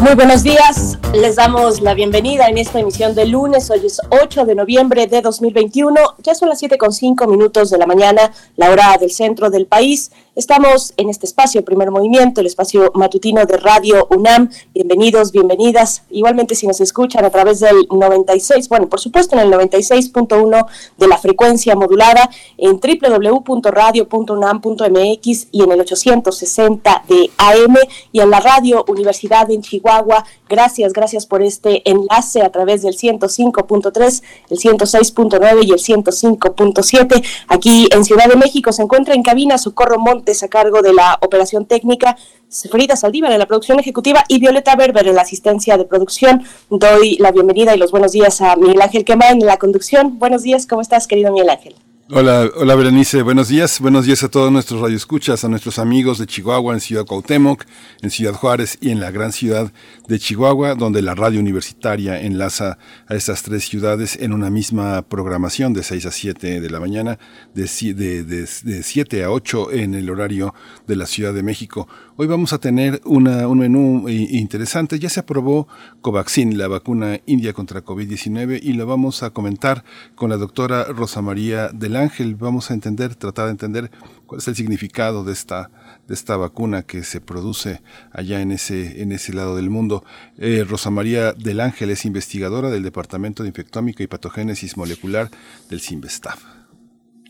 Muy buenos días, les damos la bienvenida en esta emisión de lunes, hoy es 8 de noviembre de 2021, ya son las 7 con 5 minutos de la mañana, la hora del centro del país. Estamos en este espacio, Primer Movimiento, el espacio matutino de Radio UNAM. Bienvenidos, bienvenidas. Igualmente si nos escuchan a través del 96, bueno, por supuesto en el 96.1 de la frecuencia modulada, en www.radio.unam.mx y en el 860 de AM y en la Radio Universidad en Chihuahua. Gracias, gracias por este enlace a través del 105.3, el 106.9 y el 105.7. Aquí en Ciudad de México se encuentra en cabina Socorro A cargo de la operación técnica, Frida Saldívar en la producción ejecutiva y Violeta Berber en la asistencia de producción. Doy la bienvenida y los buenos días a Miguel Ángel Quema en la conducción. Buenos días, ¿cómo estás, querido Miguel Ángel? Hola, hola Berenice, buenos días. Buenos días a todos nuestros radioescuchas, a nuestros amigos de Chihuahua, en Ciudad Cuauhtémoc, en Ciudad Juárez y en la gran ciudad de Chihuahua, donde la radio universitaria enlaza a estas tres ciudades en una misma programación de 6 a 7 de la mañana, de, de, de, de 7 a 8 en el horario de la Ciudad de México. Hoy vamos a tener una, un menú interesante. Ya se aprobó Covaxin, la vacuna india contra COVID-19, y lo vamos a comentar con la doctora Rosa María del Ángel. Vamos a entender, tratar de entender cuál es el significado de esta, de esta vacuna que se produce allá en ese, en ese lado del mundo. Eh, Rosa María del Ángel es investigadora del Departamento de Infectómica y Patogénesis Molecular del CIMBESTAF.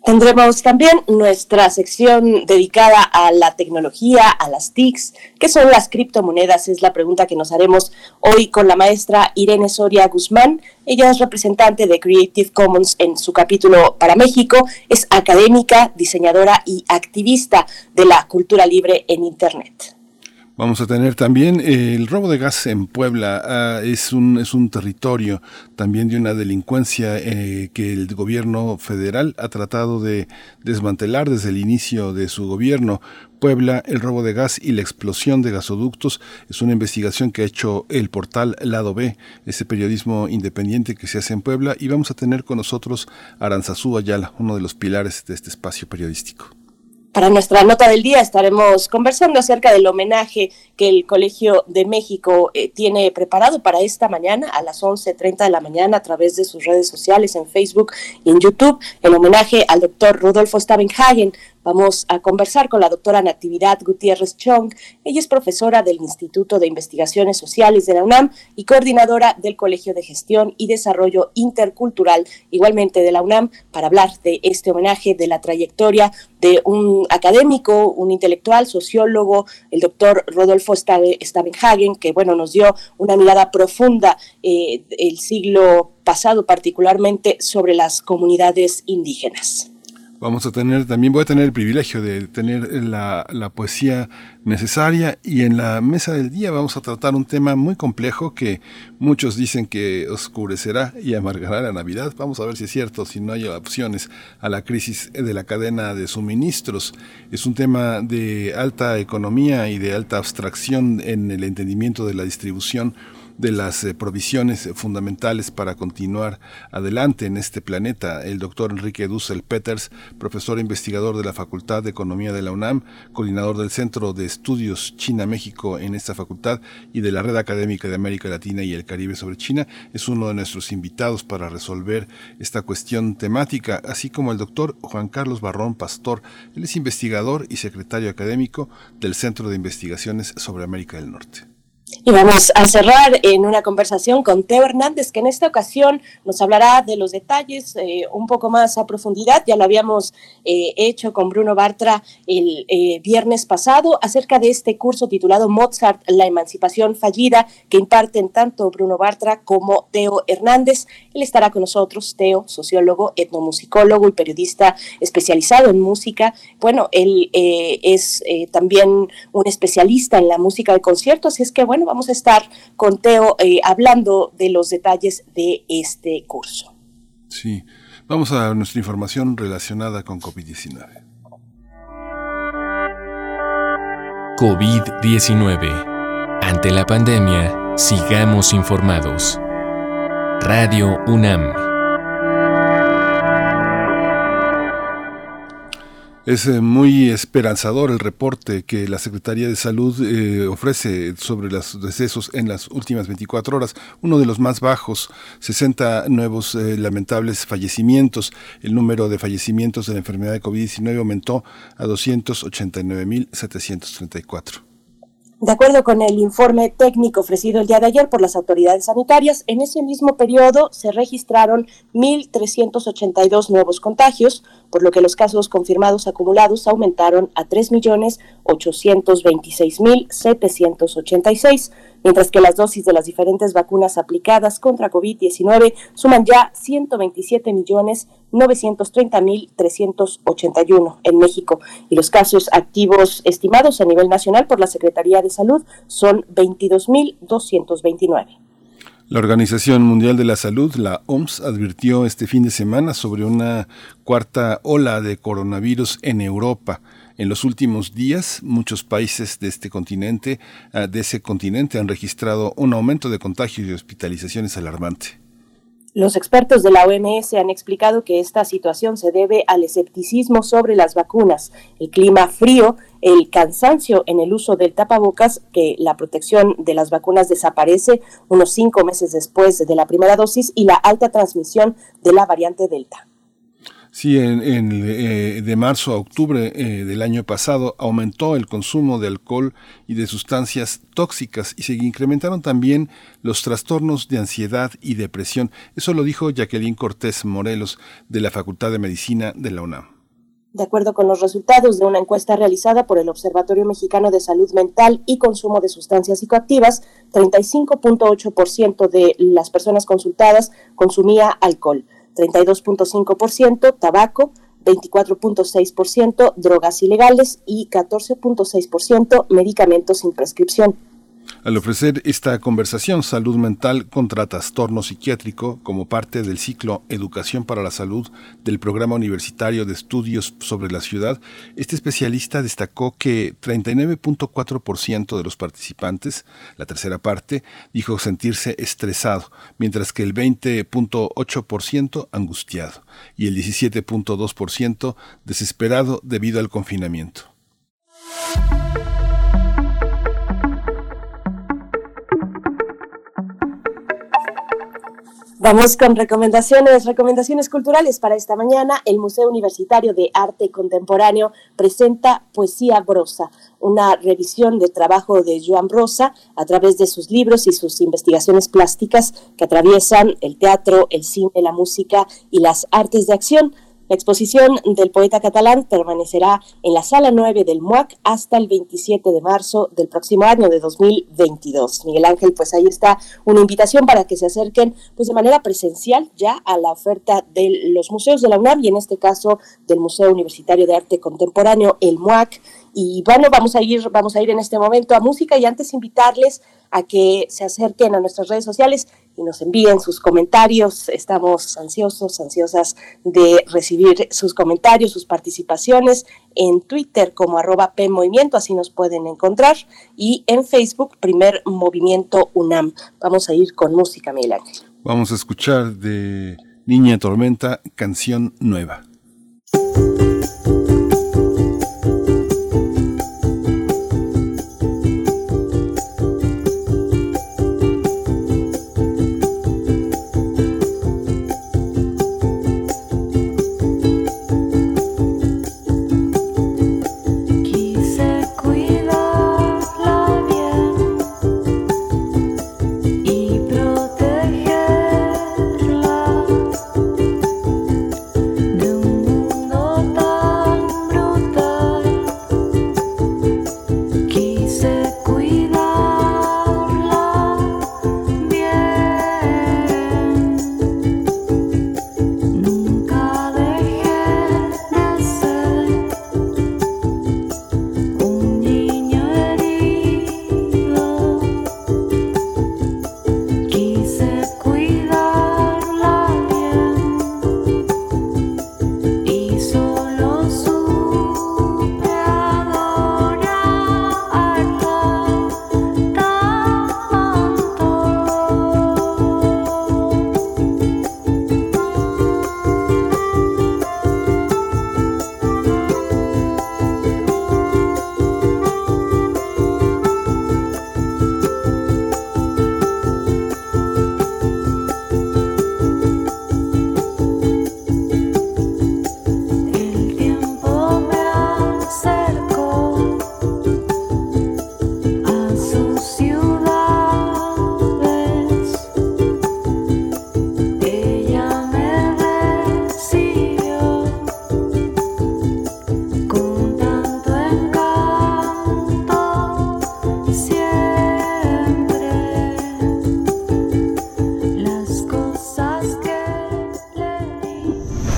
Tendremos también nuestra sección dedicada a la tecnología, a las TICs. ¿Qué son las criptomonedas? Es la pregunta que nos haremos hoy con la maestra Irene Soria Guzmán. Ella es representante de Creative Commons en su capítulo para México. Es académica, diseñadora y activista de la cultura libre en Internet. Vamos a tener también eh, el robo de gas en Puebla. Ah, es, un, es un territorio también de una delincuencia eh, que el gobierno federal ha tratado de desmantelar desde el inicio de su gobierno. Puebla, el robo de gas y la explosión de gasoductos es una investigación que ha hecho el portal Lado B, ese periodismo independiente que se hace en Puebla. Y vamos a tener con nosotros Aranzazú Ayala, uno de los pilares de este espacio periodístico. Para nuestra nota del día estaremos conversando acerca del homenaje que el Colegio de México eh, tiene preparado para esta mañana a las 11.30 de la mañana a través de sus redes sociales en Facebook y en YouTube, el homenaje al doctor Rudolfo Stabenhagen, Vamos a conversar con la doctora Natividad Gutiérrez Chong. Ella es profesora del Instituto de Investigaciones Sociales de la UNAM y coordinadora del Colegio de Gestión y Desarrollo Intercultural, igualmente de la UNAM, para hablar de este homenaje, de la trayectoria de un académico, un intelectual, sociólogo, el doctor Rodolfo Stavenhagen, que bueno, nos dio una mirada profunda eh, el siglo pasado, particularmente sobre las comunidades indígenas. Vamos a tener, también voy a tener el privilegio de tener la, poesía necesaria y en la mesa del día vamos a tratar un tema muy complejo que muchos dicen que oscurecerá y amargará la Navidad. Vamos a ver si es cierto, si no hay opciones a la crisis de la cadena de suministros. Es un tema de alta economía y de alta abstracción en el entendimiento de la distribución de las eh, provisiones fundamentales para continuar adelante en este planeta. El doctor Enrique Dussel Peters, profesor e investigador de la Facultad de Economía de la UNAM, coordinador del Centro de Estudios China-México en esta facultad y de la Red Académica de América Latina y el Caribe sobre China, es uno de nuestros invitados para resolver esta cuestión temática, así como el doctor Juan Carlos Barrón Pastor. Él es investigador y secretario académico del Centro de Investigaciones sobre América del Norte. Y vamos a cerrar en una conversación con Teo Hernández, que en esta ocasión nos hablará de los detalles eh, un poco más a profundidad. Ya lo habíamos eh, hecho con Bruno Bartra el eh, viernes pasado acerca de este curso titulado Mozart, la emancipación fallida, que imparten tanto Bruno Bartra como Teo Hernández. Él estará con nosotros, Teo, sociólogo, etnomusicólogo y periodista especializado en música. Bueno, él es también un especialista en la música de conciertos, así es que bueno, bueno, vamos a estar con Teo eh, hablando de los detalles de este curso. Sí, vamos a nuestra información relacionada con COVID-19. COVID-19. Ante la pandemia, sigamos informados. Radio UNAM. Es eh, muy esperanzador el reporte que la Secretaría de Salud eh, ofrece sobre los decesos en las últimas 24 horas, uno de los más bajos, 60 nuevos eh, lamentables fallecimientos. El número de fallecimientos de la enfermedad de COVID-19 aumentó a 289.734. De acuerdo con el informe técnico ofrecido el día de ayer por las autoridades sanitarias, en ese mismo periodo se registraron 1.382 nuevos contagios, por lo que los casos confirmados acumulados aumentaron a 3.826.786 mientras que las dosis de las diferentes vacunas aplicadas contra COVID-19 suman ya 127.930.381 en México y los casos activos estimados a nivel nacional por la Secretaría de Salud son 22.229. La Organización Mundial de la Salud, la OMS, advirtió este fin de semana sobre una cuarta ola de coronavirus en Europa. En los últimos días, muchos países de este continente, ah, ese continente, han registrado un aumento de contagios y hospitalizaciones alarmante. Los expertos de la OMS han explicado que esta situación se debe al escepticismo sobre las vacunas, el clima frío, el cansancio en el uso del tapabocas, que la protección de las vacunas desaparece unos cinco meses después de la primera dosis y la alta transmisión de la variante Delta. Sí, en, eh, de marzo a octubre eh, del año pasado aumentó el consumo de alcohol y de sustancias tóxicas y se incrementaron también los trastornos de ansiedad y depresión. Eso lo dijo Jacqueline Cortés Morelos de la Facultad de Medicina de la UNAM. De acuerdo con los resultados de una encuesta realizada por el Observatorio Mexicano de Salud Mental y Consumo de Sustancias Psicoactivas, 35.8% de las personas consultadas consumía alcohol. 32.5% tabaco, 24.6% drogas ilegales y 14.6% medicamentos sin prescripción. Al ofrecer esta conversación Salud Mental contra Trastorno Psiquiátrico como parte del ciclo Educación para la Salud del Programa Universitario de Estudios sobre la Ciudad, este especialista destacó que 39.4% de los participantes, la tercera parte, dijo sentirse estresado, mientras que el 20.8% angustiado y el 17.2% desesperado debido al confinamiento. Vamos con recomendaciones, recomendaciones culturales para esta mañana. El Museo Universitario de Arte Contemporáneo presenta Poesía Brosa, una revisión del trabajo de Joan Brosa a través de sus libros y sus investigaciones plásticas que atraviesan el teatro, el cine, la música y las artes de acción. La exposición del poeta catalán permanecerá en la sala 9 del MUAC hasta el 27 de marzo del próximo año de 2022. Miguel Ángel, pues ahí está una invitación para que se acerquen pues de manera presencial ya a la oferta de los museos de la UNAM y en este caso del Museo Universitario de Arte Contemporáneo, el MUAC. Y bueno, vamos a ir, vamos a ir en este momento a música y antes invitarles a que se acerquen a nuestras redes sociales y nos envíen sus comentarios. Estamos ansiosos, ansiosas de recibir sus comentarios, sus participaciones en Twitter como arroba PMovimiento, así nos pueden encontrar, y en Facebook, Primer Movimiento UNAM. Vamos a ir con música, Miguel Vamos a escuchar de Niña Tormenta, canción nueva.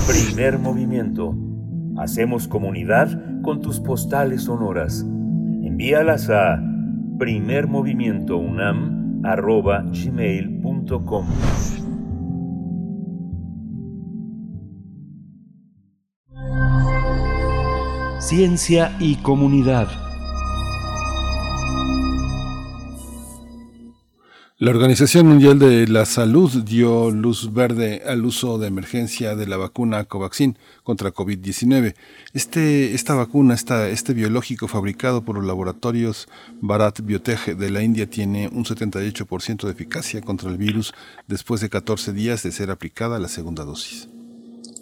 Primer movimiento. Hacemos comunidad con tus postales sonoras. Envíalas a primermovimientounam.gmail.com Ciencia y comunidad. La Organización Mundial de la Salud dio luz verde al uso de emergencia de la vacuna Covaxin contra COVID-19. Este, esta vacuna, esta, este biológico fabricado por los laboratorios Bharat Biotech de la India tiene un 78% de eficacia contra el virus después de 14 días de ser aplicada la segunda dosis.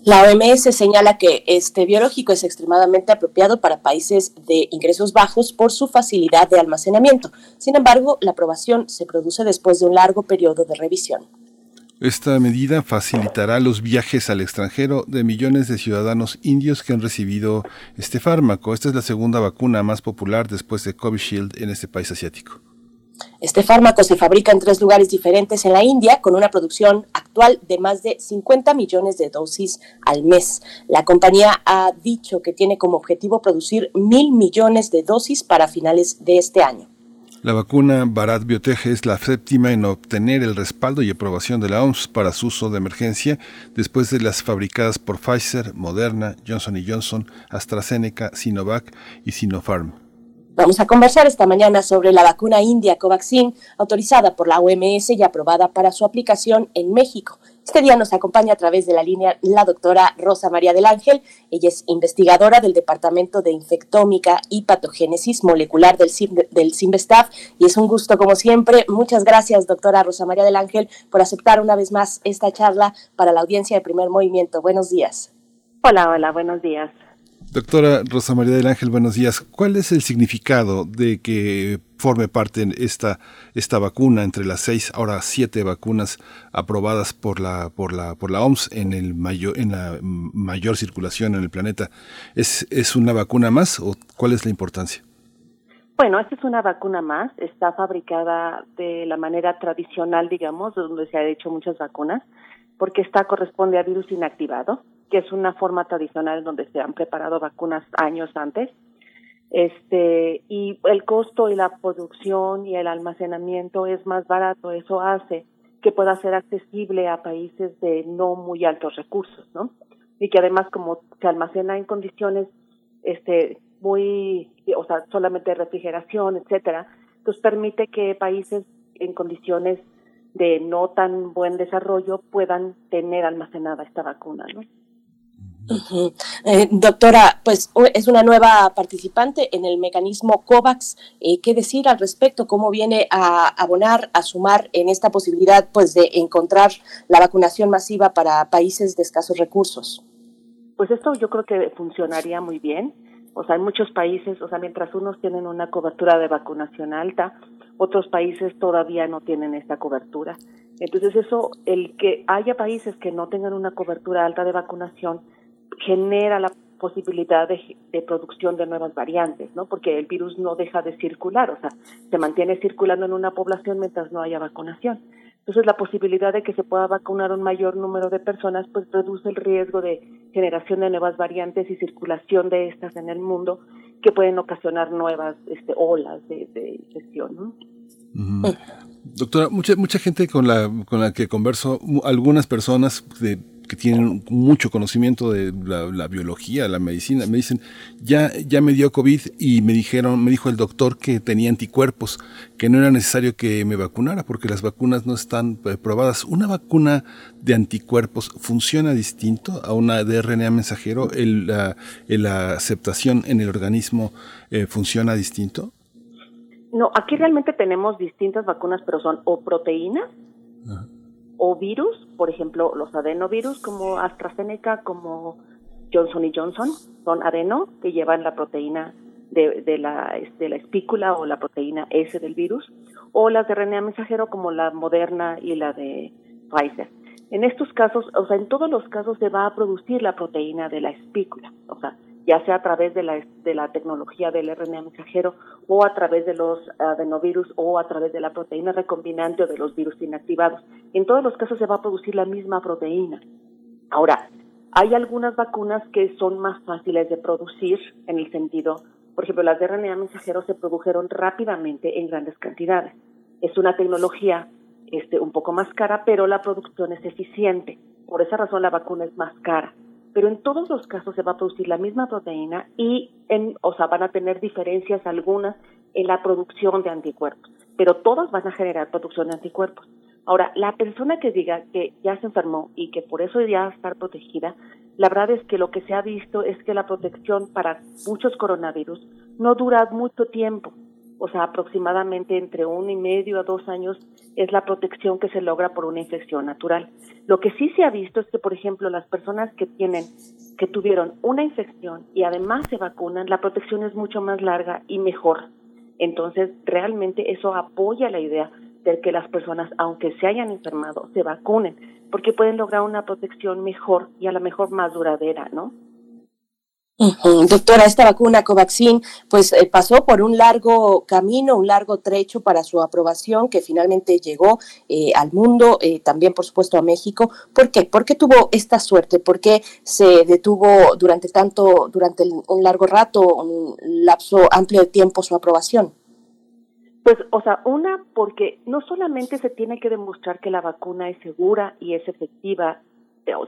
La OMS señala que este biológico es extremadamente apropiado para países de ingresos bajos por su facilidad de almacenamiento. Sin embargo, la aprobación se produce después de un largo periodo de revisión. Esta medida facilitará los viajes al extranjero de millones de ciudadanos indios que han recibido este fármaco. Esta es la segunda vacuna más popular después de Covishield en este país asiático. Este fármaco se fabrica en tres lugares diferentes en la India con una producción actual de más de 50 millones de dosis al mes. La compañía ha dicho que tiene como objetivo producir mil millones de dosis para finales de este año. La vacuna Bharat Biotech es la séptima en obtener el respaldo y aprobación de la OMS para su uso de emergencia después de las fabricadas por Pfizer, Moderna, Johnson Johnson, AstraZeneca, Sinovac y Sinopharm. Vamos a conversar esta mañana sobre la vacuna india Covaxin, autorizada por la OMS y aprobada para su aplicación en México. Este día nos acompaña a través de la línea la doctora Rosa María del Ángel. Ella es investigadora del Departamento de Infectómica y Patogénesis Molecular del, del CIMBESTAF y es un gusto como siempre. Muchas gracias, doctora Rosa María del Ángel, por aceptar una vez más esta charla para la audiencia de Primer Movimiento. Buenos días. Hola, hola, buenos días. Doctora Rosa María del Ángel, buenos días. ¿Cuál es el significado de que forme parte esta, esta vacuna entre las seis, ahora siete vacunas aprobadas por la, por la, por la OMS en, el mayor, en la mayor circulación en el planeta? ¿Es, ¿Es una vacuna más o cuál es la importancia? Bueno, esta es una vacuna más, está fabricada de la manera tradicional, digamos, donde se han hecho muchas vacunas, porque esta corresponde a virus inactivado que es una forma tradicional donde se han preparado vacunas años antes. Este, y el costo y la producción y el almacenamiento es más barato, eso hace que pueda ser accesible a países de no muy altos recursos, ¿no? Y que además como se almacena en condiciones este muy o sea, solamente refrigeración, etcétera, pues permite que países en condiciones de no tan buen desarrollo puedan tener almacenada esta vacuna, ¿no? Eh, doctora, pues es una nueva participante en el mecanismo COVAX. Eh, ¿Qué decir al respecto? ¿Cómo viene a abonar, a sumar en esta posibilidad pues, de encontrar la vacunación masiva para países de escasos recursos? Pues esto yo creo que funcionaría muy bien. O sea, en muchos países, o sea, mientras unos tienen una cobertura de vacunación alta, otros países todavía no tienen esta cobertura. Entonces eso, el que haya países que no tengan una cobertura alta de vacunación, genera la posibilidad de, producción de nuevas variantes, ¿no? Porque el virus no deja de circular, o sea, se mantiene circulando en una población mientras no haya vacunación. Entonces, la posibilidad de que se pueda vacunar un mayor número de personas, pues reduce el riesgo de generación de nuevas variantes y circulación de estas en el mundo que pueden ocasionar nuevas este, olas de, infección. Doctora, mucha mucha gente con la con la que converso, algunas personas de que tienen mucho conocimiento de la, biología, la medicina, me dicen, ya, ya me dio COVID y me dijeron, me dijo el doctor que tenía anticuerpos, que no era necesario que me vacunara porque las vacunas no están eh, probadas. ¿Una vacuna de anticuerpos funciona distinto a una de RNA mensajero? ¿El, la, aceptación en el organismo eh, funciona distinto? No, aquí realmente tenemos distintas vacunas, pero son o proteínas o virus, por ejemplo, los adenovirus como AstraZeneca, como Johnson y Johnson, son adeno que llevan la proteína de, de, la, de la espícula o la proteína S del virus, o las de RNA mensajero como la Moderna y la de Pfizer. En estos casos, o sea, en todos los casos se va a producir la proteína de la espícula, o sea, ya sea a través de la, de la tecnología del RNA mensajero o a través de los adenovirus o a través de la proteína recombinante o de los virus inactivados. En todos los casos se va a producir la misma proteína. Ahora, Hay algunas vacunas que son más fáciles de producir en el sentido, por ejemplo, las de RNA mensajero se produjeron rápidamente en grandes cantidades. Es una tecnología este, un poco más cara, pero la producción es eficiente. Por esa razón la vacuna es más cara. Pero en todos los casos se va a producir la misma proteína y, en, o sea, van a tener diferencias algunas en la producción de anticuerpos, pero todas van a generar producción de anticuerpos. Ahora, la persona que diga que ya se enfermó y que por eso ya estar protegida, la verdad es que lo que se ha visto es que la protección para muchos coronavirus no dura mucho tiempo, o sea, aproximadamente entre uno y medio a dos años es la protección que se logra por una infección natural. Lo que sí se ha visto es que, por ejemplo, las personas que tienen, que tuvieron una infección y además se vacunan, la protección es mucho más larga y mejor. Entonces, realmente eso apoya la idea de que las personas, aunque se hayan enfermado, se vacunen, porque pueden lograr una protección mejor y a lo mejor más duradera, ¿no? Doctora, esta vacuna Covaxin pues eh, pasó por un largo camino, un largo trecho para su aprobación que finalmente llegó eh, al mundo, eh, también por supuesto a México. ¿Por qué? ¿Por qué tuvo esta suerte? ¿Por qué se detuvo durante tanto, durante un largo rato, un lapso amplio de tiempo su aprobación? Pues, o sea, una, porque no solamente se tiene que demostrar que la vacuna es segura y es efectiva,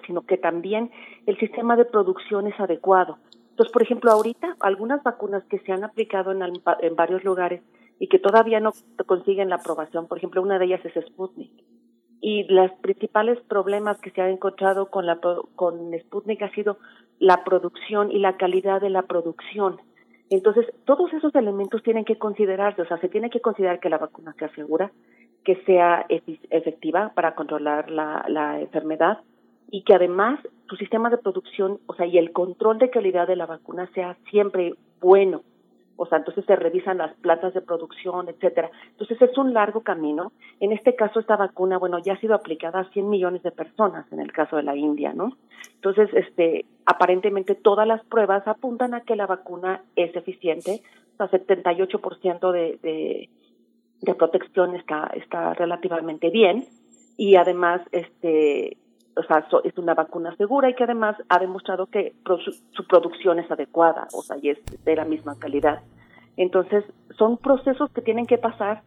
sino que también el sistema de producción es adecuado. Entonces, por ejemplo, ahorita algunas vacunas que se han aplicado en, en varios lugares y que todavía no consiguen la aprobación, por ejemplo, una de ellas es Sputnik. Y los principales problemas que se han encontrado con, la, con Sputnik ha sido la producción y la calidad de la producción. Entonces, todos esos elementos tienen que considerarse, o sea, se tiene que considerar que la vacuna sea segura, que sea efectiva para controlar la, la enfermedad y que además su sistema de producción, o sea, y el control de calidad de la vacuna sea siempre bueno o sea, entonces se revisan las plantas de producción, etcétera. Entonces es un largo camino. En este caso esta vacuna, bueno, ya ha sido aplicada a 100 millones de personas en el caso de la India, ¿no? Entonces, este, aparentemente todas las pruebas apuntan a que la vacuna es eficiente, o sea, 78% de, de, de protección está está relativamente bien y además este o sea, es una vacuna segura y que además ha demostrado que su, producción es adecuada, o sea, y es de la misma calidad. Entonces, son procesos que tienen que pasar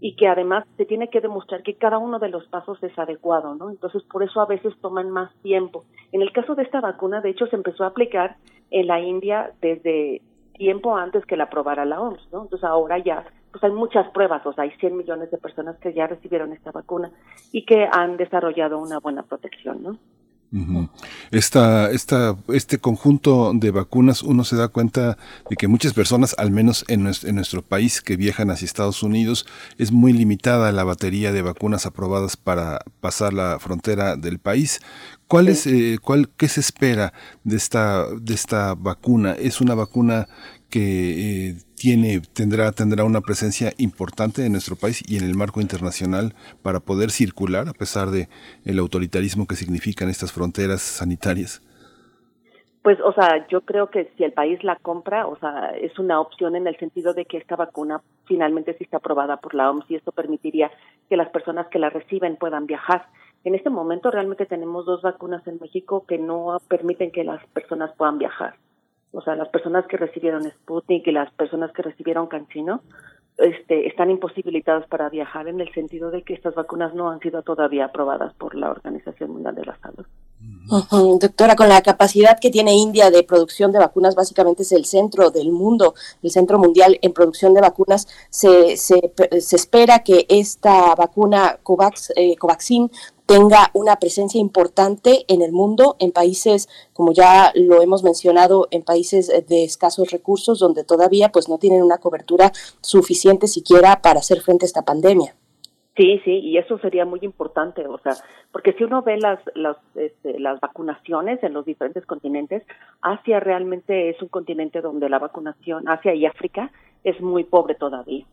y que además se tiene que demostrar que cada uno de los pasos es adecuado, ¿no? Entonces, por eso a veces toman más tiempo. En el caso de esta vacuna, de hecho, se empezó a aplicar en la India desde tiempo antes que la aprobara la OMS, ¿no? Entonces, ahora ya pues hay muchas pruebas, o sea, hay 100 millones de personas que ya recibieron esta vacuna y que han desarrollado una buena protección, ¿no? esta, esta, este conjunto de vacunas, uno se da cuenta de que muchas personas, al menos en nuestro, en nuestro, país, que viajan hacia Estados Unidos, es muy limitada la batería de vacunas aprobadas para pasar la frontera del país. ¿Cuál es, eh, cuál, ¿Qué se espera de esta, de esta vacuna? ¿Es una vacuna que eh, tiene, tendrá, tendrá una presencia importante en nuestro país y en el marco internacional para poder circular a pesar de el autoritarismo que significan estas fronteras sanitarias? Pues, o sea, yo creo que si el país la compra, o sea, es una opción en el sentido de que esta vacuna finalmente sí está aprobada por la OMS y esto permitiría que las personas que la reciben puedan viajar. En este momento realmente tenemos dos vacunas en México que no permiten que las personas puedan viajar o sea, las personas que recibieron Sputnik y las personas que recibieron Cancino, este, están imposibilitadas para viajar en el sentido de que estas vacunas no han sido todavía aprobadas por la Organización Mundial de la Salud. Doctora, con la capacidad que tiene India de producción de vacunas, básicamente es el centro del mundo, el centro mundial en producción de vacunas, se, se, se espera que esta vacuna Covax, eh, Covaxin tenga una presencia importante en el mundo, en países, como ya lo hemos mencionado, en países de escasos recursos, donde todavía pues no tienen una cobertura suficiente siquiera para hacer frente a esta pandemia. Sí, sí, y eso sería muy importante, o sea, porque si uno ve las las, este, las vacunaciones en los diferentes continentes, Asia realmente es un continente donde la vacunación, Asia y África, es muy pobre todavía.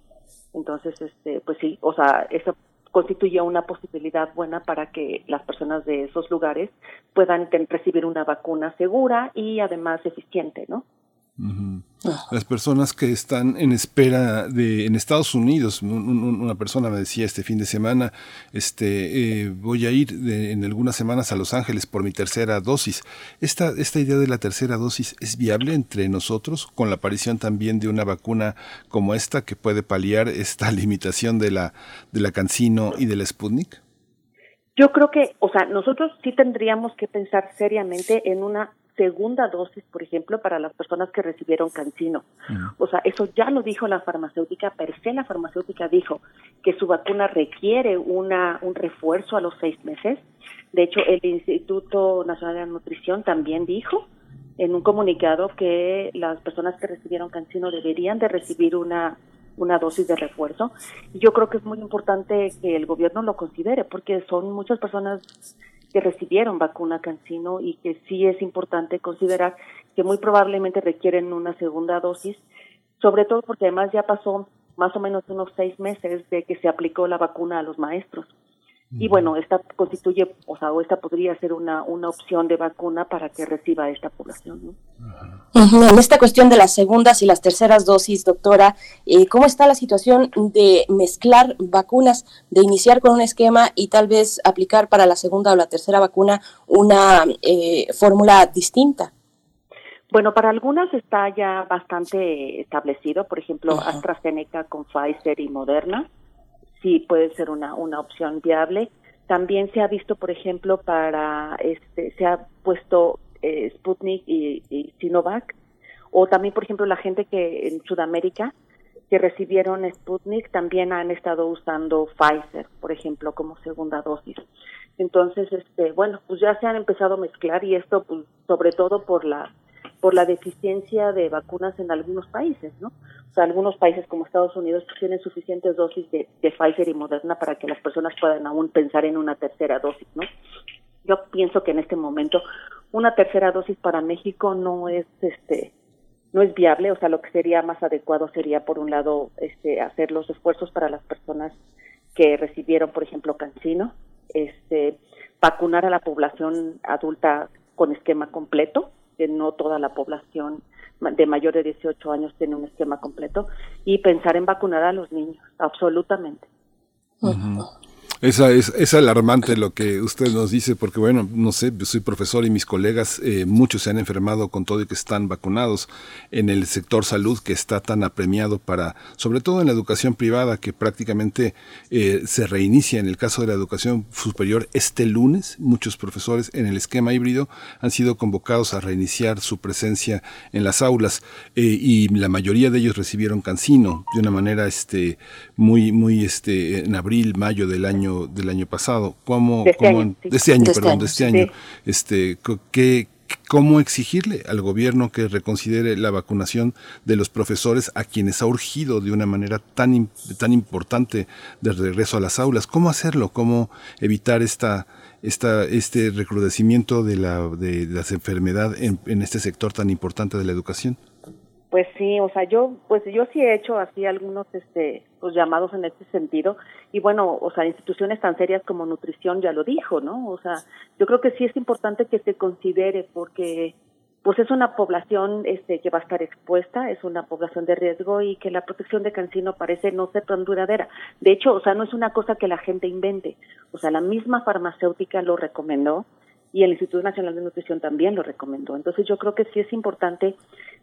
Entonces, este, pues sí, o sea, eso constituye una posibilidad buena para que las personas de esos lugares puedan recibir una vacuna segura y además eficiente, ¿no? Las personas que están en espera de en Estados Unidos una persona me decía este fin de semana este eh, voy a ir en algunas semanas a Los Ángeles por mi tercera dosis. Esta esta idea de la tercera dosis es viable entre nosotros con la aparición también de una vacuna como esta que puede paliar esta limitación de la de la Cancino y de la Sputnik yo creo que, o sea, nosotros sí tendríamos que pensar seriamente en una segunda dosis, por ejemplo, para las personas que recibieron cancino. O sea, eso ya lo dijo la farmacéutica, per se la farmacéutica dijo que su vacuna requiere una, un refuerzo a los seis meses. De hecho, el Instituto Nacional de Nutrición también dijo en un comunicado que las personas que recibieron cancino deberían de recibir una una dosis de refuerzo. Y yo creo que es muy importante que el gobierno lo considere porque son muchas personas que recibieron vacuna Cancino y que sí es importante considerar que muy probablemente requieren una segunda dosis, sobre todo porque además ya pasó más o menos unos seis meses de que se aplicó la vacuna a los maestros. Y bueno, esta constituye, o sea, o esta podría ser una, una opción de vacuna para que reciba esta población. ¿no? En esta cuestión de las segundas y las terceras dosis, doctora, eh, ¿cómo está la situación de mezclar vacunas, de iniciar con un esquema y tal vez aplicar para la segunda o la tercera vacuna una eh, fórmula distinta? Bueno, para algunas está ya bastante establecido, por ejemplo, AstraZeneca con Pfizer y Moderna sí puede ser una, una opción viable. También se ha visto, por ejemplo, para, este, se ha puesto eh, Sputnik y, Sinovac, o también, por ejemplo, la gente que en Sudamérica que recibieron Sputnik también han estado usando Pfizer, por ejemplo, como segunda dosis. Entonces, este, bueno, pues ya se han empezado a mezclar y esto, pues, sobre todo por la por la deficiencia de vacunas en algunos países, ¿no? O sea, algunos países como Estados Unidos tienen suficientes dosis de, Pfizer y Moderna para que las personas puedan aún pensar en una tercera dosis, ¿no? Yo pienso que en este momento una tercera dosis para México no es, este, no es viable, o sea, lo que sería más adecuado sería, por un lado, este, hacer los esfuerzos para las personas que recibieron, por ejemplo, cancino, este, vacunar a la población adulta con esquema completo, que no toda la población de mayor de 18 años tiene un esquema completo y pensar en vacunar a los niños, absolutamente. Esa es, es alarmante lo que usted nos dice, porque bueno, no sé, soy profesor y mis colegas, eh, muchos se han enfermado con todo y que están vacunados en el sector salud que está tan apremiado para, sobre todo en la educación privada, que prácticamente eh, se reinicia en el caso de la educación superior este lunes. Muchos profesores en el esquema híbrido han sido convocados a reiniciar su presencia en las aulas eh, y la mayoría de ellos recibieron cancino de una manera este, muy, muy este, en abril, mayo del año del año pasado. ¿Cómo, de este año, de este año perdón, de este año, este, ¿qué, cómo exigirle al gobierno que reconsidere la vacunación de los profesores a quienes ha urgido de una manera tan, tan importante de regreso a las aulas. ¿Cómo hacerlo? ¿Cómo evitar esta, esta, este recrudecimiento de, la, de las enfermedades en, en este sector tan importante de la educación? Pues sí, o sea, yo, pues yo sí he hecho así algunos, este, pues llamados en este sentido y bueno, o sea, instituciones tan serias como nutrición ya lo dijo, ¿no? O sea, yo creo que sí es importante que se considere porque, pues es una población, este, que va a estar expuesta, es una población de riesgo y que la protección de cancino parece no ser tan duradera. De hecho, o sea, no es una cosa que la gente invente, o sea, la misma farmacéutica lo recomendó y el Instituto Nacional de Nutrición también lo recomendó. Entonces yo creo que sí es importante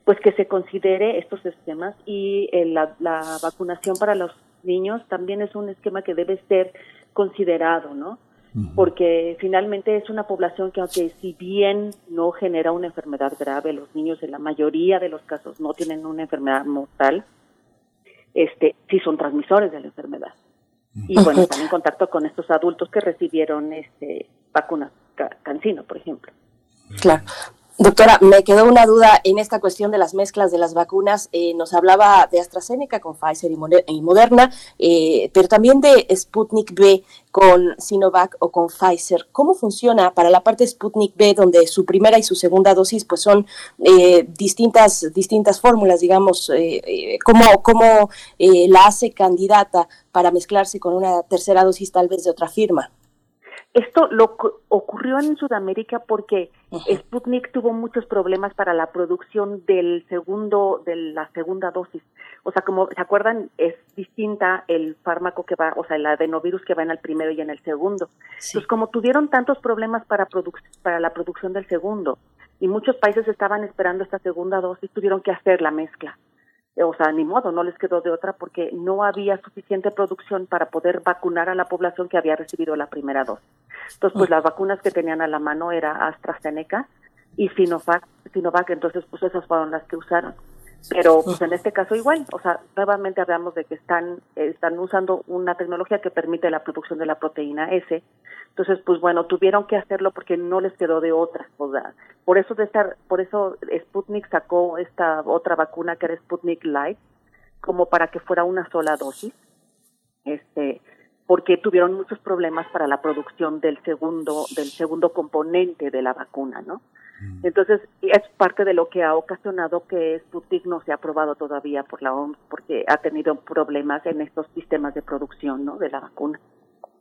pues que se considere estos esquemas y eh, la, vacunación para los niños también es un esquema que debe ser considerado, ¿no? Porque finalmente es una población que aunque si bien no genera una enfermedad grave, los niños en la mayoría de los casos no tienen una enfermedad mortal, este sí son transmisores de la enfermedad. Y bueno, están en contacto con estos adultos que recibieron este vacunas Cancino, por ejemplo. Claro. Doctora, me quedó una duda en esta cuestión de las mezclas de las vacunas. Eh, nos hablaba de AstraZeneca con Pfizer y Moderna, eh, pero también de Sputnik B con Sinovac o con Pfizer. ¿Cómo funciona para la parte Sputnik B, donde su primera y su segunda dosis pues son eh, distintas, distintas fórmulas, digamos? ¿Cómo, cómo la hace candidata para mezclarse con una tercera dosis tal vez de otra firma? Esto lo ocurrió en Sudamérica porque Sputnik tuvo muchos problemas para la producción del segundo, de la segunda dosis. O sea, como se acuerdan, es distinta el fármaco que va, o sea, el adenovirus que va en el primero y en el segundo. Entonces, como tuvieron tantos problemas para, para la producción del segundo y muchos países estaban esperando esta segunda dosis, tuvieron que hacer la mezcla o sea, ni modo, no les quedó de otra porque no había suficiente producción para poder vacunar a la población que había recibido la primera dosis. Entonces, pues las vacunas que tenían a la mano era AstraZeneca y Sinovac, Sinovac entonces pues esas fueron las que usaron. Pero pues en este caso igual, o sea, nuevamente hablamos de que están están usando una tecnología que permite la producción de la proteína S. Entonces, pues bueno, tuvieron que hacerlo porque no les quedó de otra. O sea, por eso de estar, por eso Sputnik sacó esta otra vacuna que era Sputnik Light, como para que fuera una sola dosis. Este, porque tuvieron muchos problemas para la producción del segundo del segundo componente de la vacuna, ¿no? Mm. Entonces, es parte de lo que ha ocasionado que Sputnik no se ha aprobado todavía por la OMS porque ha tenido problemas en estos sistemas de producción ¿no? de la vacuna.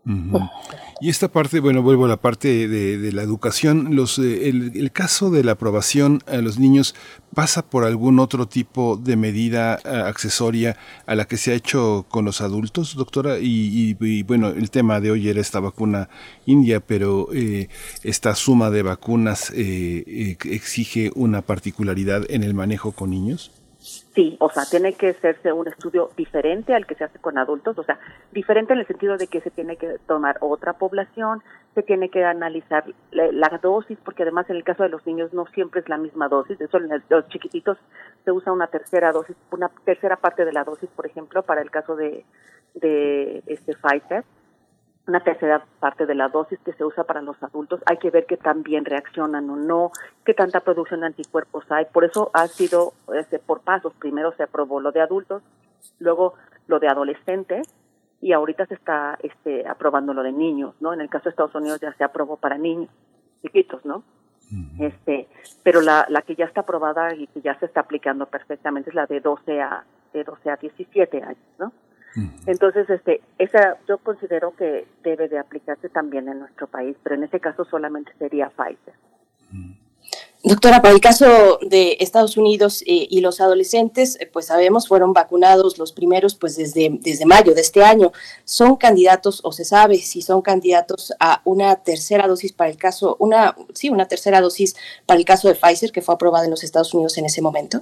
Y esta parte, bueno, vuelvo a la parte de, la educación. Los, eh, el, caso de la aprobación a los niños pasa por algún otro tipo de medida eh, accesoria a la que se ha hecho con los adultos, doctora. Y, bueno, el tema de hoy era esta vacuna india, pero eh, esta suma de vacunas exige una particularidad en el manejo con niños. Sí, o sea, tiene que hacerse un estudio diferente al que se hace con adultos, o sea, diferente en el sentido de que se tiene que tomar otra población, se tiene que analizar la, dosis, porque además en el caso de los niños no siempre es la misma dosis, eso en los chiquititos se usa una tercera dosis, una tercera parte de la dosis, por ejemplo, para el caso de, de este Pfizer, una tercera parte de la dosis que se usa para los adultos, hay que ver que también reaccionan o no, qué tanta producción de anticuerpos hay. Por eso ha sido este, por pasos. Primero se aprobó lo de adultos, luego lo de adolescentes y ahorita se está este, aprobando lo de niños, ¿no? En el caso de Estados Unidos ya se aprobó para niños chiquitos, ¿no? Este, pero la, la que ya está aprobada y que ya se está aplicando perfectamente es la de 12 a de 12 a 17 años, ¿no? Entonces, este, esa yo considero que debe de aplicarse también en nuestro país, pero en este caso solamente sería Pfizer. Doctora, para el caso de Estados Unidos eh, y los adolescentes, eh, pues sabemos fueron vacunados los primeros pues desde, desde mayo de este año. ¿Son candidatos o se sabe si son candidatos a una tercera dosis para el caso, una, sí, una tercera dosis para el caso de Pfizer que fue aprobada en los Estados Unidos en ese momento?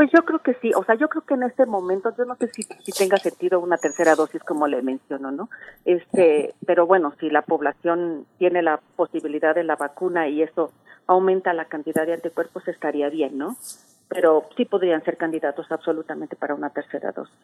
Pues yo creo que sí, o sea, yo creo que en este momento, yo no sé si, tenga sentido una tercera dosis como le menciono, ¿no? Este, pero bueno, si la población tiene la posibilidad de la vacuna y eso aumenta la cantidad de anticuerpos, estaría bien, ¿no? Pero sí podrían ser candidatos absolutamente para una tercera dosis.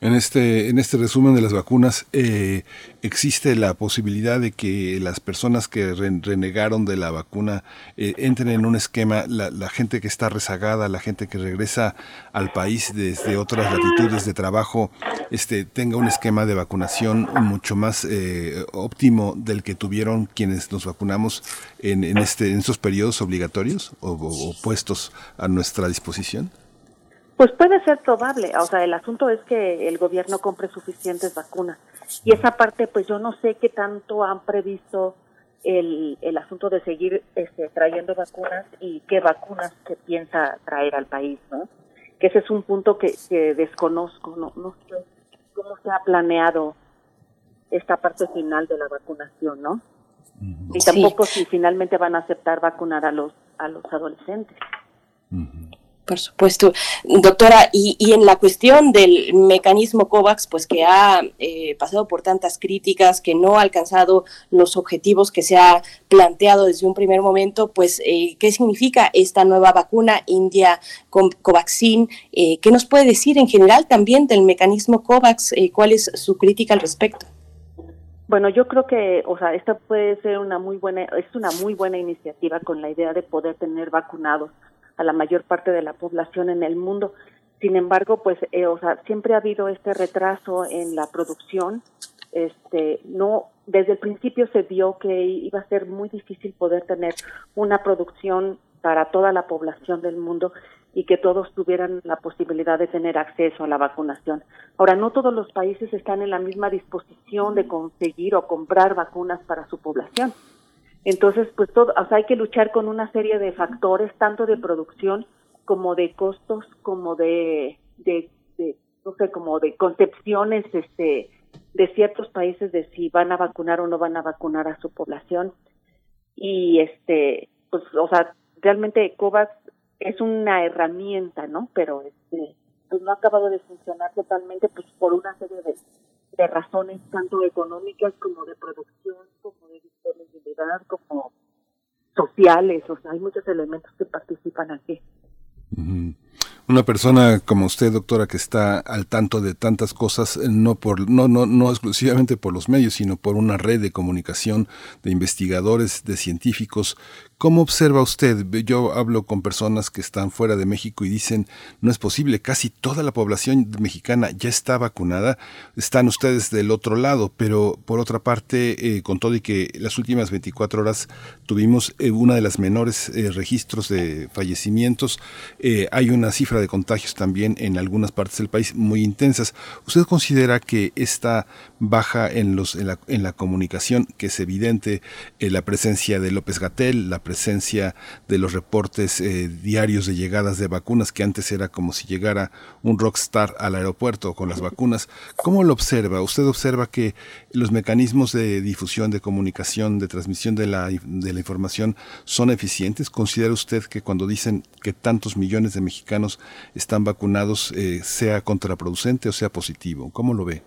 En este, en este resumen de las vacunas, eh, existe la posibilidad de que las personas que renegaron de la vacuna eh, entren en un esquema, la, gente que está rezagada, la gente que regresa al país desde otras latitudes de trabajo, este, tenga un esquema de vacunación mucho más eh, óptimo del que tuvieron quienes nos vacunamos en, en, este, en estos periodos obligatorios o puestos a nuestra disposición? Pues puede ser probable, o sea, el asunto es que el gobierno compre suficientes vacunas. Y esa parte, pues yo no sé qué tanto han previsto el, el asunto de seguir este, trayendo vacunas y qué vacunas se piensa traer al país, ¿no? Que ese es un punto que, que desconozco, no, no sé cómo se ha planeado esta parte final de la vacunación, ¿no? Y tampoco si finalmente van a aceptar vacunar a los a los adolescentes. Por supuesto. Doctora, y, y, en la cuestión del mecanismo COVAX, pues que ha eh, pasado por tantas críticas, que no ha alcanzado los objetivos que se ha planteado desde un primer momento, pues, eh, ¿qué significa esta nueva vacuna India Covaxin? Eh, ¿Qué nos puede decir en general también del mecanismo COVAX? ¿Cuál es su crítica al respecto? Bueno, yo creo que, o sea, esta puede ser una muy buena, es una muy buena iniciativa con la idea de poder tener vacunados a la mayor parte de la población en el mundo. Sin embargo, pues, eh, o sea, siempre ha habido este retraso en la producción. Este, no, desde el principio se vio que iba a ser muy difícil poder tener una producción para toda la población del mundo y que todos tuvieran la posibilidad de tener acceso a la vacunación. Ahora, no todos los países están en la misma disposición de conseguir o comprar vacunas para su población. Entonces, pues todo, o sea, hay que luchar con una serie de factores, tanto de producción como de costos, como de, de, no sé, como de concepciones, este, de ciertos países de si van a vacunar o no van a vacunar a su población. Y este, pues, o sea, realmente COVAX es una herramienta, ¿no? Pero este, pues no ha acabado de funcionar totalmente, pues por una serie de, de razones, tanto económicas como de producción, como de disponibilidad, como sociales, o sea, hay muchos elementos que participan aquí. Una persona como usted, doctora, que está al tanto de tantas cosas, eh, no por no no no exclusivamente por los medios, sino por una red de comunicación de investigadores, de científicos ¿Cómo observa usted? Yo hablo con personas que están fuera de México y dicen, no es posible, casi toda la población mexicana ya está vacunada, están ustedes del otro lado, pero por otra parte, eh, con todo y que las últimas 24 horas tuvimos eh, una de las menores eh, registros de fallecimientos, hay una cifra de contagios también en algunas partes del país muy intensas. ¿Usted considera que esta baja en, los, en, la, en la comunicación, que es evidente, la presencia de López Gatel, la presencia de los reportes eh, diarios de llegadas de vacunas, que antes era como si llegara un rockstar al aeropuerto con las vacunas. ¿Cómo lo observa? ¿Usted observa que los mecanismos de difusión, de comunicación, de transmisión de la, de la información son eficientes? ¿Considera usted que cuando dicen que tantos millones de mexicanos están vacunados eh, sea contraproducente o sea positivo? ¿Cómo lo ve?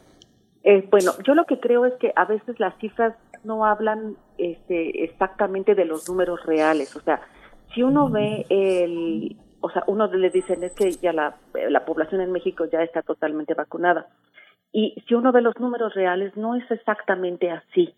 Eh, bueno, yo lo que creo es que a veces las cifras no hablan este, exactamente de los números reales. O sea, si uno ve el, o sea, uno le dicen es que ya la, la población en México ya está totalmente vacunada. Y si uno ve los números reales, no es exactamente así.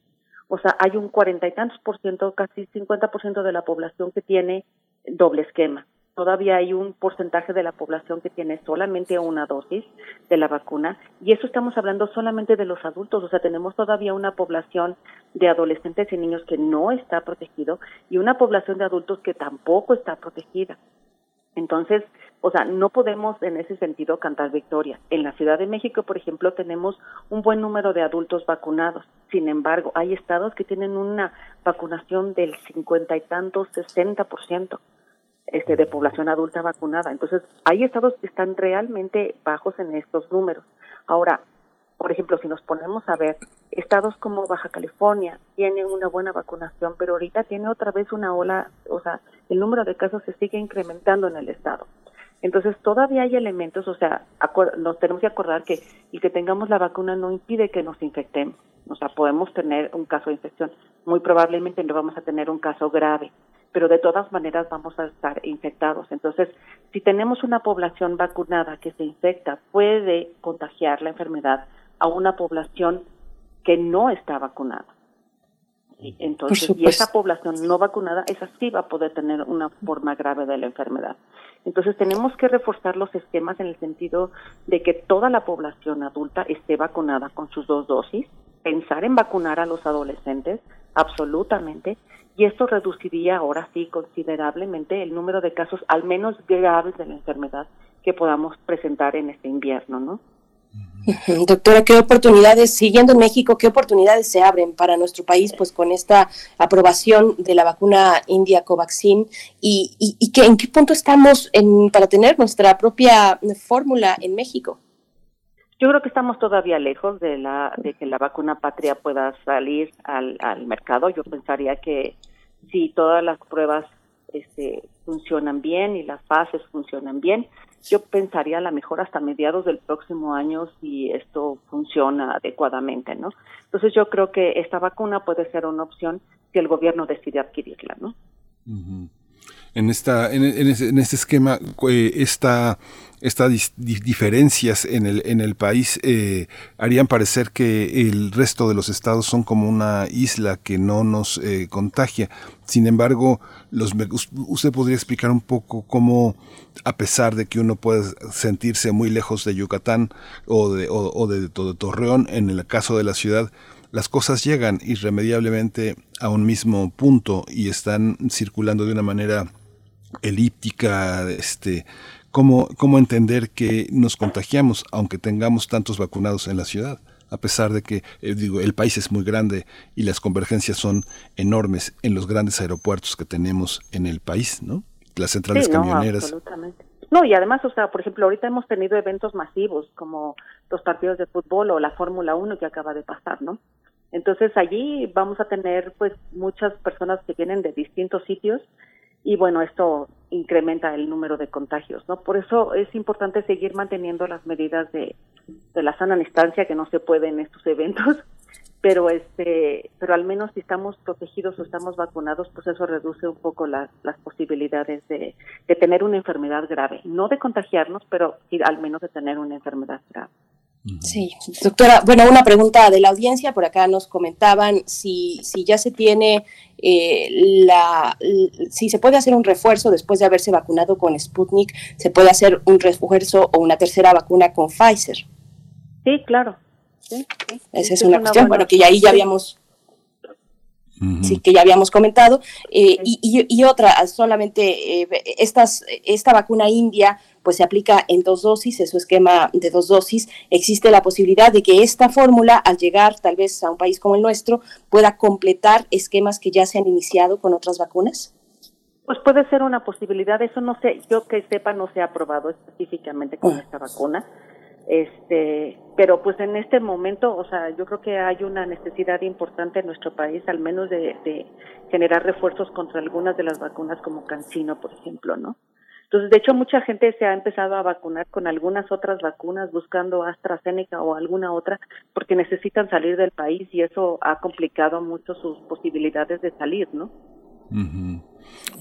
O sea, hay un cuarenta y tantos por ciento, casi cincuenta por ciento de la población que tiene doble esquema todavía hay un porcentaje de la población que tiene solamente una dosis de la vacuna y eso estamos hablando solamente de los adultos, o sea, tenemos todavía una población de adolescentes y niños que no está protegido y una población de adultos que tampoco está protegida. Entonces, o sea, no podemos en ese sentido cantar victoria. En la Ciudad de México, por ejemplo, tenemos un buen número de adultos vacunados. Sin embargo, hay estados que tienen una vacunación del cincuenta y tantos, sesenta por ciento este, de población adulta vacunada. Entonces, hay estados que están realmente bajos en estos números. Ahora, por ejemplo, si nos ponemos a ver, estados como Baja California tienen una buena vacunación, pero ahorita tiene otra vez una ola, o sea, el número de casos se sigue incrementando en el estado. Entonces, todavía hay elementos, o sea, nos tenemos que acordar que el que tengamos la vacuna no impide que nos infectemos. O sea, podemos tener un caso de infección. Muy probablemente no vamos a tener un caso grave pero de todas maneras vamos a estar infectados. Entonces, si tenemos una población vacunada que se infecta, puede contagiar la enfermedad a una población que no está vacunada. Entonces, y esa población no vacunada, esa sí va a poder tener una forma grave de la enfermedad. Entonces, tenemos que reforzar los esquemas en el sentido de que toda la población adulta esté vacunada con sus dos dosis, pensar en vacunar a los adolescentes, absolutamente, y esto reduciría ahora sí considerablemente el número de casos al menos graves de la enfermedad que podamos presentar en este invierno, ¿no? Doctora, ¿qué oportunidades, siguiendo en México, qué oportunidades se abren para nuestro país pues con esta aprobación de la vacuna India Covaxin y, y, que, en qué punto estamos en, para tener nuestra propia fórmula en México? Yo creo que estamos todavía lejos de, la, de que la vacuna patria pueda salir al, al mercado. Yo pensaría que si todas las pruebas este, funcionan bien y las fases funcionan bien, yo pensaría a lo mejor hasta mediados del próximo año si esto funciona adecuadamente, ¿no? Entonces yo creo que esta vacuna puede ser una opción si el gobierno decide adquirirla, ¿no? En esta, en, este esquema, eh, esta estas diferencias en el, en el país eh, harían parecer que el resto de los estados son como una isla que no nos eh, contagia. Sin embargo, los, usted podría explicar un poco cómo, a pesar de que uno puede sentirse muy lejos de Yucatán o de, o, de Torreón, en el caso de la ciudad, las cosas llegan irremediablemente a un mismo punto y están circulando de una manera elíptica, este, cómo, cómo entender que nos contagiamos aunque tengamos tantos vacunados en la ciudad a pesar de que eh, digo el país es muy grande y las convergencias son enormes en los grandes aeropuertos que tenemos en el país, ¿no? Las centrales camioneras. absolutamente. No, y además, o sea, por ejemplo, ahorita hemos tenido eventos masivos como los partidos de fútbol o la Fórmula 1 que acaba de pasar, ¿no? Entonces allí vamos a tener pues muchas personas que vienen de distintos sitios y bueno, esto incrementa el número de contagios, ¿no? Por eso es importante seguir manteniendo las medidas de, la sana distancia que no se puede en estos eventos, pero este, pero al menos si estamos protegidos o estamos vacunados, pues eso reduce un poco las posibilidades de, tener una enfermedad grave, no de contagiarnos, pero al menos de tener una enfermedad grave. Sí, doctora, bueno, una pregunta de la audiencia, por acá nos comentaban si, si ya se tiene eh, la, si se puede hacer un refuerzo después de haberse vacunado con Sputnik, se puede hacer un refuerzo o una tercera vacuna con Pfizer. Sí, claro. Esa es, una, cuestión, bueno, que ahí ya habíamos sí, que ya habíamos comentado, eh, y, y, otra, solamente eh, estas, esta vacuna india pues se aplica en dos dosis, es su esquema de dos dosis, existe la posibilidad de que esta fórmula, al llegar tal vez a un país como el nuestro, pueda completar esquemas que ya se han iniciado con otras vacunas? Pues puede ser una posibilidad, eso no sé, yo que sepa no se ha aprobado específicamente con ah. esta vacuna, este, pero pues en este momento, o sea, yo creo que hay una necesidad importante en nuestro país, al menos de, de generar refuerzos contra algunas de las vacunas como Cancino, por ejemplo, ¿no? Entonces, de hecho, mucha gente se ha empezado a vacunar con algunas otras vacunas, buscando AstraZeneca o alguna otra, porque necesitan salir del país y eso ha complicado mucho sus posibilidades de salir, ¿no?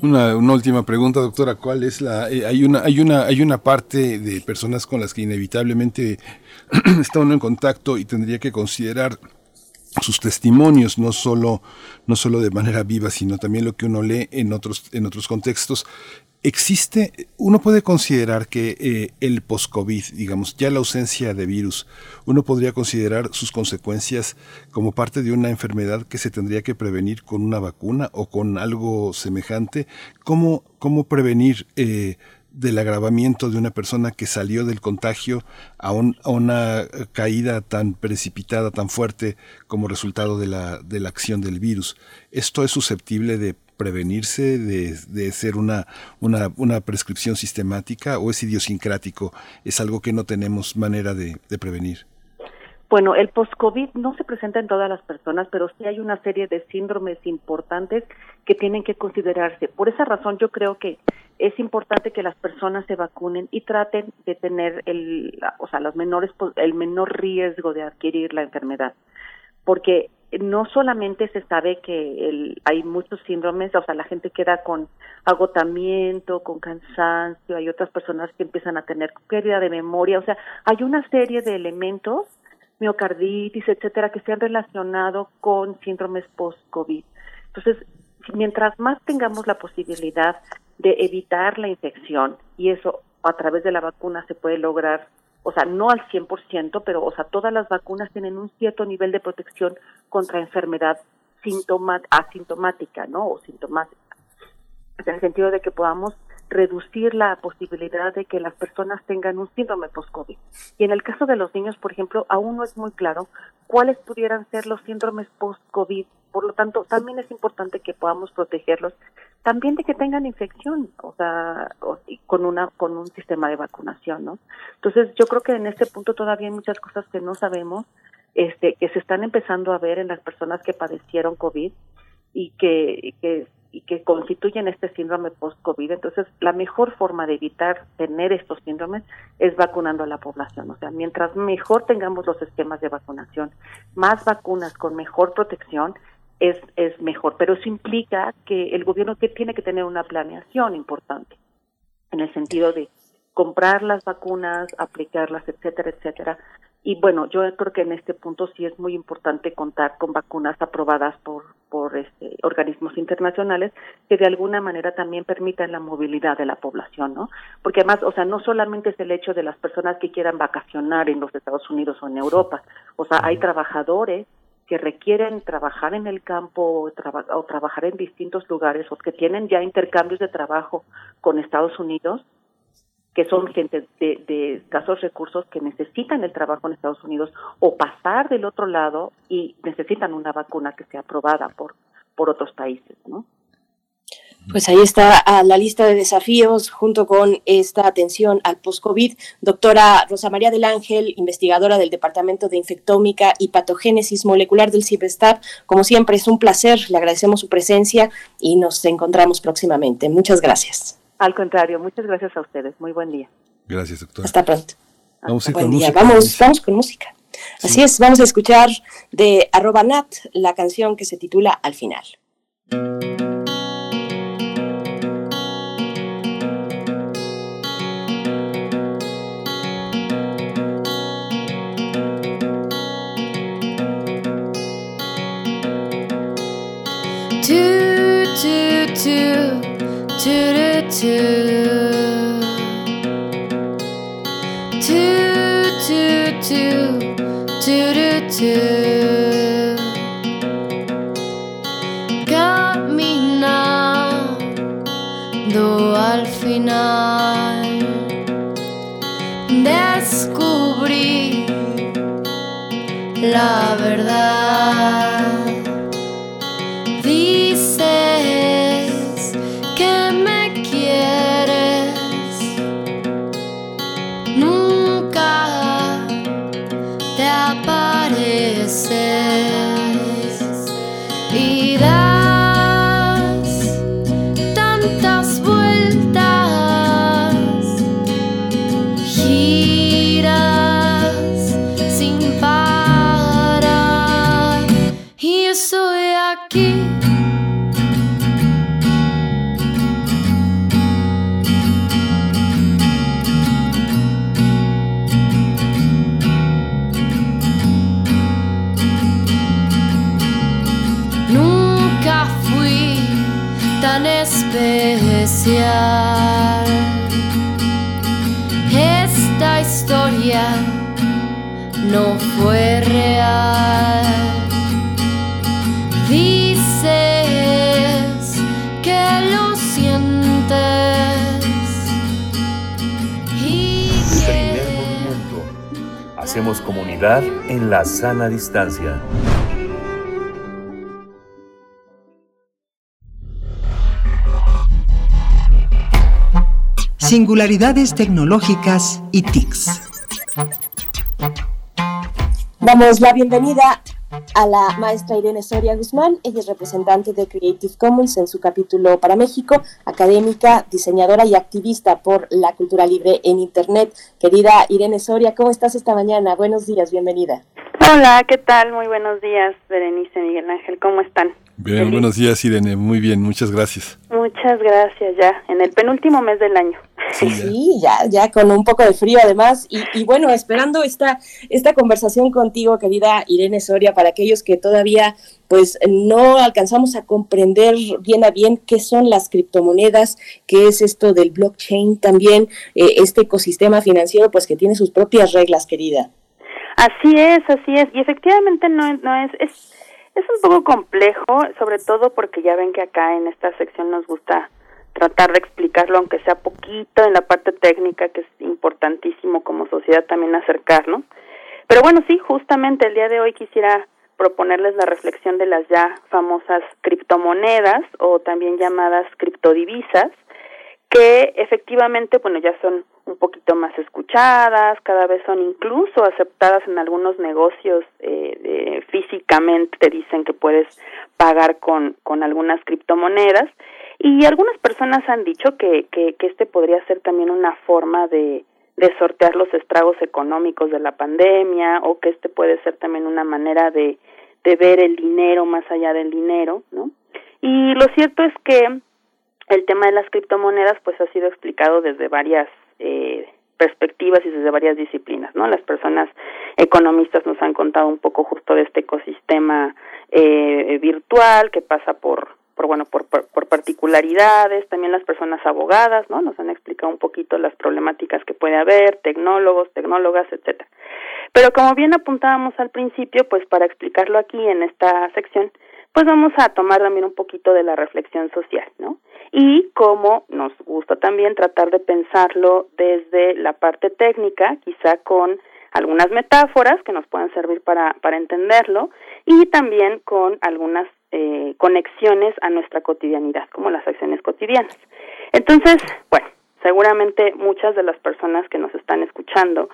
Una, última pregunta, doctora. ¿Cuál es la? Eh, hay una, hay una, hay una parte de personas con las que inevitablemente está uno en contacto y tendría que considerar sus testimonios, no solo, no solo de manera viva, sino también lo que uno lee en otros, en otros contextos existe, uno puede considerar que eh, el post-COVID, digamos, ya la ausencia de virus, uno podría considerar sus consecuencias como parte de una enfermedad que se tendría que prevenir con una vacuna o con algo semejante. ¿Cómo, cómo prevenir eh, del agravamiento de una persona que salió del contagio a, una caída tan precipitada, tan fuerte como resultado de la, de la acción del virus? ¿Esto es susceptible de prevenirse de, de ser una, una, una, prescripción sistemática o es idiosincrático? ¿Es algo que no tenemos manera de, de prevenir? Bueno, el post-COVID no se presenta en todas las personas, pero sí hay una serie de síndromes importantes que tienen que considerarse. Por esa razón yo creo que es importante que las personas se vacunen y traten de tener el, o sea, los menores, el menor riesgo de adquirir la enfermedad. Porque no solamente se sabe que el, hay muchos síndromes, o sea, la gente queda con agotamiento, con cansancio, hay otras personas que empiezan a tener pérdida de memoria, o sea, hay una serie de elementos, miocarditis, etcétera, que se han relacionado con síndromes post-COVID. Entonces, mientras más tengamos la posibilidad de evitar la infección, y eso a través de la vacuna se puede lograr o sea, no al 100%, pero, o sea, todas las vacunas tienen un cierto nivel de protección contra enfermedad asintomática, ¿no? O sintomática. En el sentido de que podamos reducir la posibilidad de que las personas tengan un síndrome post-COVID. Y en el caso de los niños, por ejemplo, aún no es muy claro cuáles pudieran ser los síndromes post-COVID. Por lo tanto, también es importante que podamos protegerlos también de que tengan infección, o sea, con una con un sistema de vacunación, ¿no? Entonces, yo creo que en este punto todavía hay muchas cosas que no sabemos, este, que se están empezando a ver en las personas que padecieron COVID y que, que y que constituyen este síndrome post-COVID. Entonces, la mejor forma de evitar tener estos síndromes es vacunando a la población. O sea, mientras mejor tengamos los esquemas de vacunación, más vacunas con mejor protección, es, es mejor. Pero eso implica que el gobierno tiene que tener una planeación importante, en el sentido de comprar las vacunas, aplicarlas, etcétera, etcétera. Y bueno, yo creo que en este punto sí es muy importante contar con vacunas aprobadas por, por este, organismos internacionales que de alguna manera también permitan la movilidad de la población, ¿no? Porque además, o sea, no solamente es el hecho de las personas que quieran vacacionar en los Estados Unidos o en Europa, o sea, hay trabajadores que requieren trabajar en el campo o, trabajar en distintos lugares o que tienen ya intercambios de trabajo con Estados Unidos que son gente de, de escasos recursos que necesitan el trabajo en Estados Unidos o pasar del otro lado y necesitan una vacuna que sea aprobada por, por otros países, ¿no? Pues ahí está la lista de desafíos junto con esta atención al post-COVID. Doctora Rosa María del Ángel, investigadora del Departamento de Infectómica y Patogénesis Molecular del CIPESTAP. Como siempre, es un placer. Le agradecemos su presencia y nos encontramos próximamente. Muchas gracias. Al contrario, muchas gracias a ustedes. Muy buen día. Gracias, doctora. Hasta pronto. Vamos, Buen con día. música, Vamos, vamos con música. Así es, vamos a escuchar de arroba nat la canción que se titula Al final. Two, two, two, two, two. Two, two, two, two, two. Especial. Esta historia no fue real. Dices que lo sientes y Primer movimiento. Hacemos comunidad en la sana distancia. Singularidades tecnológicas y TICs. Damos la bienvenida a la maestra Irene Soria Guzmán. Ella es representante de Creative Commons en su capítulo para México, académica, diseñadora y activista por la cultura libre en Internet. Querida Irene Soria, ¿cómo estás esta mañana? Buenos días, bienvenida. Hola, ¿qué tal? Muy buenos días, Berenice Miguel Ángel, ¿cómo están? Bien, Feliz. buenos días, Irene. Muy bien, muchas gracias. Muchas gracias, ya, en el penúltimo mes del año. Sí, ya. Sí, ya, ya con un poco de frío además. Y, y bueno, esperando esta, esta conversación contigo, querida Irene Soria, para aquellos que todavía pues no alcanzamos a comprender bien a bien qué son las criptomonedas, qué es esto del blockchain también, eh, este ecosistema financiero pues que tiene sus propias reglas, querida. Así es, así es, y efectivamente no, no es, es, es un poco complejo, sobre todo porque ya ven que acá en esta sección nos gusta tratar de explicarlo, aunque sea poquito en la parte técnica, que es importantísimo como sociedad también acercarnos. Pero bueno, sí, justamente el día de hoy quisiera proponerles la reflexión de las ya famosas criptomonedas o también llamadas criptodivisas, que efectivamente, bueno, ya son un poquito más escuchadas, cada vez son incluso aceptadas en algunos negocios eh, físicamente, te dicen que puedes pagar con, con algunas criptomonedas y algunas personas han dicho que, que, que este podría ser también una forma de, de sortear los estragos económicos de la pandemia o que este puede ser también una manera de, de ver el dinero más allá del dinero, ¿no? Y lo cierto es que el tema de las criptomonedas pues ha sido explicado desde varias eh, perspectivas y desde varias disciplinas, ¿no? Las personas economistas nos han contado un poco justo de este ecosistema eh, virtual que pasa por por bueno por, por, por particularidades también las personas abogadas no nos han explicado un poquito las problemáticas que puede haber tecnólogos tecnólogas etcétera pero como bien apuntábamos al principio pues para explicarlo aquí en esta sección pues vamos a tomar también un poquito de la reflexión social no y como nos gusta también tratar de pensarlo desde la parte técnica, quizá con algunas metáforas que nos puedan servir para, para entenderlo y también con algunas eh, conexiones a nuestra cotidianidad, como las acciones cotidianas. Entonces, bueno, seguramente muchas de las personas que nos están escuchando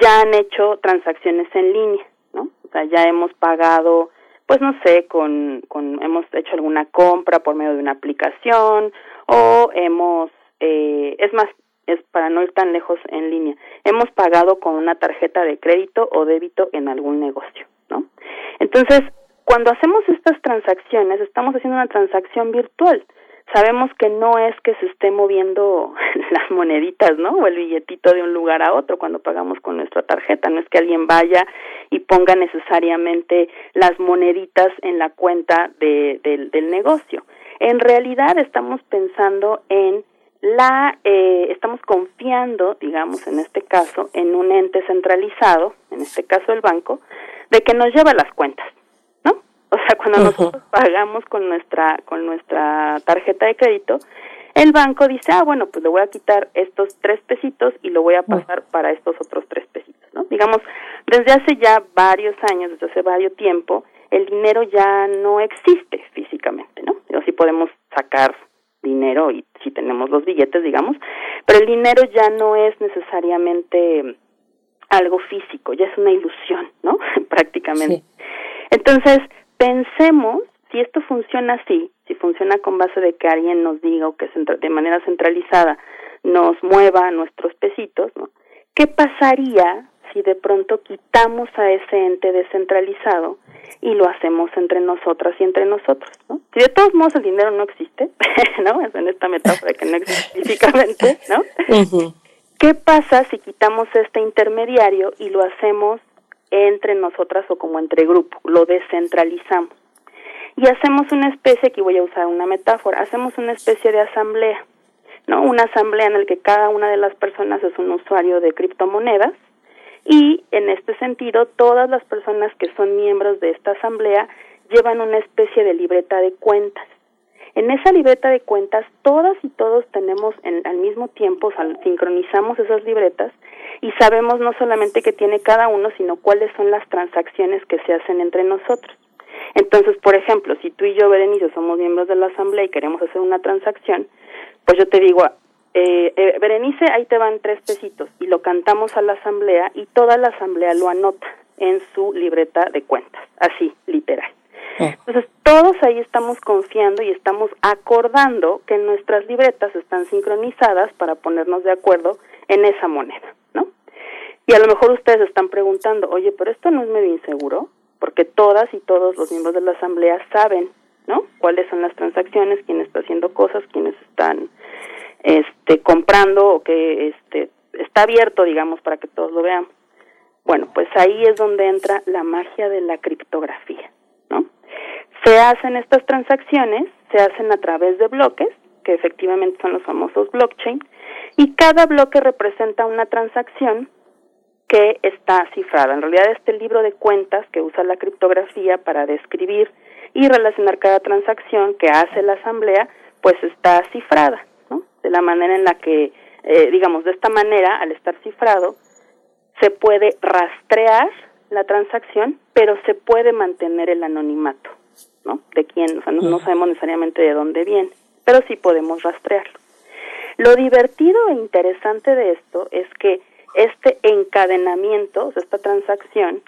ya han hecho transacciones en línea, ¿no? O sea, ya hemos pagado pues no sé, con, con hemos hecho alguna compra por medio de una aplicación o hemos, eh, es más, es para no ir tan lejos en línea, hemos pagado con una tarjeta de crédito o débito en algún negocio, ¿no? Entonces, cuando hacemos estas transacciones, estamos haciendo una transacción virtual sabemos que no es que se esté moviendo las moneditas, ¿no? O el billetito de un lugar a otro cuando pagamos con nuestra tarjeta, no es que alguien vaya y ponga necesariamente las moneditas en la cuenta de, del negocio. En realidad estamos pensando en la, eh, estamos confiando, digamos, en este caso, en un ente centralizado, en este caso el banco, de que nos lleva las cuentas. O sea, cuando nosotros pagamos con nuestra con nuestra tarjeta de crédito, el banco dice, ah, bueno, pues le voy a quitar estos tres pesitos y lo voy a pasar para estos otros tres pesitos, ¿no? Digamos, desde hace ya varios años, desde hace varios tiempo, el dinero ya no existe físicamente, ¿no? Pero sí podemos sacar dinero y si tenemos los billetes, digamos, pero el dinero ya no es necesariamente algo físico, ya es una ilusión, ¿no? Prácticamente. Entonces, pensemos si esto funciona así, si funciona con base de que alguien nos diga o que de manera centralizada nos mueva nuestros pesitos, ¿no? ¿Qué pasaría si de pronto quitamos a ese ente descentralizado y lo hacemos entre nosotras y entre nosotros, ¿no? Si de todos modos el dinero no existe, ¿no? Es en esta metáfora que no existe físicamente, ¿no? ¿Qué pasa si quitamos este intermediario y lo hacemos entre nosotras o como entre grupo, lo descentralizamos. Y hacemos una especie, aquí voy a usar una metáfora, hacemos una especie de asamblea, ¿no? Una asamblea en la que cada una de las personas es un usuario de criptomonedas y en este sentido todas las personas que son miembros de esta asamblea llevan una especie de libreta de cuentas. En esa libreta de cuentas, todas y todos tenemos en, al mismo tiempo, sincronizamos esas libretas y sabemos no solamente qué tiene cada uno, sino cuáles son las transacciones que se hacen entre nosotros. Entonces, por ejemplo, si tú y yo, Berenice, somos miembros de la asamblea y queremos hacer una transacción, pues yo te digo, eh, eh, Berenice, ahí te van tres pesitos y lo cantamos a la asamblea y toda la asamblea lo anota en su libreta de cuentas, así, literal. Entonces, todos ahí estamos confiando y estamos acordando que nuestras libretas están sincronizadas para ponernos de acuerdo en esa moneda, ¿no? Y a lo mejor ustedes están preguntando, oye, pero esto no es medio inseguro, porque todas y todos los miembros de la asamblea saben, ¿no? Cuáles son las transacciones, quién está haciendo cosas, quiénes están este comprando o que este está abierto, digamos, para que todos lo vean. Bueno, pues ahí es donde entra la magia de la criptografía. Se hacen estas transacciones, se hacen a través de bloques, que efectivamente son los famosos blockchain, y cada bloque representa una transacción que está cifrada. En realidad este libro de cuentas que usa la criptografía para describir y relacionar cada transacción que hace la asamblea, pues está cifrada, ¿no? De la manera en la que, eh, digamos, de esta manera, al estar cifrado, se puede rastrear la transacción, pero se puede mantener el anonimato. ¿No? De quién, o sea, no, sabemos necesariamente de dónde viene, pero sí podemos rastrearlo. Lo divertido e interesante de esto es que este encadenamiento, o sea, esta transacción,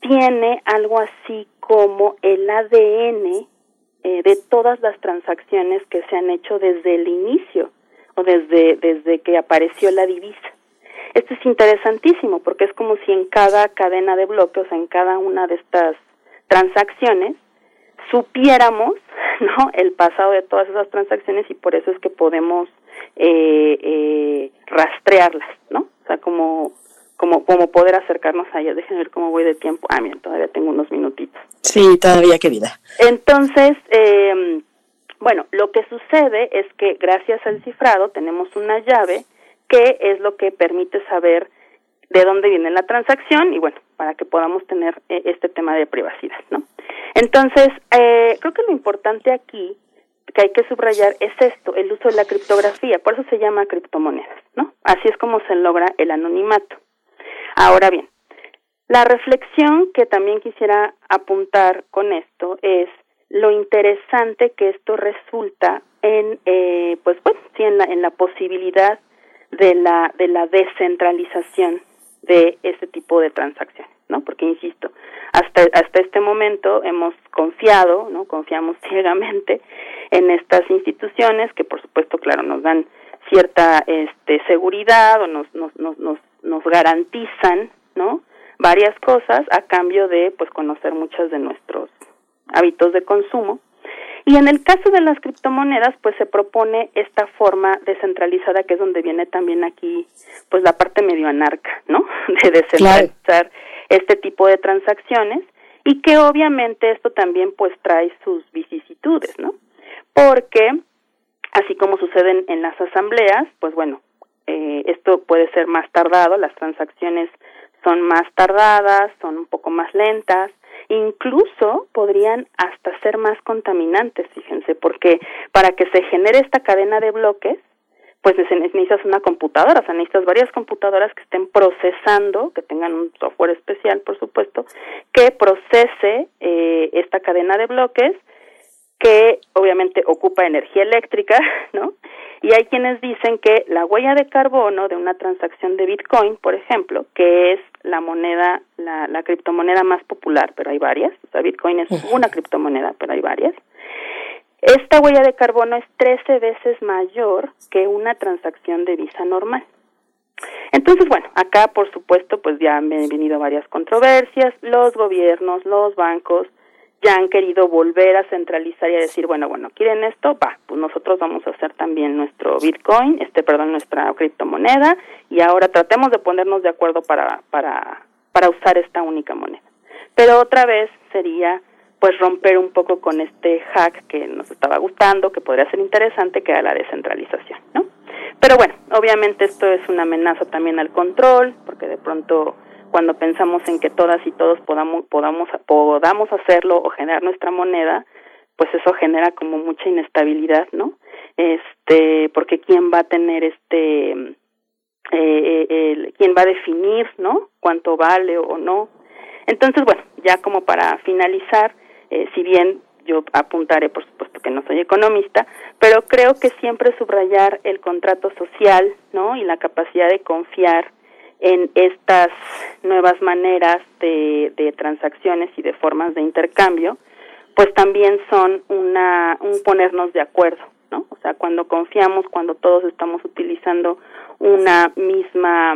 tiene algo así como el ADN eh, de todas las transacciones que se han hecho desde el inicio o desde, desde que apareció la divisa. Esto es interesantísimo porque es como si en cada cadena de bloques, en cada una de estas transacciones, supiéramos no el pasado de todas esas transacciones y por eso es que podemos eh, eh, rastrearlas no o sea como como como poder acercarnos a ellas. Déjenme ver cómo voy de tiempo. Ah bien todavía tengo unos minutitos. Sí todavía querida entonces eh, bueno lo que sucede es que gracias al cifrado tenemos una llave que es lo que permite saber de dónde viene la transacción y bueno, para que podamos tener eh, este tema de privacidad, ¿no? Entonces, eh, creo que lo importante aquí que hay que subrayar es esto, el uso de la criptografía, por eso se llama criptomonedas, ¿no? Así es como se logra el anonimato. Ahora bien, la reflexión que también quisiera apuntar con esto es lo interesante que esto resulta en, eh, pues bueno, sí, en la, en la posibilidad de la, de la descentralización de este tipo de transacciones, ¿no? Porque insisto, hasta hasta este momento hemos confiado, ¿no? Confiamos ciegamente en estas instituciones que por supuesto, claro, nos dan cierta este seguridad o nos nos nos nos, nos garantizan, ¿no? varias cosas a cambio de pues conocer muchos de nuestros hábitos de consumo y en el caso de las criptomonedas, pues se propone esta forma descentralizada que es donde viene también aquí, pues la parte medio anarca, ¿no? De descentralizar este tipo de transacciones y que obviamente esto también pues trae sus vicisitudes, ¿no? Porque así como suceden en las asambleas, pues bueno, eh, esto puede ser más tardado, las transacciones son más tardadas, son un poco más lentas, incluso podrían hasta ser más contaminantes, fíjense, porque para que se genere esta cadena de bloques, pues necesitas una computadora, o sea, necesitas varias computadoras que estén procesando, que tengan un software especial, por supuesto, que procese eh, esta cadena de bloques, que obviamente ocupa energía eléctrica, ¿no? Y hay quienes dicen que la huella de carbono de una transacción de Bitcoin, por ejemplo, que es la moneda, la, la criptomoneda más popular, pero hay varias, o sea, Bitcoin es una criptomoneda, pero hay varias, esta huella de carbono es 13 veces mayor que una transacción de visa normal. Entonces, bueno, acá por supuesto pues ya han venido varias controversias, los gobiernos, los bancos ya han querido volver a centralizar y a decir, bueno, bueno, ¿quieren esto? Va, pues nosotros vamos a hacer también nuestro Bitcoin, este, perdón, nuestra criptomoneda y ahora tratemos de ponernos de acuerdo para, para, para usar esta única moneda. Pero otra vez sería pues romper un poco con este hack que nos estaba gustando, que podría ser interesante, que era la descentralización, ¿no? Pero bueno, obviamente esto es una amenaza también al control, porque de pronto cuando pensamos en que todas y todos podamos, podamos, podamos hacerlo o generar nuestra moneda, pues eso genera como mucha inestabilidad, ¿no? Este, porque quién va a tener este, eh, eh, quién va a definir, ¿no? Cuánto vale o no. Entonces, bueno, ya como para finalizar, eh, si bien yo apuntaré, por supuesto que no soy economista, pero creo que siempre subrayar el contrato social, ¿no? Y la capacidad de confiar en estas nuevas maneras de, de transacciones y de formas de intercambio, pues también son una, un ponernos de acuerdo, ¿no? O sea, cuando confiamos, cuando todos estamos utilizando una misma,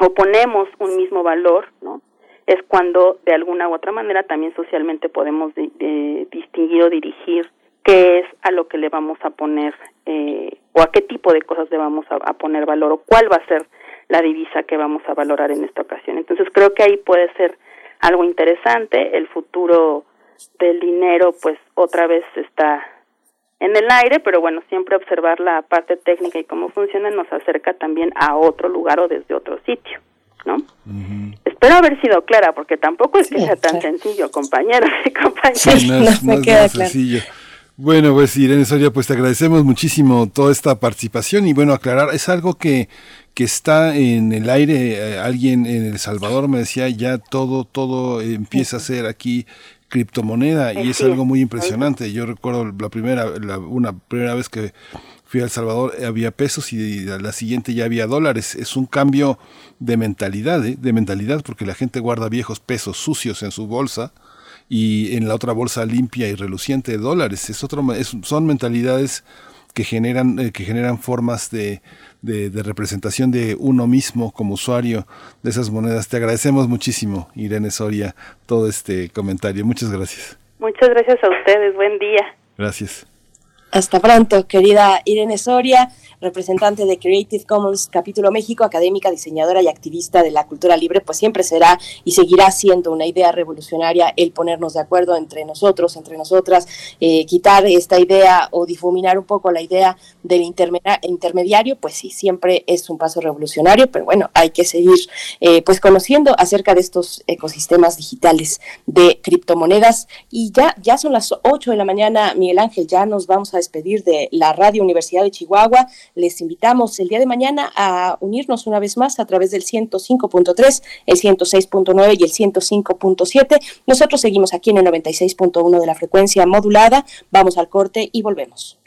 o ponemos un mismo valor, ¿no? Es cuando de alguna u otra manera también socialmente podemos distinguir o dirigir qué es a lo que le vamos a poner eh, o a qué tipo de cosas le vamos a, poner valor o cuál va a ser la divisa que vamos a valorar en esta ocasión. Entonces creo que ahí puede ser algo interesante. El futuro del dinero pues otra vez está en el aire, pero bueno, siempre observar la parte técnica y cómo funciona nos acerca también a otro lugar o desde otro sitio. ¿no? Espero haber sido clara, porque tampoco es que sea tan sencillo, compañeros y compañeras. no, queda sencillo. Bueno, pues Irene Soria, pues te agradecemos muchísimo toda esta participación y bueno, aclarar, es algo que, que está en el aire, eh, alguien en El Salvador me decía, ya todo, todo empieza a ser aquí criptomoneda y es algo muy impresionante. Yo recuerdo la primera, la, una primera vez que fui a El Salvador había pesos y la siguiente ya había dólares. Es un cambio de mentalidad, ¿eh? de mentalidad, porque la gente guarda viejos pesos sucios en su bolsa y en la otra bolsa limpia y reluciente de dólares. Es otro, son mentalidades que generan, eh, que generan formas de, de, de, representación de uno mismo como usuario de esas monedas. Te agradecemos muchísimo, Irene Soria, todo este comentario. Muchas gracias. Muchas gracias a ustedes. Buen día. Gracias. Hasta pronto, querida Irene Soria representante de Creative Commons Capítulo México, académica, diseñadora y activista de la cultura libre, pues siempre será y seguirá siendo una idea revolucionaria el ponernos de acuerdo entre nosotros, entre nosotras, eh, quitar esta idea o difuminar un poco la idea del intermediario, pues sí, siempre es un paso revolucionario, pero bueno, hay que seguir eh, pues conociendo acerca de estos ecosistemas digitales de criptomonedas. Y ya, ya son las 8 de la mañana, Miguel Ángel, ya nos vamos a despedir de la Radio Universidad de Chihuahua les invitamos el día de mañana a unirnos una vez más a través del 105.3, el 106.9 y el 105.7. Nosotros seguimos aquí en el 96.1 de la frecuencia modulada. Vamos al corte y volvemos.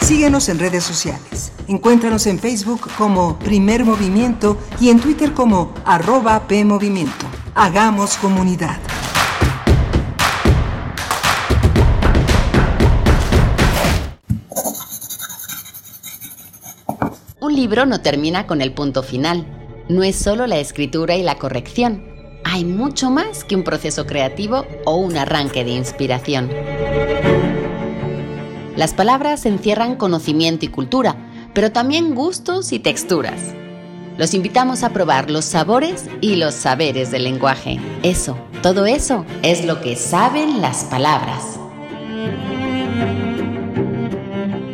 Síguenos en redes sociales. Encuéntranos en Facebook como Primer Movimiento y en Twitter como arroba PMovimiento. Hagamos comunidad. Un libro no termina con el punto final. No es solo la escritura y la corrección. Hay mucho más que un proceso creativo o un arranque de inspiración. Las palabras encierran conocimiento y cultura, pero también gustos y texturas. Los invitamos a probar los sabores y los saberes del lenguaje. Eso, todo eso es lo que saben las palabras.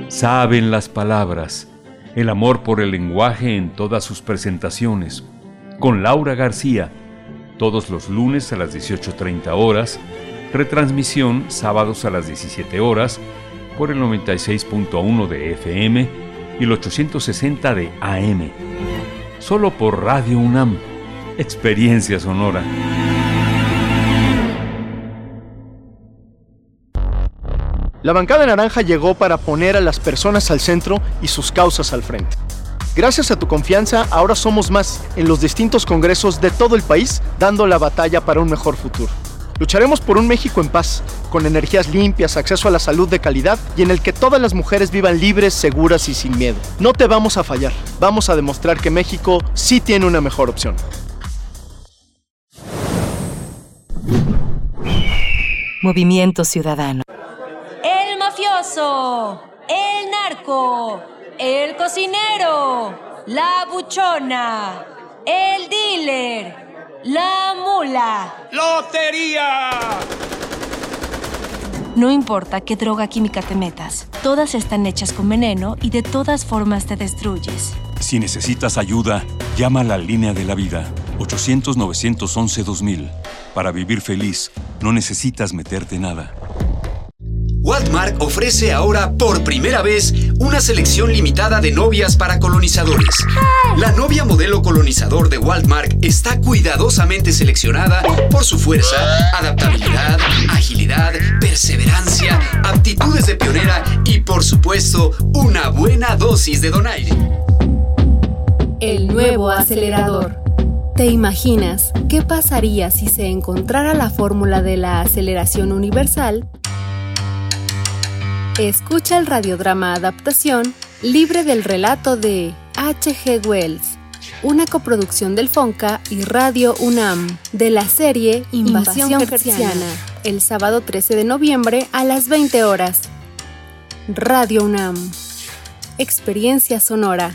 Saben las palabras el amor por el lenguaje en todas sus presentaciones, con Laura García, todos los lunes a las 18.30 horas, retransmisión sábados a las 17 horas por el 96.1 de FM y el 860 de AM. Solo por Radio UNAM, experiencia sonora. La bancada naranja llegó para poner a las personas al centro y sus causas al frente. Gracias a tu confianza, ahora somos más en los distintos congresos de todo el país, dando la batalla para un mejor futuro. Lucharemos por un México en paz, con energías limpias, acceso a la salud de calidad y en el que todas las mujeres vivan libres, seguras y sin miedo. No te vamos a fallar, vamos a demostrar que México sí tiene una mejor opción. Movimiento Ciudadano el narco, el cocinero, la buchona, el dealer, la mula. ¡Lotería! No importa qué droga química te metas, todas están hechas con veneno y de todas formas te destruyes. Si necesitas ayuda, llama a la línea de la vida, 800-911-2000. Para vivir feliz, no necesitas meterte nada. Walmart ofrece ahora por primera vez una selección limitada de novias para colonizadores. La novia modelo colonizador de Walmart está cuidadosamente seleccionada por su fuerza, adaptabilidad, agilidad, perseverancia, aptitudes de pionera y por supuesto una buena dosis de donaire. El nuevo acelerador. ¿Te imaginas qué pasaría si se encontrara la fórmula de la aceleración universal Escucha el radiodrama adaptación libre del relato de H.G. Wells, una coproducción del FONCA y Radio UNAM, de la serie Invasión, Invasión el sábado 13 de noviembre a las 20 horas. Radio UNAM. Experiencia sonora.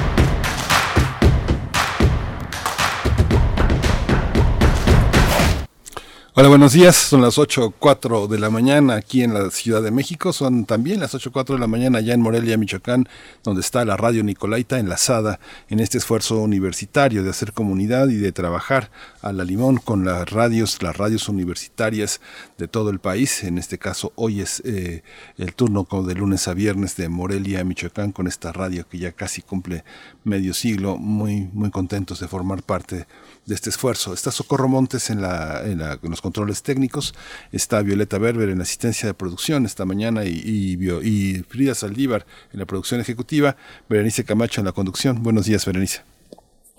Hola, buenos días. Son las 8.04 de la mañana aquí en la Ciudad de México. Son también las 8.04 de la mañana allá en Morelia, Michoacán, donde está la radio Nicolaita enlazada en este esfuerzo universitario de hacer comunidad y de trabajar a la limón con las radios, las radios universitarias de todo el país. En este caso, hoy es eh, el turno de lunes a viernes de Morelia, Michoacán, con esta radio que ya casi cumple medio siglo. Muy, muy contentos de formar parte de este esfuerzo. Está Socorro Montes en, la, en, los controles técnicos, está Violeta Berber en la asistencia de producción esta mañana y, y, Frida Saldívar en la producción ejecutiva, Berenice Camacho en la conducción. Buenos días, Berenice.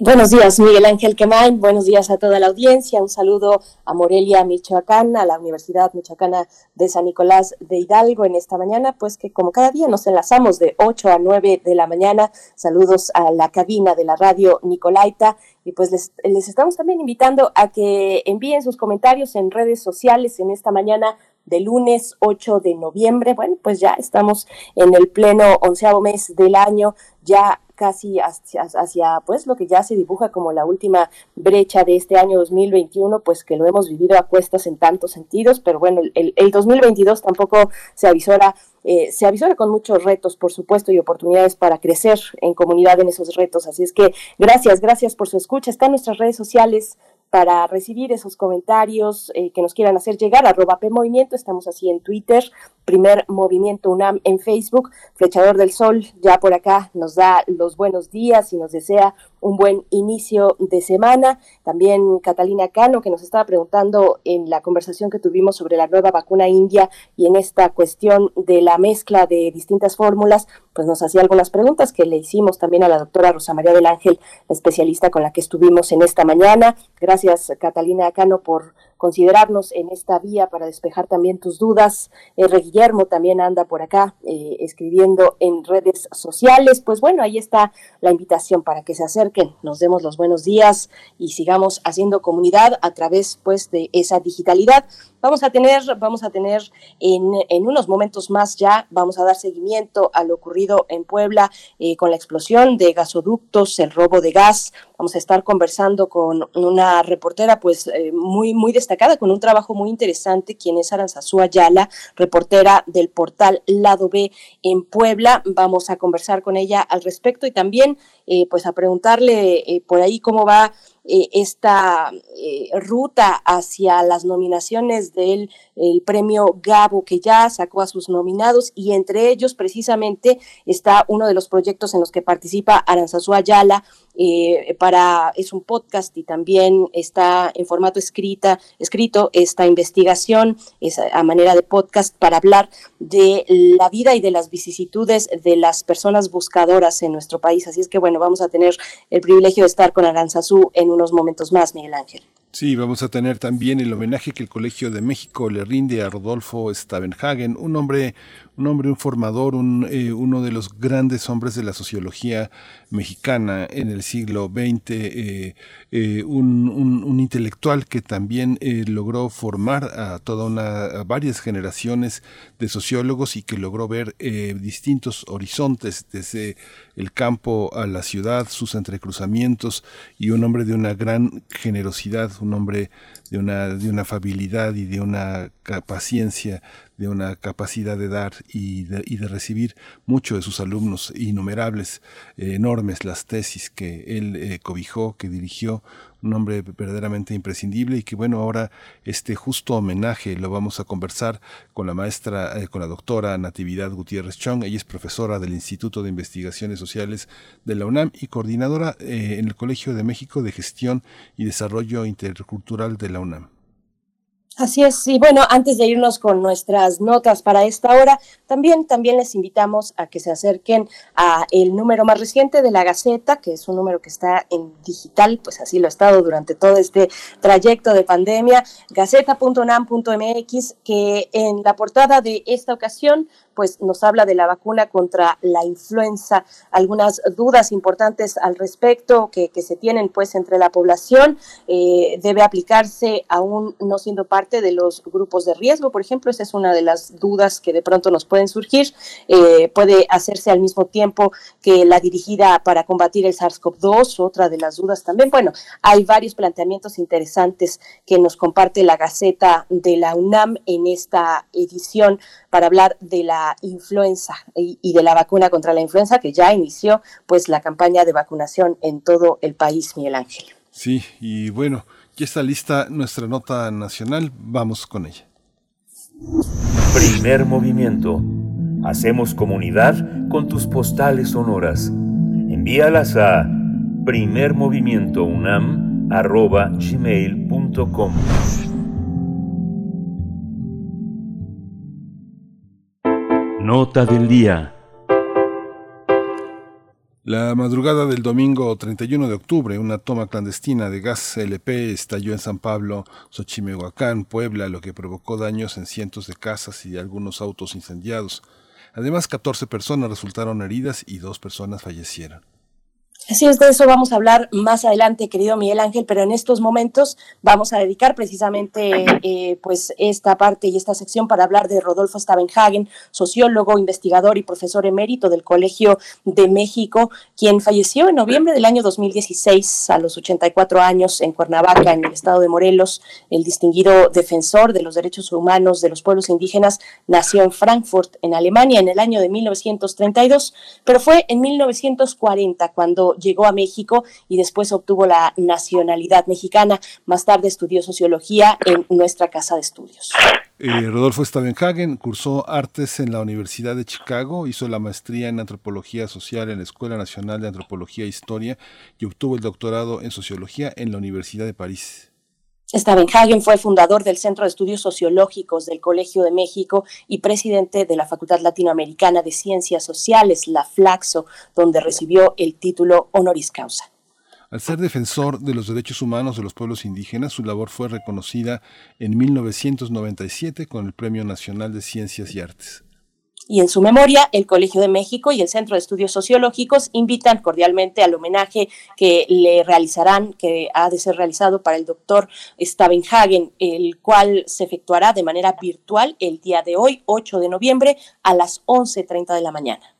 Buenos días, Miguel Ángel Quemain. Buenos días a toda la audiencia. Un saludo a Morelia, Michoacán, a la Universidad Michoacana de San Nicolás de Hidalgo en esta mañana, pues que como cada día nos enlazamos de 8 a 9 de la mañana. Saludos a la cabina de la radio Nicolaita y pues les, les estamos también invitando a que envíen sus comentarios en redes sociales en esta mañana de lunes 8 de noviembre. Bueno, pues ya estamos en el pleno onceavo mes del año, ya casi hacia, pues lo que ya se dibuja como la última brecha de este año 2021, pues que lo hemos vivido a cuestas en tantos sentidos, pero bueno, el, el 2022 tampoco se avisora, eh, se avisora con muchos retos, por supuesto, y oportunidades para crecer en comunidad en esos retos. Así es que gracias, gracias por su escucha. Están nuestras redes sociales para recibir esos comentarios eh, que nos quieran hacer llegar, arroba P Movimiento, estamos así en Twitter, primer movimiento UNAM en Facebook, Flechador del Sol ya por acá nos da los buenos días y nos desea un buen inicio de semana. También Catalina Cano, que nos estaba preguntando en la conversación que tuvimos sobre la nueva vacuna india y en esta cuestión de la mezcla de distintas fórmulas, pues nos hacía algunas preguntas que le hicimos también a la doctora Rosa María del Ángel, especialista con la que estuvimos en esta mañana. Gracias, Catalina Cano, por considerarnos en esta vía para despejar también tus dudas. R. Guillermo también anda por acá eh, escribiendo en redes sociales. Pues bueno, ahí está la invitación para que se acerquen, nos demos los buenos días y sigamos haciendo comunidad a través pues de esa digitalidad. Vamos a tener, vamos a tener en, en unos momentos más ya, vamos a dar seguimiento a lo ocurrido en Puebla eh, con la explosión de gasoductos, el robo de gas. Vamos a estar conversando con una reportera pues eh, muy, muy destacada, con un trabajo muy interesante, quien es Aranzazú Ayala, reportera del portal Lado B en Puebla. Vamos a conversar con ella al respecto y también eh, pues a preguntarle por ahí cómo va eh, esta eh, ruta hacia las nominaciones del premio Gabo que ya sacó a sus nominados y entre ellos precisamente está uno de los proyectos en los que participa Aranzazú Ayala eh, para es un podcast y también está en formato escrita escrito esta investigación es a manera de podcast para hablar de la vida y de las vicisitudes de las personas buscadoras en nuestro país. Así es que bueno vamos a tener el privilegio de estar con Aranzazú en unos momentos más, Miguel Ángel. Sí, vamos a tener también el homenaje que el Colegio de México le rinde a Rodolfo Stavenhagen, un hombre, un hombre, un formador, un, eh, uno de los grandes hombres de la sociología mexicana en el siglo XX, eh, eh, un, un, intelectual que también logró formar a toda una, a varias generaciones de sociólogos y que logró ver distintos horizontes desde el campo a la ciudad, sus entrecruzamientos y un hombre de una gran generosidad, un hombre de una, de una afabilidad y de una paciencia, de una capacidad de dar y de, recibir mucho de sus alumnos, innumerables, eh, enormes las tesis que él eh, cobijó, que dirigió, un hombre verdaderamente imprescindible y que bueno, ahora este justo homenaje lo vamos a conversar con la maestra, eh, con la doctora Natividad Gutiérrez Chong. Ella es profesora del Instituto de Investigaciones Sociales de la UNAM y coordinadora en el Colegio de México de Gestión y Desarrollo Intercultural de la UNAM. Así es, y bueno, antes de irnos con nuestras notas para esta hora, también, también les invitamos a que se acerquen a el número más reciente de la Gaceta, que es un número que está en digital, pues así lo ha estado durante todo este trayecto de pandemia, gaceta.unam.mx, que en la portada de esta ocasión pues nos habla de la vacuna contra la influenza, algunas dudas importantes al respecto que, se tienen pues entre la población, eh, debe aplicarse aún no siendo parte de los grupos de riesgo, por ejemplo, esa es una de las dudas que de pronto nos pueden surgir, eh, puede hacerse al mismo tiempo que la dirigida para combatir el SARS-CoV-2, otra de las dudas también, bueno, hay varios planteamientos interesantes que nos comparte la Gaceta de la UNAM en esta edición para hablar de la influenza y, de la vacuna contra la influenza que ya inició pues la campaña de vacunación en todo el país, Miguel Ángel. Sí, y bueno, ya está lista nuestra nota nacional, vamos con ella. Primer movimiento. Hacemos comunidad con tus postales sonoras. Envíalas a primermovimientounam.gmail.com Nota del día. La madrugada del domingo 31 de octubre, una toma clandestina de gas LP estalló en San Pablo, Xochimehuacán, Puebla, lo que provocó daños en cientos de casas y algunos autos incendiados. Además, 14 personas resultaron heridas y dos personas fallecieron. Así es, de eso vamos a hablar más adelante, querido Miguel Ángel, pero en estos momentos vamos a dedicar precisamente eh, pues esta parte y esta sección para hablar de Rodolfo Stavenhagen, sociólogo, investigador y profesor emérito del Colegio de México, quien falleció en noviembre del año 2016 a los 84 años en Cuernavaca, en el estado de Morelos. El distinguido defensor de los derechos humanos de los pueblos indígenas nació en Frankfurt, en Alemania, en el año de 1932, pero fue en 1940 cuando llegó a México y después obtuvo la nacionalidad mexicana. Más tarde estudió sociología en nuestra casa de estudios. Eh, Rodolfo Stavenhagen cursó artes en la Universidad de Chicago, hizo la maestría en antropología social en la Escuela Nacional de Antropología e Historia y obtuvo el doctorado en sociología en la Universidad de París. Stavenhagen fue fundador del Centro de Estudios Sociológicos del Colegio de México y presidente de la Facultad Latinoamericana de Ciencias Sociales, la FLAXO, donde recibió el título honoris causa. Al ser defensor de los derechos humanos de los pueblos indígenas, su labor fue reconocida en 1997 con el Premio Nacional de Ciencias y Artes y en su memoria el Colegio de México y el Centro de Estudios Sociológicos invitan cordialmente al homenaje que le realizarán, que ha de ser realizado para el doctor Stavenhagen, el cual se efectuará de manera virtual el día de hoy, 8 de noviembre, a las 11.30 de la mañana.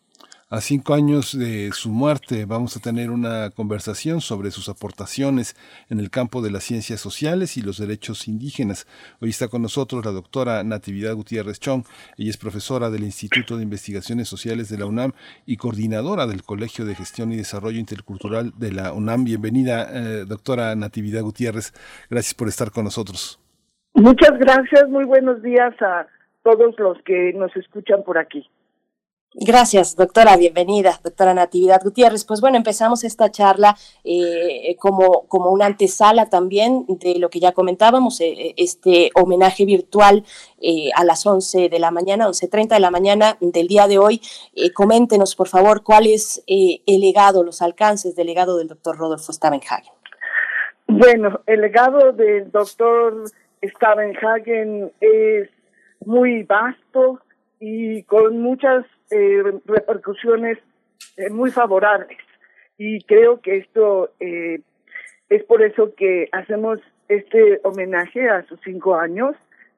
A cinco años de su muerte vamos a tener una conversación sobre sus aportaciones en el campo de las ciencias sociales y los derechos indígenas. Hoy está con nosotros la doctora Natividad Gutiérrez Chong. Ella es profesora del Instituto de Investigaciones Sociales de la UNAM y coordinadora del Colegio de Gestión y Desarrollo Intercultural de la UNAM. Bienvenida, eh, doctora Natividad Gutiérrez. Gracias por estar con nosotros. Muchas gracias. Muy buenos días a todos los que nos escuchan por aquí. Gracias, doctora. Bienvenida, doctora Natividad Gutiérrez. Pues bueno, empezamos esta charla eh, como, como una antesala también de lo que ya comentábamos, eh, este homenaje virtual eh, a las 11 de la mañana, 11.30 de la mañana del día de hoy. coméntenos, por favor, cuál es el legado, los alcances del legado del doctor Rodolfo Stavenhagen. Bueno, el legado del doctor Stavenhagen es muy vasto y con muchas eh, repercusiones eh, muy favorables. Y creo que esto eh, es por eso que hacemos este homenaje a sus cinco años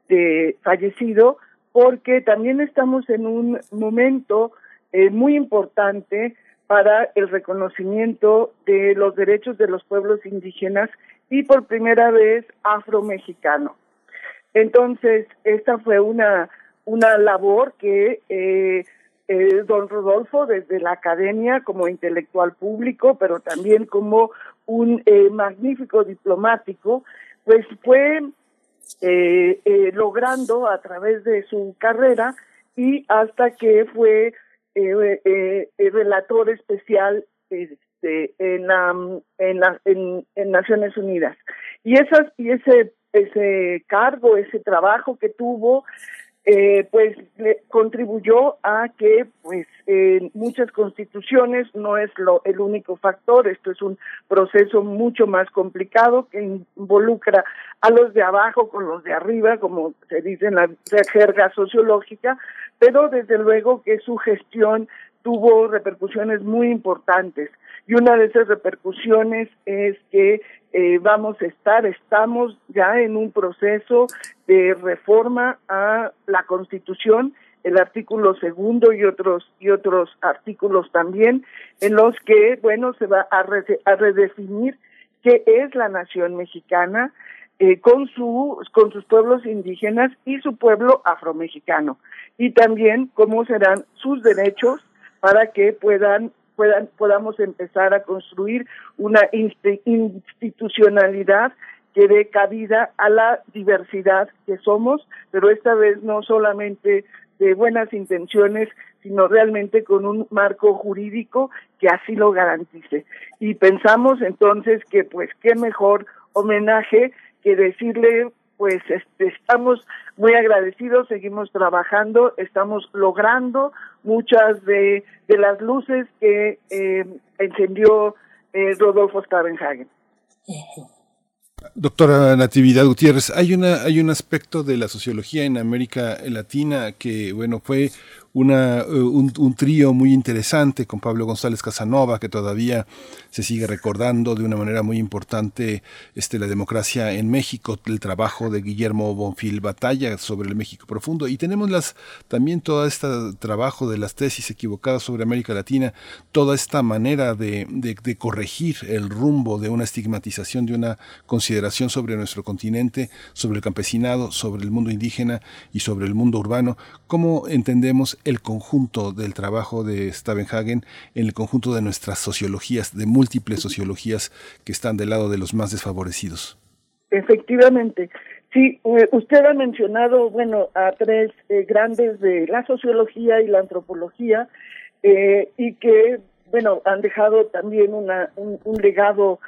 de fallecido, porque también estamos en un momento muy importante para el reconocimiento de los derechos de los pueblos indígenas y por primera vez afromexicano. Entonces, esta fue una, una labor que eh, eh, don Rodolfo desde la academia como intelectual público, pero también como un eh, magnífico diplomático, pues fue eh, logrando a través de su carrera y hasta que fue relator especial este, en, la, en, la, en Naciones Unidas. Y, esas, y ese, ese cargo, ese trabajo que tuvo, eh, pues le contribuyó a que pues en muchas constituciones no es lo el único factor. Esto es un proceso mucho más complicado que involucra a los de abajo con los de arriba como se dice en la jerga sociológica pero desde luego que su gestión tuvo repercusiones muy importantes. Y una de esas repercusiones es que eh, vamos a estar, estamos ya en un proceso de reforma a la Constitución, el artículo segundo y otros y otros artículos también, en los que, bueno, se va a, redefinir qué es la nación mexicana, eh, con su con sus pueblos indígenas y su pueblo afromexicano. Y también cómo serán sus derechos para que puedan puedan, podamos empezar a construir una institucionalidad que dé cabida a la diversidad que somos, pero esta vez no solamente de buenas intenciones, sino realmente con un marco jurídico que así lo garantice. Y pensamos entonces que pues qué mejor homenaje que decirle pues este, estamos muy agradecidos, seguimos trabajando, estamos logrando muchas de, las luces que eh, encendió Rodolfo Stavenhagen. Doctora Natividad Gutiérrez, hay una hay un aspecto de la sociología en América Latina que bueno fue una, eh, un, trío muy interesante con Pablo González Casanova, que todavía se sigue recordando de una manera muy importante este, la democracia en México, el trabajo de Guillermo Bonfil Batalla sobre el México profundo. Y tenemos las, también todo este trabajo de las tesis equivocadas sobre América Latina, toda esta manera de, de corregir el rumbo de una estigmatización, de una consideración sobre nuestro continente, sobre el campesinado, sobre el mundo indígena y sobre el mundo urbano. ¿Cómo entendemos el conjunto del trabajo de Stavenhagen en el conjunto de nuestras sociologías, de múltiples sociologías que están del lado de los más desfavorecidos. Efectivamente. Sí, eh, usted ha mencionado, bueno, a tres eh, grandes de la sociología y la antropología, eh, y que, bueno, han dejado también una, un, un legado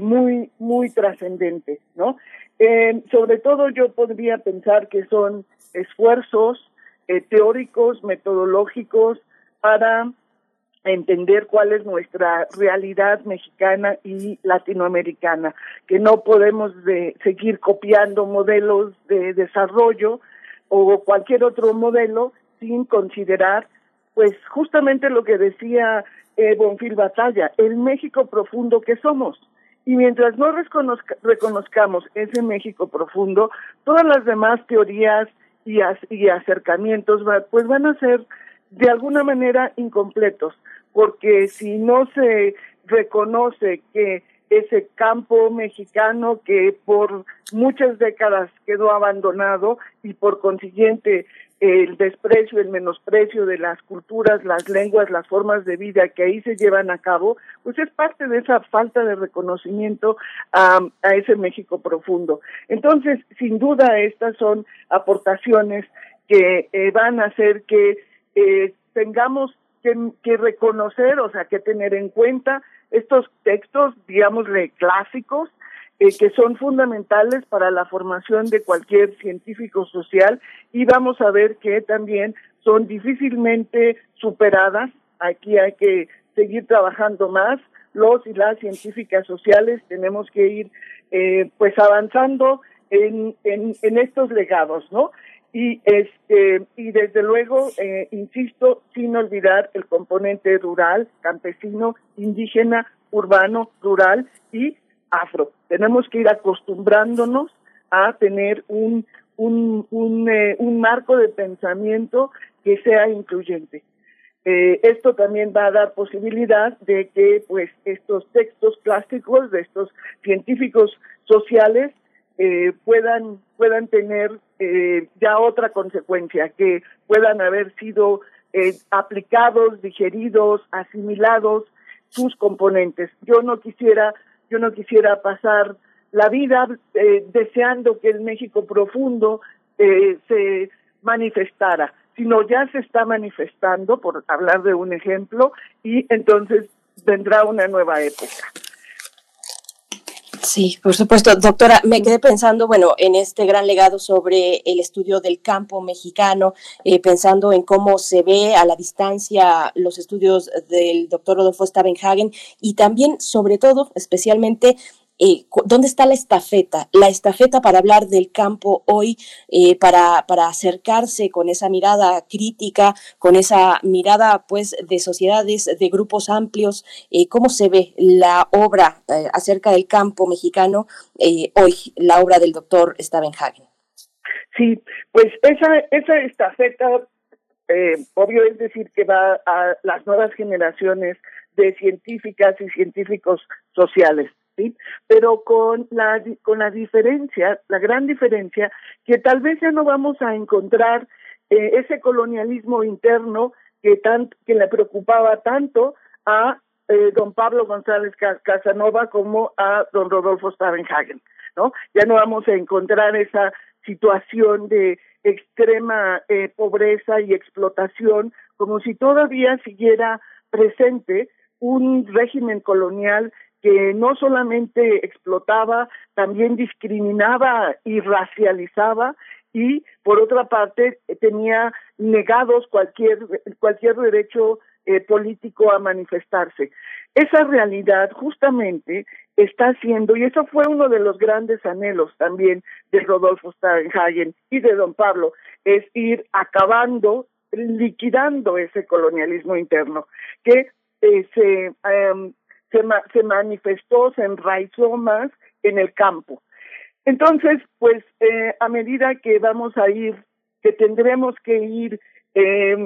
muy, muy trascendente, ¿no? sobre todo yo podría pensar que son esfuerzos eh, teóricos, metodológicos para entender cuál es nuestra realidad mexicana y latinoamericana, que no podemos de seguir copiando modelos de desarrollo o cualquier otro modelo sin considerar, pues justamente lo que decía eh, Bonfil Batalla, el México profundo que somos. Y mientras no reconozcamos ese México profundo, todas las demás teorías y, y acercamientos pues van a ser de alguna manera incompletos, porque si no se reconoce que ese campo mexicano que por muchas décadas quedó abandonado y por consiguiente el desprecio, el menosprecio de las culturas, las lenguas, las formas de vida que ahí se llevan a cabo, pues es parte de esa falta de reconocimiento a, ese México profundo. Entonces, sin duda, estas son aportaciones que eh, van a hacer que eh, tengamos que, que, reconocer, o sea, que tener en cuenta estos textos, digámosle, clásicos, eh, que son fundamentales para la formación de cualquier científico social y vamos a ver que también son difícilmente superadas. Aquí hay que seguir trabajando más. Los y las científicas sociales tenemos que ir eh, pues avanzando en, en, estos legados, ¿no? y este y desde luego eh, insisto sin olvidar el componente rural campesino indígena urbano rural y afro. Tenemos que ir acostumbrándonos a tener un, un, un, eh, un marco de pensamiento que sea incluyente. Eh, esto también va a dar posibilidad de que pues estos textos clásicos de estos científicos sociales eh, puedan puedan tener eh, ya otra consecuencia que puedan haber sido aplicados digeridos asimilados sus componentes yo no quisiera yo no quisiera pasar la vida eh, deseando que el México profundo eh, se manifestara, sino ya se está manifestando, por hablar de un ejemplo, y entonces vendrá una nueva época. Sí, por supuesto. Doctora, me quedé pensando, bueno, en este gran legado sobre el estudio del campo mexicano, eh, pensando en cómo se ve a la distancia los estudios del doctor Rodolfo Stavenhagen y también, sobre todo, especialmente, eh, ¿dónde está la estafeta? La estafeta para hablar del campo hoy, eh, para, para acercarse con esa mirada crítica, con esa mirada pues de sociedades, de grupos amplios, eh, ¿cómo se ve la obra acerca del campo mexicano hoy, la obra del doctor Stavenhagen? Sí, pues esa, esa estafeta, obvio es decir que va a las nuevas generaciones de científicas y científicos sociales pero con la, con la diferencia, la gran diferencia, que tal vez ya no vamos a encontrar eh, ese colonialismo interno que, tan, que le preocupaba tanto a eh, don Pablo González Casanova como a don Rodolfo Stavenhagen, ¿no? Ya no vamos a encontrar esa situación de extrema eh, pobreza y explotación como si todavía siguiera presente un régimen colonial que no solamente explotaba, también discriminaba y racializaba y por otra parte tenía negados cualquier cualquier derecho eh, político a manifestarse. esa realidad justamente está haciendo, y eso fue uno de los grandes anhelos también de Rodolfo Starenhagen y de don Pablo, es ir acabando, liquidando ese colonialismo interno que eh, se, em, se, se manifestó, se enraizó más en el campo. Entonces, pues eh, a medida que vamos a ir, que tendremos que ir eh,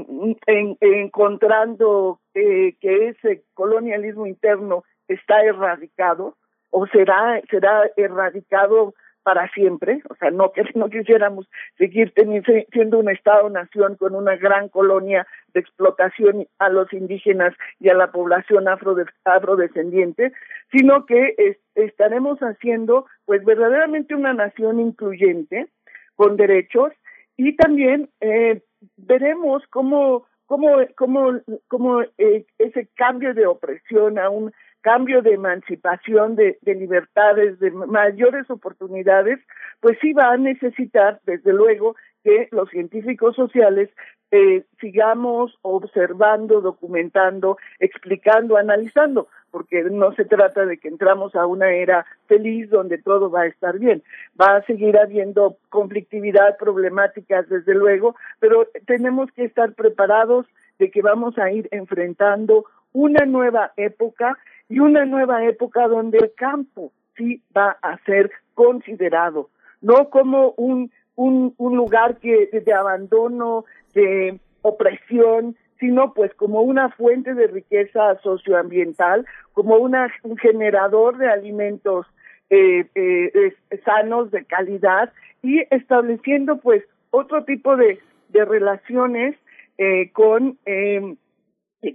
en, encontrando eh, que ese colonialismo interno está erradicado o será será erradicado para siempre, o sea, no que no quisiéramos seguir teniendo, siendo un Estado-nación con una gran colonia de explotación a los indígenas y a la población afrodescendiente, sino que estaremos haciendo, pues, verdaderamente una nación incluyente con derechos y también eh, veremos cómo cómo cómo cómo eh, ese cambio de opresión a un cambio de emancipación, de, libertades, de mayores oportunidades, pues sí va a necesitar, desde luego, que los científicos sociales eh, sigamos observando, documentando, explicando, analizando, porque no se trata de que entramos a una era feliz donde todo va a estar bien. Va a seguir habiendo conflictividad, problemáticas, desde luego, pero tenemos que estar preparados de que vamos a ir enfrentando una nueva época y una nueva época donde el campo sí va a ser considerado, no como un, un, lugar que de abandono, de opresión, sino pues como una fuente de riqueza socioambiental, como un generador de alimentos eh, eh, sanos, de calidad, y estableciendo pues otro tipo de, de relaciones eh, con, eh,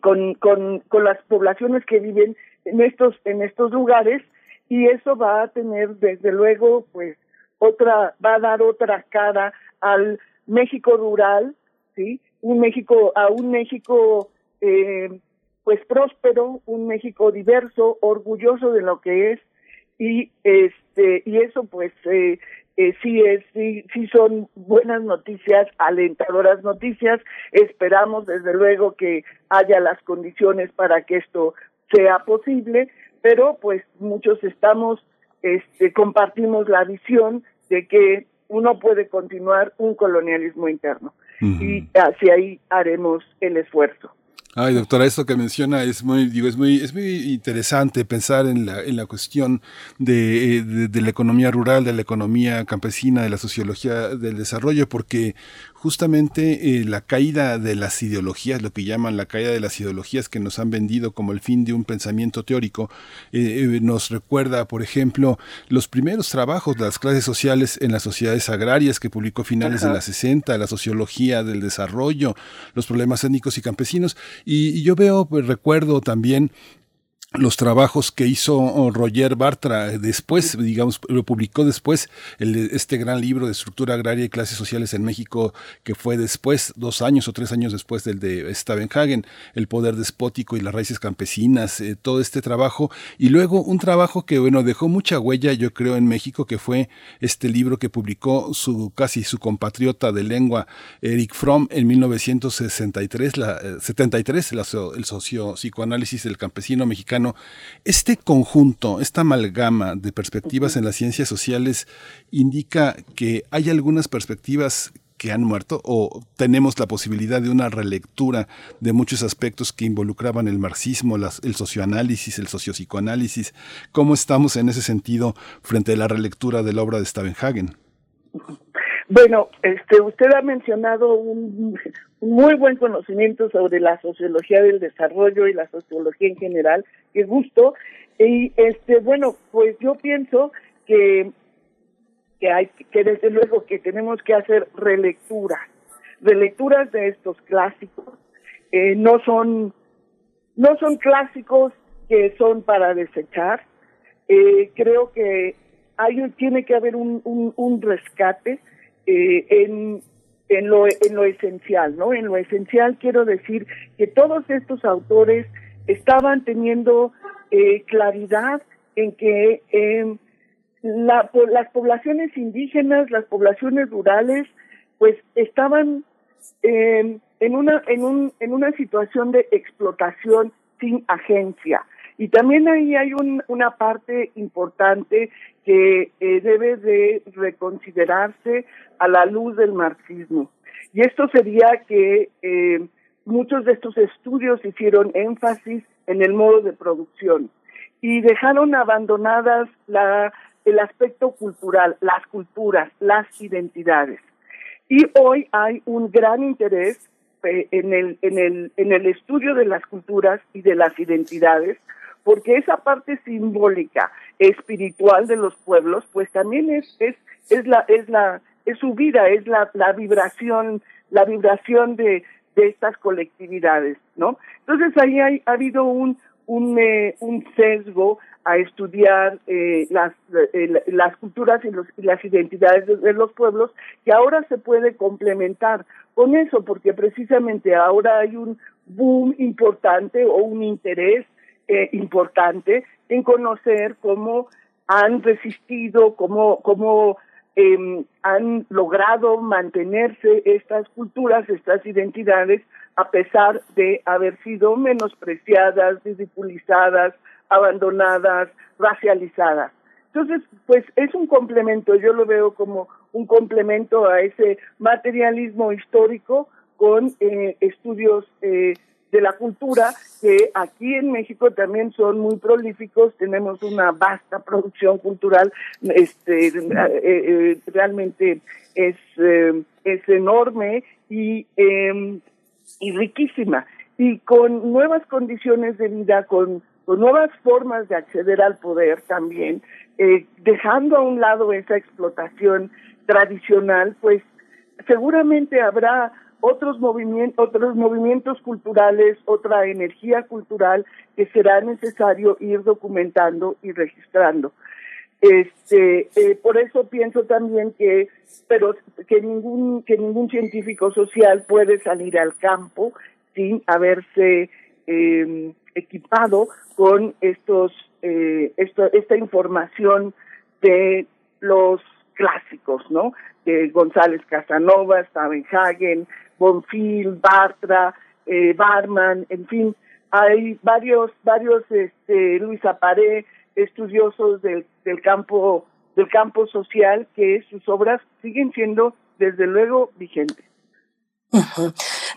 con, con, con las poblaciones que viven en estos en estos lugares y eso va a tener desde luego pues otra va a dar otra cara al México rural sí un México a un México eh, pues próspero un México diverso orgulloso de lo que es y este y eso pues eh, eh, sí es sí sí son buenas noticias alentadoras noticias. Esperamos desde luego que haya las condiciones para que esto sea posible, pero pues muchos estamos, este, compartimos la visión de que uno puede continuar un colonialismo interno y hacia ahí haremos el esfuerzo. Ay, doctora, esto que menciona es muy, digo, es muy, es muy interesante pensar en la, en la cuestión de, eh, de, la economía rural, de la economía campesina, de la sociología del desarrollo, porque justamente eh, la caída de las ideologías, lo que llaman la caída de las ideologías que nos han vendido como el fin de un pensamiento teórico, eh, eh, nos recuerda, por ejemplo, los primeros trabajos de las clases sociales en las sociedades agrarias que publicó finales de la 60, la sociología del desarrollo, los problemas étnicos y campesinos. Y, y yo veo, pues, recuerdo también los trabajos que hizo oh, Roger Bartra después, digamos, lo publicó después, este gran libro de estructura agraria y clases sociales en México, que fue después, dos años o tres años después del de Stavenhagen, El poder despótico y las raíces campesinas, eh, todo este trabajo, y luego un trabajo que, bueno, dejó mucha huella, yo creo, en México, que fue este libro que publicó su casi su compatriota de lengua, Eric Fromm, en 1963, la, 73, eh, la, el socio psicoanálisis del campesino mexicano, este conjunto, esta amalgama de perspectivas en las ciencias sociales indica que hay algunas perspectivas que han muerto o tenemos la posibilidad de una relectura de muchos aspectos que involucraban el marxismo, el socioanálisis, el sociopsicoanálisis. ¿Cómo estamos en ese sentido frente a la relectura de la obra de Stavenhagen? Bueno, este, usted ha mencionado un, muy buen conocimiento sobre la sociología del desarrollo y la sociología en general, qué gusto. Y este, bueno, pues yo pienso que que hay que desde luego que tenemos que hacer relecturas, relecturas de estos clásicos. Eh, no son no son clásicos que son para desechar. Eh, creo que hay tiene que haber un, un, rescate eh, en, en, lo, en lo esencial, ¿no? En lo esencial quiero decir que todos estos autores estaban teniendo eh, claridad en que eh, la, las poblaciones indígenas, las poblaciones rurales, pues estaban eh, en una en un en una situación de explotación sin agencia Y también ahí hay un, una parte importante que eh, debe de reconsiderarse a la luz del marxismo. Y esto sería que eh, muchos de estos estudios hicieron énfasis en el modo de producción y dejaron abandonadas el aspecto cultural, las culturas, las identidades. Y hoy hay un gran interés eh, en, el, en, el, en el estudio de las culturas y de las identidades, porque esa parte simbólica, espiritual de los pueblos, pues también es, es, es la, es la, es su vida, es la, la vibración, la vibración de, de estas colectividades, ¿no? Entonces ahí ha habido un, un, eh, un sesgo a estudiar eh, las, eh, las culturas y, los, y las identidades de, de, los pueblos que ahora se puede complementar con eso, porque precisamente ahora hay un boom importante o un interés eh, importante en conocer cómo han resistido, cómo, cómo eh, han logrado mantenerse estas culturas, estas identidades, a pesar de haber sido menospreciadas, ridiculizadas, abandonadas, racializadas. Entonces, pues es un complemento, yo lo veo como un complemento a ese materialismo histórico con eh, estudios eh, de la cultura que aquí en México también son muy prolíficos tenemos una vasta producción cultural este eh, eh, realmente es eh, es enorme y eh, y riquísima. Y con nuevas condiciones de vida con con nuevas formas de acceder al poder también dejando a un lado esa explotación tradicional pues seguramente habrá otros movimientos, otros movimientos culturales, otra energía cultural que será necesario ir documentando y registrando. Este, eh, por eso pienso también que, pero que ningún que ningún científico social puede salir al campo sin haberse eh, equipado con estos eh, esta información de los clásicos, ¿no? De González Casanova, Stavenhagen, Bonfil, Bartra, eh, Barman, en fin, hay varios, varios, este, Luis Aparé, estudiosos del, del campo, del campo social, que sus obras siguen siendo, desde luego, vigentes.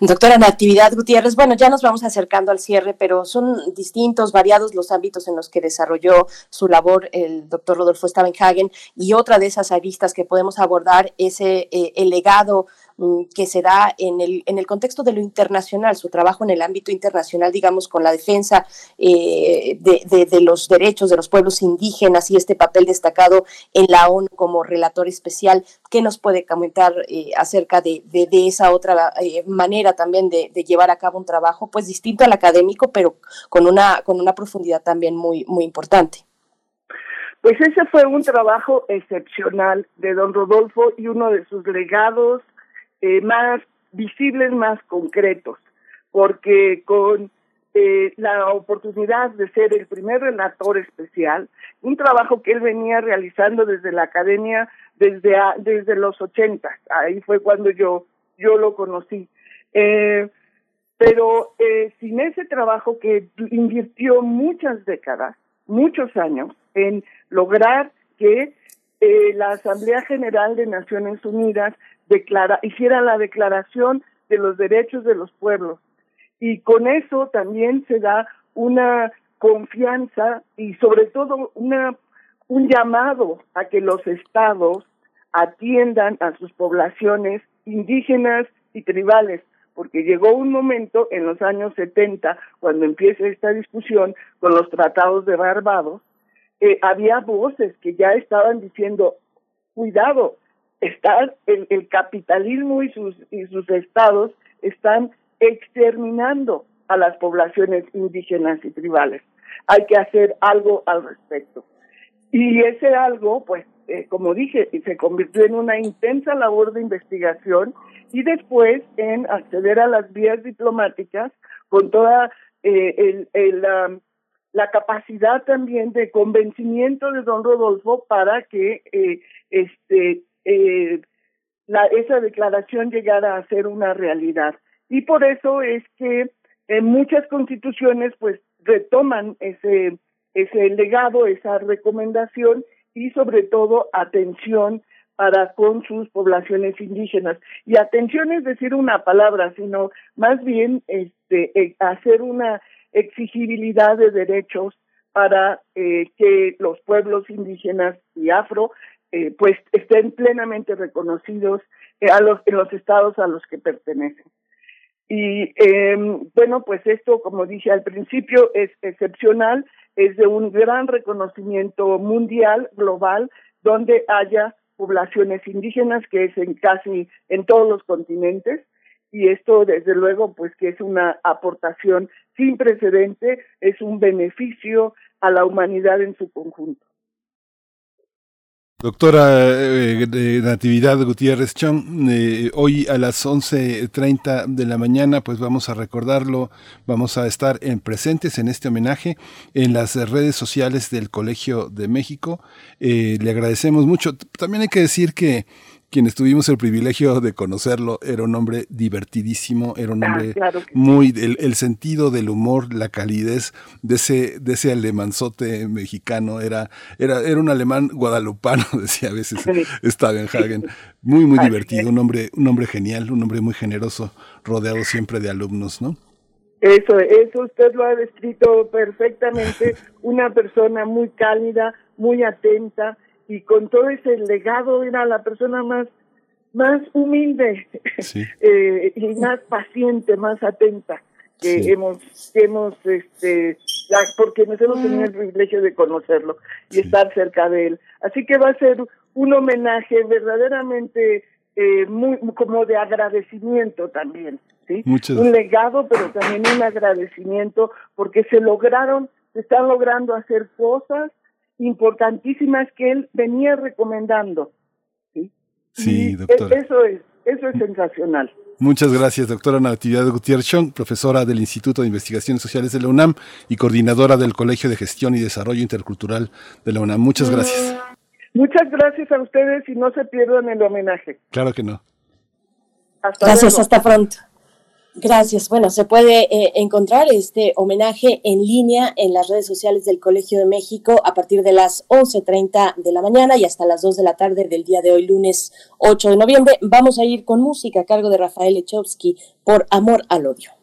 Doctora Natividad Gutiérrez, bueno, ya nos vamos acercando al cierre, pero son distintos, variados los ámbitos en los que desarrolló su labor el doctor Rodolfo Stavenhagen y otra de esas aristas que podemos abordar es eh, el legado que se da en el, en el contexto de lo internacional, su trabajo en el ámbito internacional, digamos, con la defensa eh, de, de, los derechos de los pueblos indígenas y este papel destacado en la ONU como relator especial. ¿Qué nos puede comentar eh, acerca de, de, de, esa otra eh, manera también de, llevar a cabo un trabajo, pues distinto al académico, pero con una, con una profundidad también muy, muy importante? Pues ese fue un trabajo excepcional de don Rodolfo y uno de sus legados eh, más visibles, más concretos, porque con eh, la oportunidad de ser el primer relator especial, un trabajo que él venía realizando desde la academia desde desde los ochentas, ahí fue cuando yo yo lo conocí. Eh, pero sin ese trabajo que invirtió muchas décadas, muchos años, en lograr que la Asamblea General de Naciones Unidas declara, hiciera la declaración de los derechos de los pueblos. Y con eso también se da una confianza y sobre todo una, un llamado a que los estados atiendan a sus poblaciones indígenas y tribales, porque llegó un momento en los años 70, cuando empieza esta discusión con los tratados de Barbados, eh, había voces que ya estaban diciendo, cuidado, está el, el capitalismo y sus, y sus estados están exterminando a las poblaciones indígenas y tribales. Hay que hacer algo al respecto. Y ese algo, pues, eh, como dije, se convirtió en una intensa labor de investigación y después en acceder a las vías diplomáticas con toda eh, el, el, um, la capacidad también de convencimiento de don Rodolfo para que eh, este eh, la, esa declaración llegara a ser una realidad. Y por eso es que en muchas constituciones pues retoman ese, ese legado, esa recomendación y sobre todo atención para con sus poblaciones indígenas. Y atención es decir una palabra, sino más bien este, eh, hacer una exigibilidad de derechos para eh, que los pueblos indígenas y afro eh, pues estén plenamente reconocidos a los, en los estados a los que pertenecen. Y em, bueno, pues esto, como dije al principio, es excepcional, es de un gran reconocimiento mundial, global, donde haya poblaciones indígenas, que es en casi en todos los continentes, y esto desde luego pues que es una aportación sin precedente, es un beneficio a la humanidad en su conjunto. Doctora eh, Natividad Gutiérrez Chong, eh, hoy a las 11.30 de la mañana pues vamos a recordarlo, vamos a estar en presentes en este homenaje en las redes sociales del Colegio de México. Eh, le agradecemos mucho. También hay que decir que quienes tuvimos el privilegio de conocerlo, era un hombre divertidísimo, era un ah, hombre muy, el, sentido del humor, la calidez de ese, de ese alemanzote mexicano, era, era, era un alemán guadalupano, decía a veces Stavenhagen, muy, muy divertido, un hombre, un hombre genial, un hombre muy generoso, rodeado siempre de alumnos, ¿no? Eso, eso usted lo ha descrito perfectamente, una persona muy cálida, muy atenta, y con todo ese legado era la persona más más humilde eh, y más paciente, más atenta que hemos hemos este porque nos hemos tenido el privilegio de conocerlo y estar cerca de él. Así que va a ser un homenaje verdaderamente eh, muy como de agradecimiento también, ¿sí? Un legado, pero también un agradecimiento porque se lograron, se están logrando hacer cosas importantísimas que él venía recomendando. Sí, sí doctora. Eso es, eso es sensacional. Muchas gracias, doctora Natividad Gutiérrez Chong, profesora del Instituto de Investigaciones Sociales de la UNAM y coordinadora del Colegio de Gestión y Desarrollo Intercultural de la UNAM. Muchas gracias. Muchas gracias a ustedes y no se pierdan el homenaje. Claro que no. gracias, hasta pronto. Gracias. Bueno, se puede eh, encontrar este homenaje en línea en las redes sociales del Colegio de México a partir de las 11.30 de la mañana y hasta las 2 de la tarde del día de hoy, lunes 8 de noviembre. Vamos a ir con música a cargo de Rafael Echowski por Amor al Odio.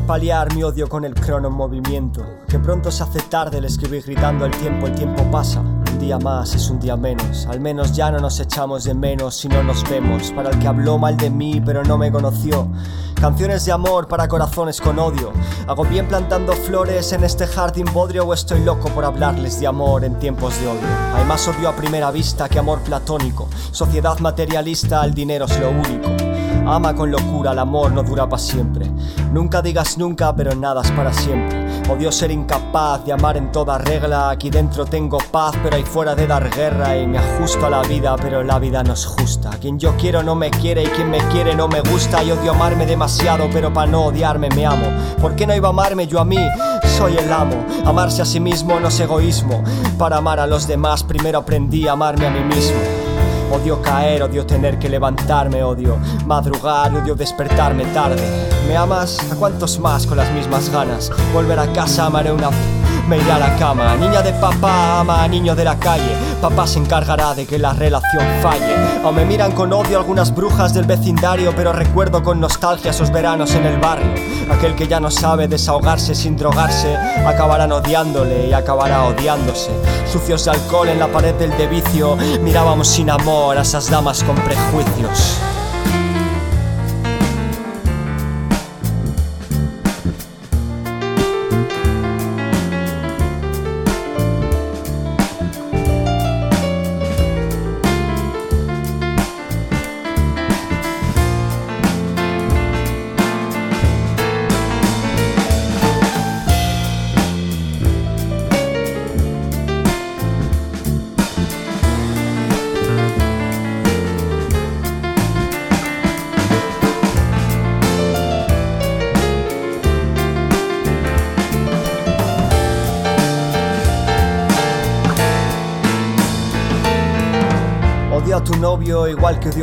Paliar mi odio con el crono en movimiento. Que pronto se hace tarde el escribir gritando el tiempo, el tiempo pasa. Un día más es un día menos. Al menos ya no nos echamos de menos si no nos vemos. Para el que habló mal de mí pero no me conoció. Canciones de amor para corazones con odio. Hago bien plantando flores en este jardín bodrio o estoy loco por hablarles de amor en tiempos de odio. Hay más odio a primera vista que amor platónico. Sociedad materialista, el dinero es lo único. Ama con locura, el amor no dura para siempre. Nunca digas nunca, pero nada es para siempre. Odio ser incapaz de amar en toda regla. Aquí dentro tengo paz, pero ahí fuera de dar guerra. Y me ajusto a la vida, pero la vida no es justa. Quien yo quiero no me quiere y quien me quiere no me gusta. Y odio amarme demasiado, pero para no odiarme me amo. ¿Por qué no iba a amarme yo a mí? Soy el amo. Amarse a sí mismo no es egoísmo. Para amar a los demás, primero aprendí a amarme a mí mismo. Odio caer, odio tener que levantarme, odio madrugar, odio despertarme tarde. ¿Me amas? ¿A cuántos más con las mismas ganas? Volver a casa amaré una me iré a la cama. Niña de papá ama a niño de la calle. Papá se encargará de que la relación falle. O me miran con odio algunas brujas del vecindario, pero recuerdo con nostalgia esos veranos en el barrio. Aquel que ya no sabe desahogarse sin drogarse, acabarán odiándole y acabará odiándose. Sucios de alcohol en la pared del de vicio, mirábamos sin amor a esas damas con prejuicios.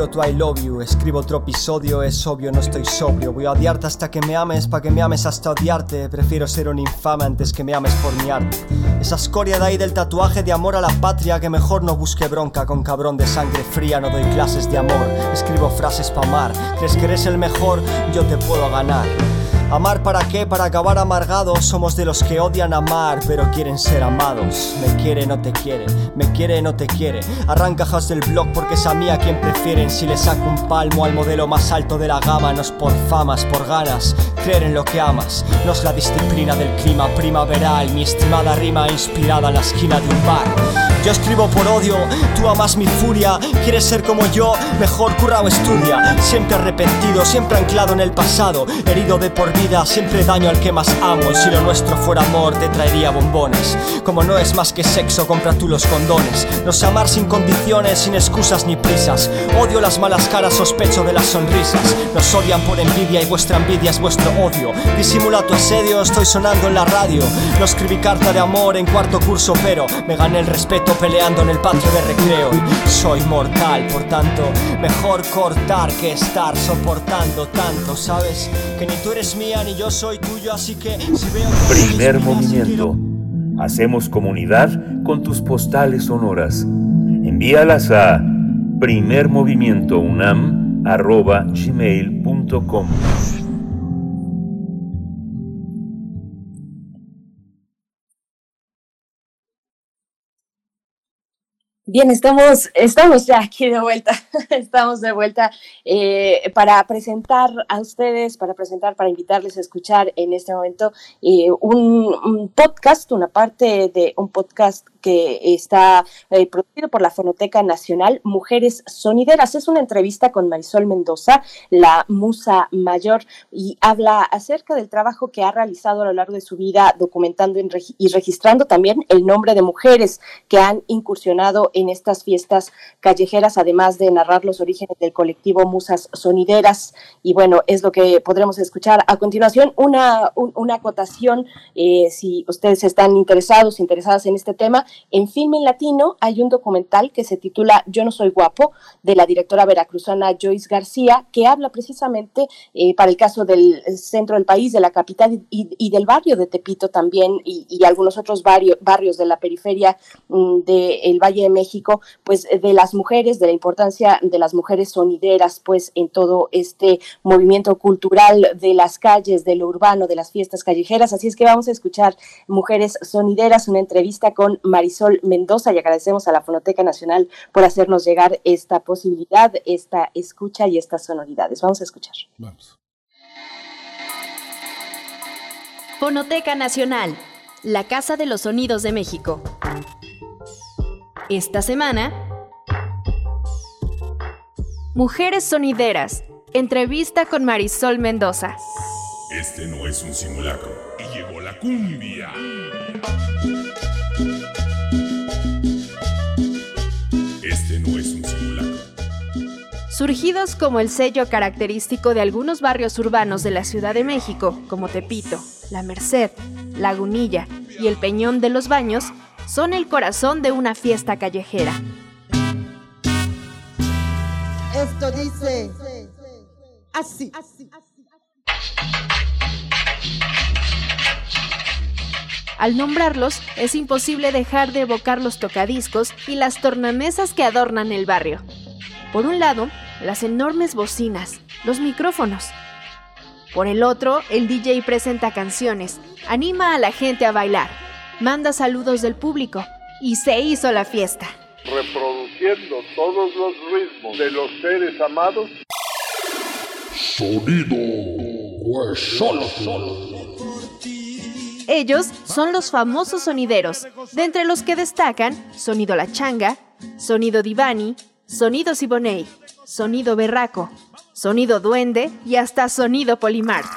Tu I love you. Escribo otro episodio, es obvio, no estoy sobrio. Voy a odiarte hasta que me ames, pa' que me ames hasta odiarte. Prefiero ser un infame antes que me ames por mi arte. Esa escoria de ahí del tatuaje de amor a la patria, que mejor no busque bronca con cabrón de sangre fría. No doy clases de amor, escribo frases pa' amar. ¿Crees que eres el mejor? Yo te puedo ganar. Amar para qué? Para acabar amargados. Somos de los que odian amar, pero quieren ser amados. Me quiere, no te quiere. Me quiere, no te quiere. Arranca house del blog porque es a mí a quien prefieren. Si le saco un palmo al modelo más alto de la gama, no es por famas, por ganas. Creer en lo que amas. No es la disciplina del clima primaveral. Mi estimada rima inspirada en la esquina de un bar. Yo escribo por odio, tú amas mi furia. Quieres ser como yo, mejor curra o estudia. Siempre arrepentido, siempre anclado en el pasado. Herido de por vida, siempre daño al que más amo. Si lo nuestro fuera amor, te traería bombones. Como no es más que sexo, compra tú los condones. No sé amar sin condiciones, sin excusas ni prisas. Odio las malas caras, sospecho de las sonrisas. Nos odian por envidia y vuestra envidia es vuestro odio. Disimula tu asedio, estoy sonando en la radio. No escribí carta de amor en cuarto curso, pero me gané el respeto peleando en el patio de recreo. Y soy mortal, por tanto, mejor cortar que estar soportando tanto, ¿sabes? Que ni tú eres mía ni yo soy tuyo, así que si veo Primer movimiento. Hacemos comunidad con tus postales sonoras. Envíalas a primermovimientounam.gmail.com Bien, estamos, estamos ya aquí de vuelta, estamos de vuelta eh, para presentar a ustedes, para presentar, para invitarles a escuchar en este momento eh, un, un podcast, una parte de un podcast que está eh, producido por la Fonoteca Nacional, Mujeres Sonideras. Es una entrevista con Marisol Mendoza, la musa mayor, y habla acerca del trabajo que ha realizado a lo largo de su vida, documentando y registrando también el nombre de mujeres que han incursionado en estas fiestas callejeras, además de narrar los orígenes del colectivo Musas Sonideras. Y bueno, es lo que podremos escuchar a continuación. Una, un- una acotación, eh, si ustedes están interesados, interesadas en este tema, en Filme Latino hay un documental que se titula Yo no soy guapo, de la directora veracruzana Joyce García, que habla precisamente eh, para el caso del centro del país, de la capital y, del barrio de Tepito también, y, algunos otros barrio- barrios de la periferia mm, del Valle de México, pues eh, de las mujeres, de la importancia de las mujeres sonideras, pues en todo este movimiento cultural de las calles, de lo urbano, de las fiestas callejeras. Así es que vamos a escuchar Mujeres Sonideras, una entrevista con Marisol Mendoza y agradecemos a la Fonoteca Nacional por hacernos llegar esta posibilidad, esta escucha y estas sonoridades. Vamos a escuchar. Fonoteca Nacional, la Casa de los Sonidos de México. Esta semana, Mujeres Sonideras, entrevista con Marisol Mendoza. Este no es un simulacro. Y llegó la cumbia. Surgidos como el sello característico de algunos barrios urbanos de la Ciudad de México, como Tepito, La Merced, Lagunilla y el Peñón de los Baños, son el corazón de una fiesta callejera. Esto dice así. Al nombrarlos, es imposible dejar de evocar los tocadiscos y las tornamesas que adornan el barrio. Por un lado, las enormes bocinas, los micrófonos. Por el otro, el DJ presenta canciones, anima a la gente a bailar, manda saludos del público y se hizo la fiesta. reproduciendo todos los ritmos de los seres amados. Sonido solo, solo. Ellos son los famosos sonideros, de entre los que destacan Sonido La Changa, Sonido Divani, Sonido Siboney, Sonido Berraco, Sonido Duende y hasta Sonido Polimarch.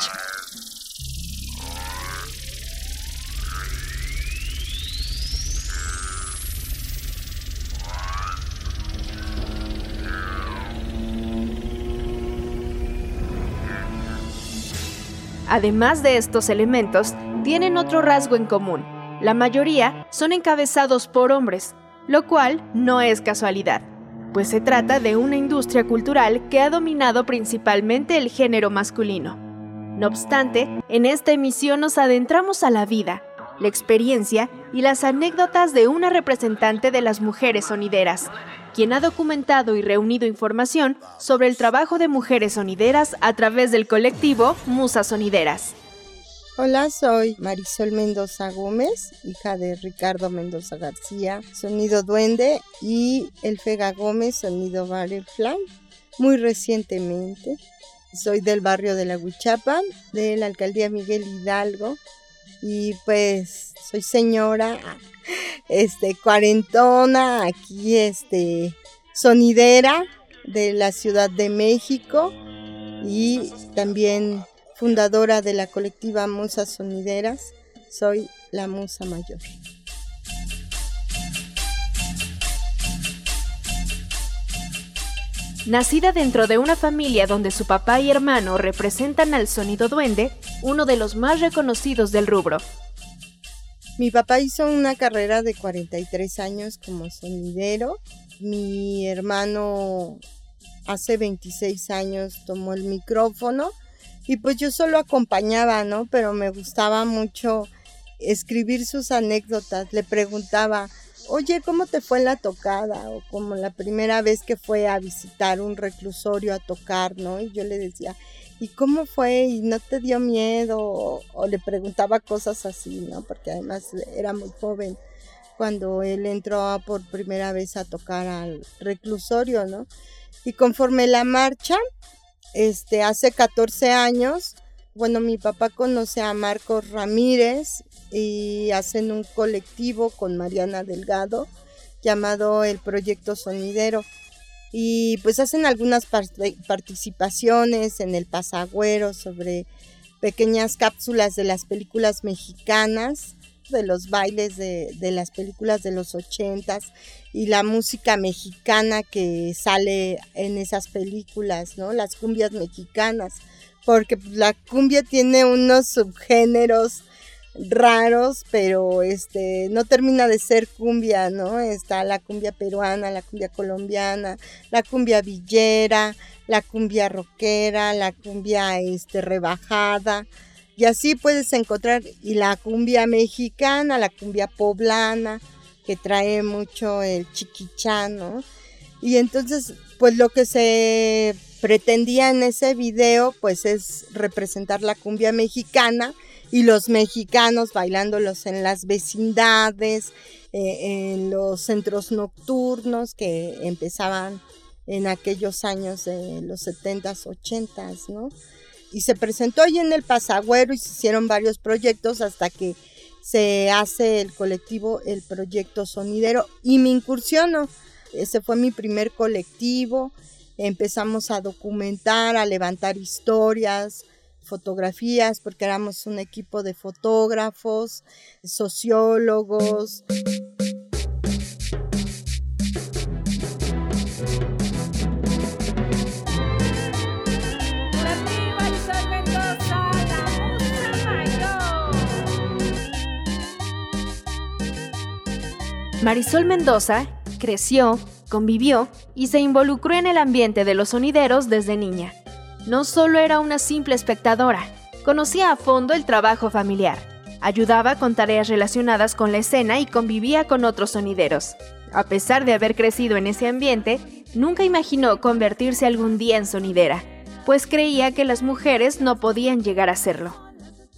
Además de estos elementos, tienen otro rasgo en común. La mayoría son encabezados por hombres, lo cual no es casualidad. Pues se trata de una industria cultural que ha dominado principalmente el género masculino. No obstante, en esta emisión nos adentramos a la vida, la experiencia y las anécdotas de una representante de las mujeres sonideras, quien ha documentado y reunido información sobre el trabajo de mujeres sonideras a través del colectivo Musas Sonideras. Hola, soy Marisol Mendoza Gómez, hija de Ricardo Mendoza García, sonido duende, y el Fega Gómez, sonido butterfly. Muy recientemente, soy del barrio de la Huichapa, de la alcaldía Miguel Hidalgo, y pues soy señora, este, cuarentona, aquí, este, sonidera de la Ciudad de México y también fundadora de la colectiva Musas Sonideras. Soy la musa mayor. Nacida dentro de una familia donde su papá y hermano representan al sonido duende, uno de los más reconocidos del rubro. Mi papá hizo una carrera de 43 años como sonidero. Mi hermano hace 26 años tomó el micrófono y pues yo solo acompañaba, ¿no? Pero me gustaba mucho escribir sus anécdotas. Le preguntaba, oye, ¿cómo te fue la tocada? O como la primera vez que fue a visitar un reclusorio a tocar, ¿no? Y yo le decía, ¿y cómo fue? ¿Y no te dio miedo? O, le preguntaba cosas así, ¿no? Porque además era muy joven cuando él entró por primera vez a tocar al reclusorio, ¿no? Y conforme la marcha, este, hace 14 años, bueno, mi papá conoce a Marcos Ramírez y hacen un colectivo con Mariana Delgado llamado el Proyecto Sonidero. Y pues hacen algunas participaciones en el Pasagüero sobre pequeñas cápsulas de las películas mexicanas, de los bailes de, de las películas de los ochentas y la música mexicana que sale en esas películas, ¿no? Las cumbias mexicanas, porque la cumbia tiene unos subgéneros raros, pero este no termina de ser cumbia, ¿no? Está la cumbia peruana, la cumbia colombiana, la cumbia villera, la cumbia rockera, la cumbia este rebajada. Y así puedes encontrar y la cumbia mexicana, la cumbia poblana, que trae mucho el chiquichán, ¿no? Y entonces, pues lo que se pretendía en ese video, pues es representar la cumbia mexicana, y los mexicanos bailándolos en las vecindades, eh, en los centros nocturnos que empezaban en aquellos años de los 70s, 80s, ¿no? Y se presentó ahí en el Pasagüero y se hicieron varios proyectos hasta que se hace el colectivo, el proyecto sonidero y me incursiono. Ese fue mi primer colectivo. Empezamos a documentar, a levantar historias, fotografías, porque éramos un equipo de fotógrafos, sociólogos. Marisol Mendoza creció, convivió y se involucró en el ambiente de los sonideros desde niña no solo era una simple espectadora, conocía a fondo el trabajo familiar, ayudaba con tareas relacionadas con la escena y convivía con otros sonideros. A pesar de haber crecido en ese ambiente, nunca imaginó convertirse algún día en sonidera, pues creía que las mujeres no podían llegar a serlo.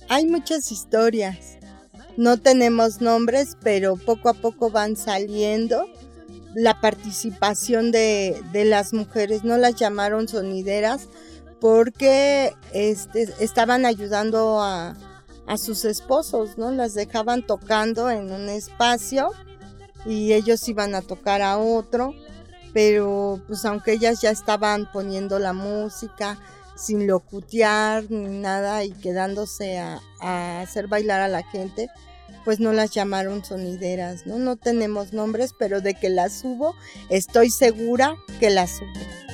Hay muchas historias. No tenemos nombres, pero poco a poco van saliendo. La participación de, las mujeres, no las llamaron sonideras, porque este, estaban ayudando a, sus esposos, ¿no? Las dejaban tocando en un espacio y ellos iban a tocar a otro, pero pues aunque ellas ya estaban poniendo la música sin locutear ni nada y quedándose a, hacer bailar a la gente, pues no las llamaron sonideras, ¿no? No tenemos nombres, pero de que las hubo, estoy segura que las hubo.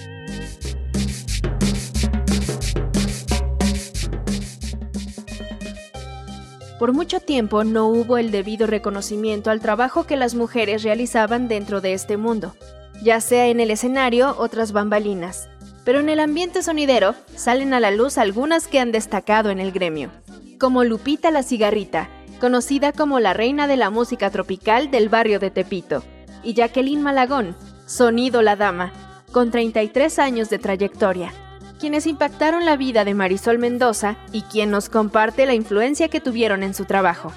Por mucho tiempo no hubo el debido reconocimiento al trabajo que las mujeres realizaban dentro de este mundo. ya sea en el escenario o tras bambalinas. Pero en el ambiente sonidero salen a la luz algunas que han destacado en el gremio, como Lupita la Cigarrita, conocida como la reina de la música tropical del barrio de Tepito, y Jacqueline Malagón, Sonido la Dama, con 33 años de trayectoria, quienes impactaron la vida de Marisol Mendoza y quien nos comparte la influencia que tuvieron en su trabajo,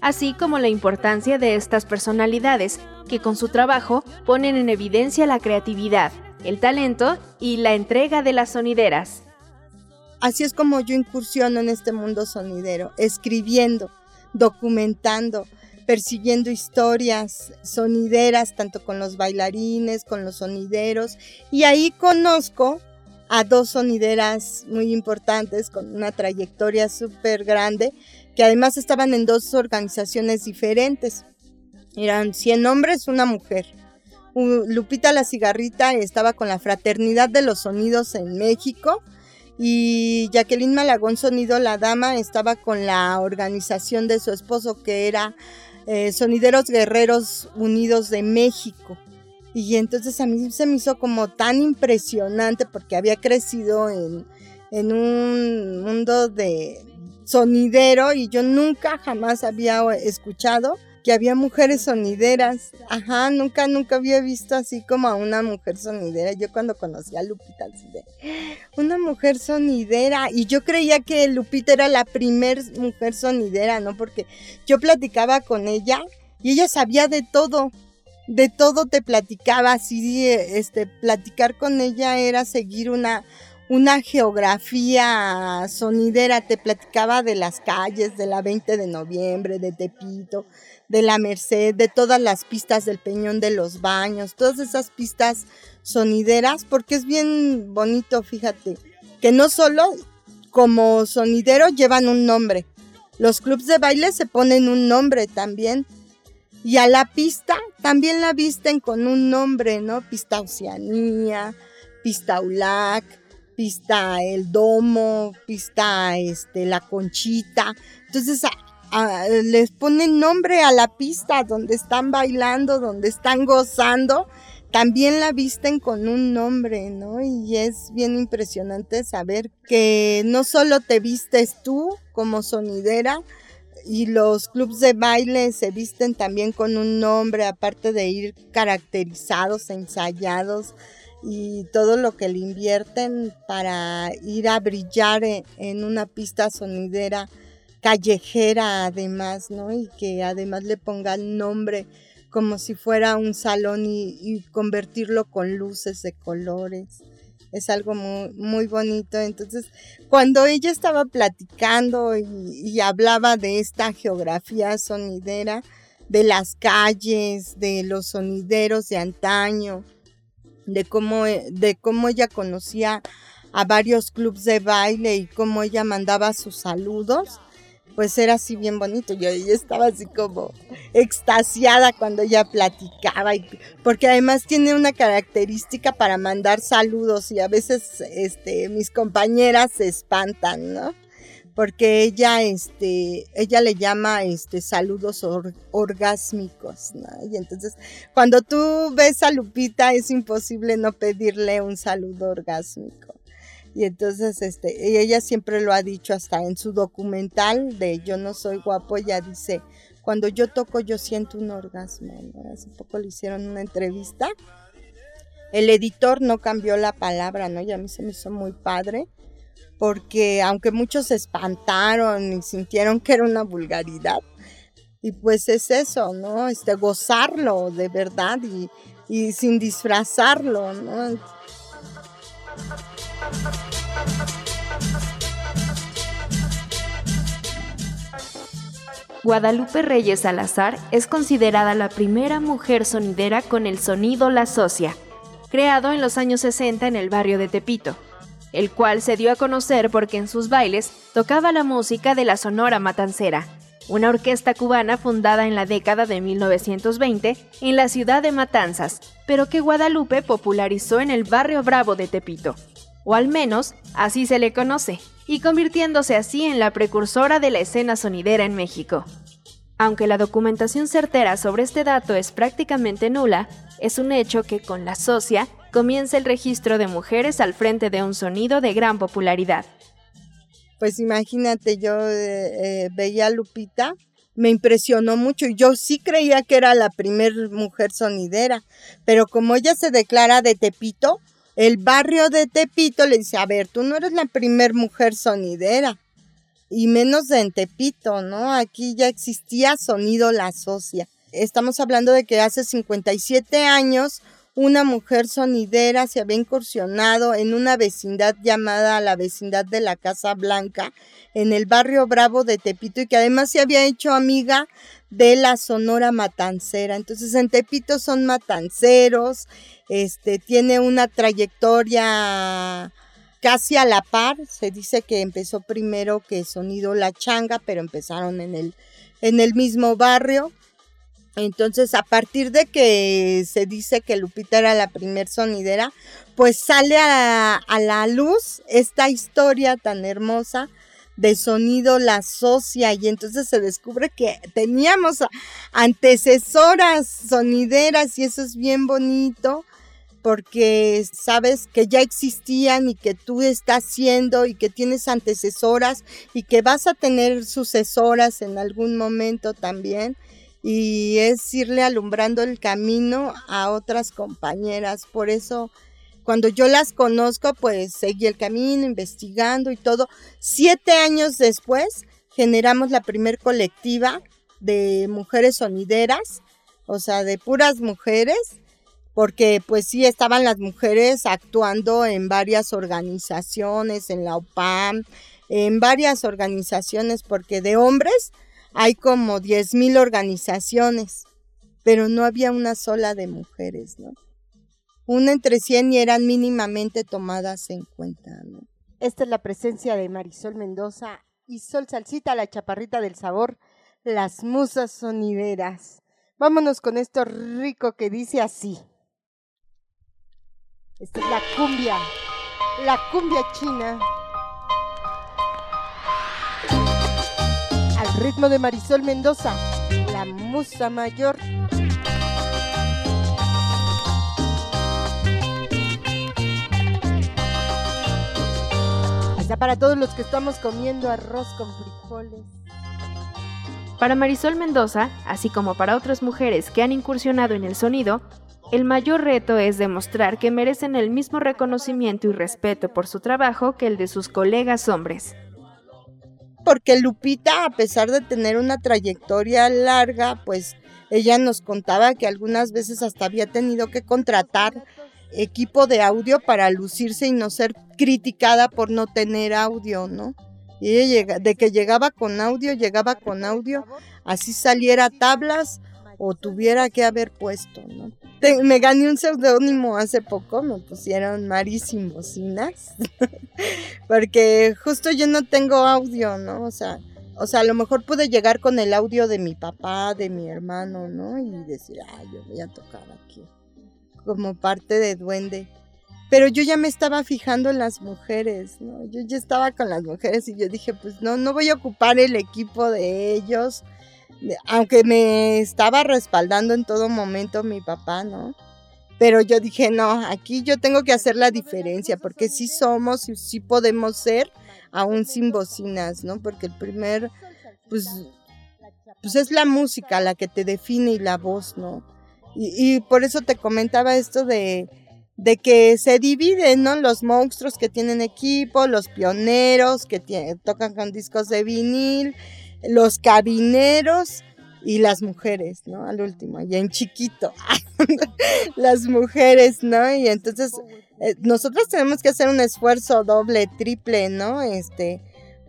así como la importancia de estas personalidades que con su trabajo ponen en evidencia la creatividad, el talento y la entrega de las sonideras. Así es como yo incursiono en este mundo sonidero, escribiendo, documentando, persiguiendo historias sonideras, tanto con los bailarines, con los sonideros, y ahí conozco a dos sonideras muy importantes con una trayectoria súper grande, que además estaban en dos organizaciones diferentes. Eran 100 hombres, una mujer. Lupita la Cigarrita estaba con la Fraternidad de los Sonidos en México y Jacqueline Malagón Sonido La Dama estaba con la organización de su esposo que era eh, Sonideros Guerreros Unidos de México. Y entonces a mí se me hizo como tan impresionante porque había crecido en, en un mundo de sonidero y yo nunca jamás había escuchado que había mujeres sonideras. Ajá, nunca, nunca había visto así como a una mujer sonidera. Yo cuando conocí a Lupita, así de, una mujer sonidera. Y yo creía que Lupita era la primer mujer sonidera, ¿no? Porque yo platicaba con ella y ella sabía de todo. De todo te platicaba, así, este, platicar con ella era seguir una, una geografía sonidera, te platicaba de las calles, de la 20 de noviembre, de Tepito, de la Merced, de todas las pistas del Peñón de los Baños, todas esas pistas sonideras, porque es bien bonito, fíjate, que no solo como sonidero llevan un nombre, los clubs de baile se ponen un nombre también. Y a la pista también la visten con un nombre, ¿no? Pista Oceanía, Pista ULAC, Pista El Domo, Pista este, La Conchita. Entonces les ponen nombre a la pista donde están bailando, donde están gozando, también la visten con un nombre, ¿no? Y es bien impresionante saber que no solo te vistes tú como sonidera, y los clubs de baile se visten también con un nombre, aparte de ir caracterizados, ensayados y todo lo que le invierten para ir a brillar en una pista sonidera callejera además, ¿no? Y que además le pongan nombre como si fuera un salón y, convertirlo con luces de colores. Es algo muy, muy bonito. Entonces, cuando ella estaba platicando y, hablaba de esta geografía sonidera, de las calles, de los sonideros de antaño, de cómo, de cómo ella conocía a varios clubes de baile y cómo ella mandaba sus saludos, pues era así bien bonito. Yo, estaba así como extasiada cuando ella platicaba, porque además tiene una característica para mandar saludos y a veces este, mis compañeras se espantan, ¿no? Porque ella, este, ella le llama este, saludos orgásmicos, ¿no? Y entonces, cuando tú ves a Lupita, es imposible no pedirle un saludo orgásmico. Y entonces, este, ella siempre lo ha dicho hasta en su documental de Yo no soy guapo, ella dice, cuando yo toco yo siento un orgasmo. Hace poco le hicieron una entrevista. El editor no cambió la palabra, ¿no? Y a mí se me hizo muy padre, porque aunque muchos se espantaron y sintieron que era una vulgaridad, y pues es eso, ¿no? Este, gozarlo de verdad y, y sin disfrazarlo, ¿no? Guadalupe Reyes Salazar es considerada la primera mujer sonidera con el sonido La Socia, creado en los años 60 en el barrio de Tepito, el cual se dio a conocer porque en sus bailes tocaba la música de la Sonora Matancera, una orquesta cubana fundada en la década de 1920 en la ciudad de Matanzas, pero que Guadalupe popularizó en el barrio Bravo de Tepito o al menos así se le conoce, y convirtiéndose así en la precursora de la escena sonidera en México. Aunque la documentación certera sobre este dato es prácticamente nula, Es un hecho que con la socia comienza el registro de mujeres al frente de un sonido de gran popularidad. Pues imagínate, yo eh, veía a Lupita, me impresionó mucho y yo sí creía que era la primer mujer sonidera, pero como ella se declara de Tepito, el barrio de Tepito le dice, a ver, tú no eres la primer mujer sonidera, y menos en Tepito, ¿no? Aquí ya existía Sonido La Socia. Estamos hablando de que hace 57 años una mujer sonidera se había incursionado en una vecindad llamada la vecindad de la Casa Blanca, en el barrio Bravo de Tepito, y que además se había hecho amiga de la Sonora Matancera. Entonces en Tepito son matanceros, este, tiene una trayectoria casi a la par. Se dice que empezó primero que Sonido La Changa, pero empezaron en el, en el mismo barrio. Entonces, a partir de que se dice que Lupita era la primer sonidera, pues sale a, la luz esta historia tan hermosa de sonido la socia y entonces se descubre que teníamos antecesoras sonideras y eso es bien bonito porque sabes que ya existían y que tú estás haciendo y que tienes antecesoras y que vas a tener sucesoras en algún momento también y es irle alumbrando el camino a otras compañeras. Por eso, cuando yo las conozco, pues seguí el camino, investigando y todo. Siete años después, generamos la primer colectiva de mujeres sonideras, o sea, de puras mujeres, porque pues sí estaban las mujeres actuando en varias organizaciones, en la OPAM, en varias organizaciones, porque de hombres hay como 10.000 organizaciones, pero no había una sola de mujeres, ¿no? Una entre 100 y eran mínimamente tomadas en cuenta, ¿no? Esta es la presencia de Marisol Mendoza y Sol Salsita, la chaparrita del sabor, las musas sonideras. Vámonos con esto rico que dice así. Esta es la cumbia, la cumbia china. Ritmo de Marisol Mendoza, la musa mayor. Está para todos los que estamos comiendo arroz con frijoles. Para Marisol Mendoza, así como para otras mujeres que han incursionado en el sonido, el mayor reto es demostrar que merecen el mismo reconocimiento y respeto por su trabajo que el de sus colegas hombres porque Lupita, a pesar de tener una trayectoria larga, pues ella nos contaba que algunas veces hasta había tenido que contratar equipo de audio para lucirse y no ser criticada por no tener audio, ¿no? Y ella llega, de que llegaba con audio, llegaba con audio, así saliera tablas o tuviera que haber puesto, ¿no? Me gané un seudónimo hace poco, me pusieron Mari sin bocinas, porque justo yo no tengo audio, ¿no? O sea, o sea, a lo mejor pude llegar con el audio de mi papá, de mi hermano, ¿no? Y decir, ah, yo voy a tocar aquí, como parte de duende. Pero yo ya me estaba fijando en las mujeres, ¿no? Yo ya estaba con las mujeres y yo dije, pues no, no voy a ocupar el equipo de ellos aunque me estaba respaldando en todo momento mi papá, ¿no? Pero yo dije, no, aquí yo tengo que hacer la diferencia, porque sí somos y sí podemos ser, aún sin bocinas, ¿no? Porque el primer, pues, pues es la música la que te define y la voz, ¿no? Y, por eso te comentaba esto de, de que se dividen, ¿no? Los monstruos que tienen equipo, los pioneros que tocan con discos de vinil, los cabineros y las mujeres, ¿no? Al último, y en chiquito, las mujeres, ¿no? Y entonces eh, nosotros tenemos que hacer un esfuerzo doble, triple, ¿no? Este,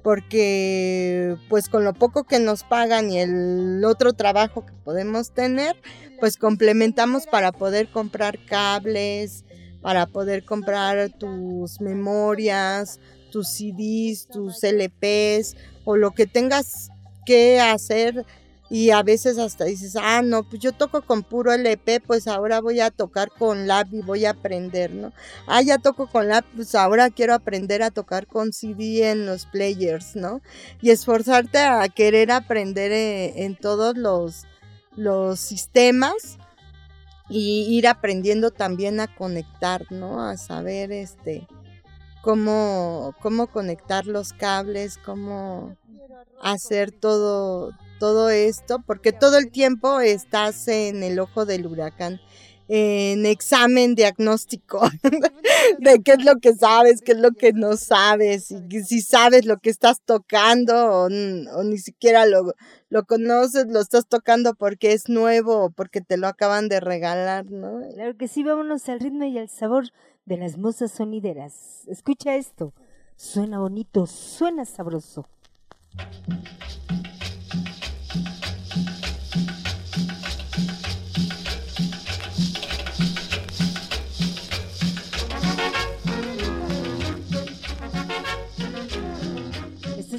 porque pues con lo poco que nos pagan y el otro trabajo que podemos tener, pues complementamos para poder comprar cables, para poder comprar tus memorias, tus CDs, tus LPs o lo que tengas qué hacer y a veces hasta dices, ah, no, pues yo toco con puro LP, pues ahora voy a tocar con lab y voy a aprender, ¿no? Ah, ya toco con lab, pues ahora quiero aprender a tocar con CD en los players, ¿no? Y esforzarte a querer aprender en, eh, en todos los, los sistemas y ir aprendiendo también a conectar, ¿no? A saber este cómo, cómo conectar los cables, cómo hacer todo, todo esto, porque todo el tiempo estás en el ojo del huracán en examen diagnóstico de qué es lo que sabes, qué es lo que no sabes, y si sabes lo que estás tocando o, ni siquiera lo, lo conoces, lo estás tocando porque es nuevo o porque te lo acaban de regalar, ¿no? Claro que sí, vámonos al ritmo y al sabor de las musas sonideras. Escucha esto, suena bonito, suena sabroso.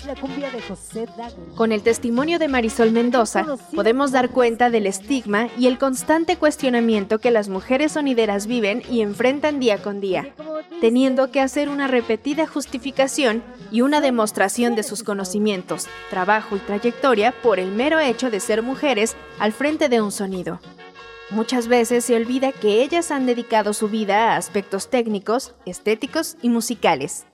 La cumbia de José Con el testimonio de Marisol Mendoza, podemos dar cuenta del estigma y el constante cuestionamiento que las mujeres sonideras viven y enfrentan día con día, teniendo que hacer una repetida justificación y una demostración de sus conocimientos, trabajo y trayectoria por el mero hecho de ser mujeres al frente de un sonido. Muchas veces se olvida que ellas han dedicado su vida a aspectos técnicos, estéticos y musicales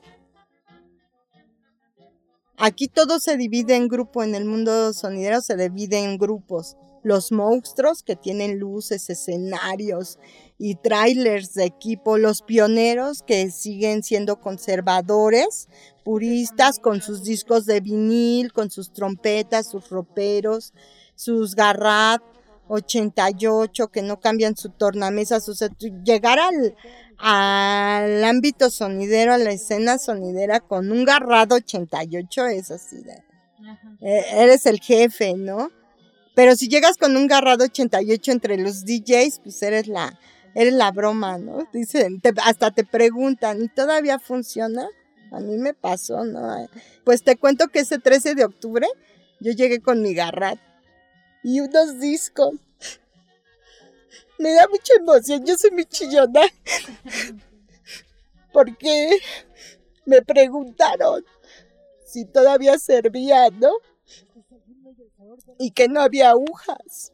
Aquí todo se divide en grupo, en el mundo sonidero se divide en grupos. Los monstruos que tienen luces, escenarios y trailers de equipo, los pioneros que siguen siendo conservadores, puristas con sus discos de vinil, con sus trompetas, sus roperos, sus garrat 88 que no cambian su tornamesa, llegar al, al ámbito sonidero, a la escena sonidera con un garrado 88 es así eh, eres el jefe, ¿no? Pero si llegas con un garrado 88 entre los DJs, pues eres la, eres la broma, ¿no? Dicen, hasta te preguntan, ¿y todavía funciona? A mí me pasó, ¿no? Pues te cuento que ese 13 de octubre yo llegué con mi garrat y unos discos me da mucha emoción, yo soy muy chillona. Porque me preguntaron si todavía servía, ¿no? Y que no había agujas.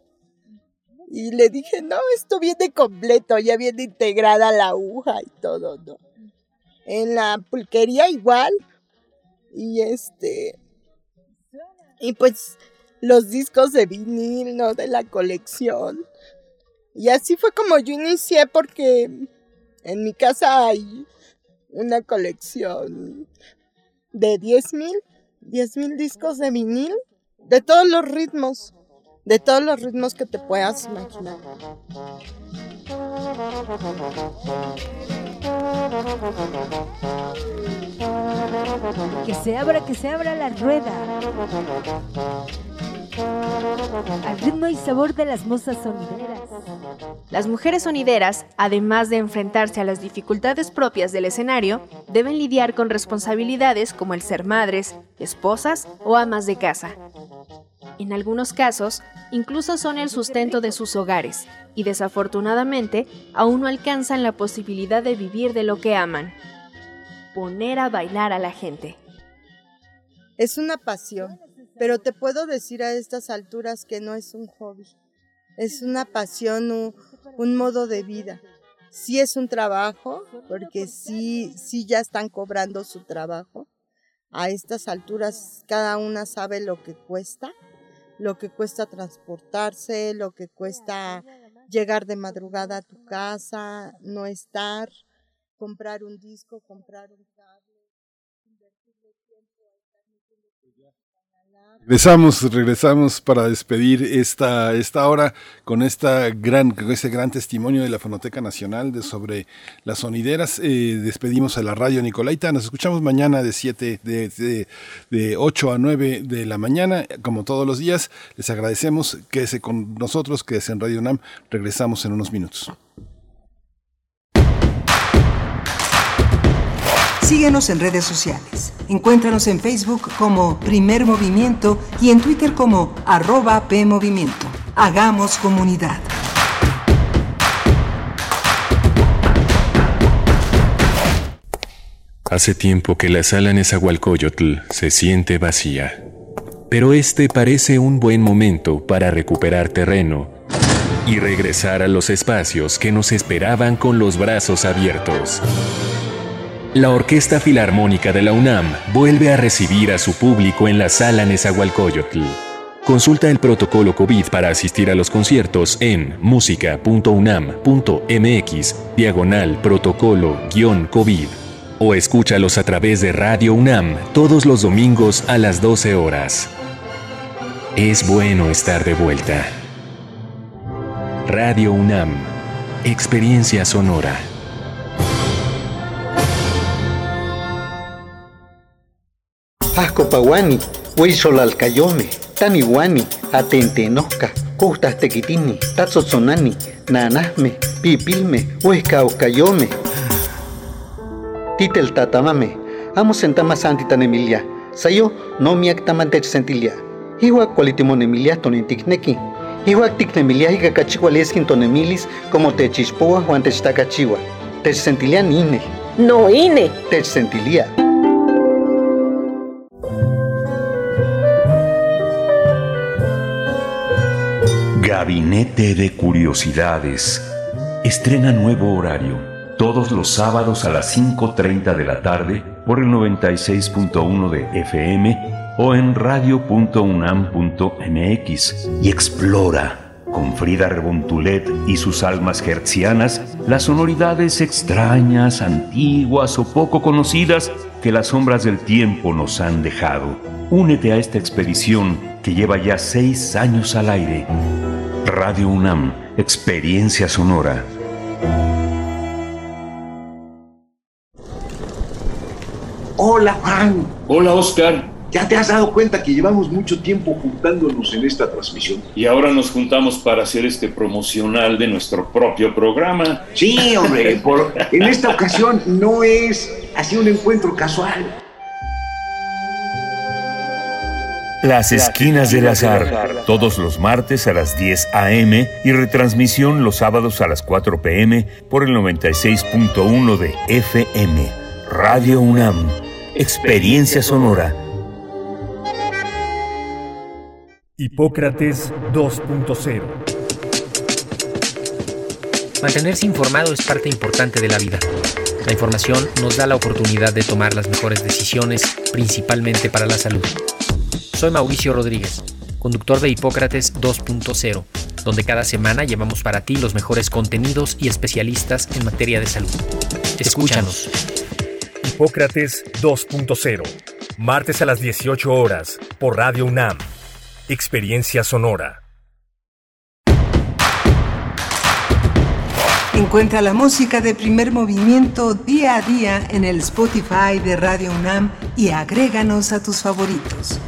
Y le dije, no, esto viene completo, ya viene integrada la aguja y todo, ¿no? En la pulquería igual. Y este. Y pues los discos de vinil, ¿no? De la colección. Y así fue como yo inicié porque en mi casa hay una colección de 10 mil, 10 mil discos de vinil, de todos los ritmos, de todos los ritmos que te puedas imaginar. Que se abra, que se abra la rueda al ritmo y sabor de las mozas sonideras. Las mujeres sonideras, además de enfrentarse a las dificultades propias del escenario, deben lidiar con responsabilidades como el ser madres, esposas o amas de casa. En algunos casos, incluso son el sustento de sus hogares y desafortunadamente aún no alcanzan la posibilidad de vivir de lo que aman. Poner a bailar a la gente. Es una pasión pero te puedo decir a estas alturas que no es un hobby, es una pasión, un, un modo de vida. Sí es un trabajo, porque sí, sí ya están cobrando su trabajo. A estas alturas cada una sabe lo que cuesta, lo que cuesta transportarse, lo que cuesta llegar de madrugada a tu casa, no estar, comprar un disco, comprar un Regresamos, regresamos para despedir esta, esta hora con esta gran, ese gran testimonio de la Fonoteca Nacional de sobre las sonideras. Eh, despedimos a la radio Nicolaita. Nos escuchamos mañana de 7, de, de, 8 a 9 de la mañana, como todos los días. Les agradecemos. Quédese con nosotros, quédese en Radio UNAM. Regresamos en unos minutos. Síguenos en redes sociales. Encuéntranos en Facebook como Primer Movimiento y en Twitter como arroba PMovimiento. Hagamos comunidad. Hace tiempo que la sala en Esahualcoyotl se siente vacía. Pero este parece un buen momento para recuperar terreno y regresar a los espacios que nos esperaban con los brazos abiertos. La Orquesta Filarmónica de la UNAM vuelve a recibir a su público en la sala Nezahualcóyotl. Consulta el protocolo COVID para asistir a los conciertos en música.unam.mx diagonal protocolo-COVID o escúchalos a través de Radio UNAM todos los domingos a las 12 horas. Es bueno estar de vuelta. Radio UNAM, Experiencia Sonora. Ascopawani, Huizolalcayome, Taniwani, Atentenoca, Custas Tequitini, Tatzotzonani, Nanasme, Pipilme, Huescaoscayome. Titel Tatamame, Amo Sentama Santitan Emilia, Sayo no miak tamantech sentilia. Iwa cualitimon Emilia tonintikneki. Iwa tiknemilia higa kachiwa leskin tonemilis como techispoa Juan techtacachiwa. Tech sentilia nine. No ine. Tech Gabinete de Curiosidades. Estrena nuevo horario. Todos los sábados a las 5.30 de la tarde por el 96.1 de FM o en radio.unam.mx. Y explora, con Frida Rebontulet y sus almas hertzianas, las sonoridades extrañas, antiguas o poco conocidas que las sombras del tiempo nos han dejado. Únete a esta expedición que lleva ya seis años al aire. Radio UNAM, Experiencia Sonora. Hola Juan. Hola Oscar. ¿Ya te has dado cuenta que llevamos mucho tiempo juntándonos en esta transmisión? Y ahora nos juntamos para hacer este promocional de nuestro propio programa. Sí, hombre, por- en esta ocasión no es así un encuentro casual. Las Esquinas del Azar, todos los martes a las 10 a.m. y retransmisión los sábados a las 4 p.m. por el 96.1 de FM. Radio UNAM, Experiencia Sonora. Hipócrates 2.0 Mantenerse informado es parte importante de la vida. La información nos da la oportunidad de tomar las mejores decisiones, principalmente para la salud. Soy Mauricio Rodríguez, conductor de Hipócrates 2.0, donde cada semana llevamos para ti los mejores contenidos y especialistas en materia de salud. Escúchanos. Hipócrates 2.0 Martes a las 18 horas por Radio UNAM Experiencia Sonora Encuentra la música de primer movimiento día a día en el Spotify de Radio UNAM y agréganos a tus favoritos.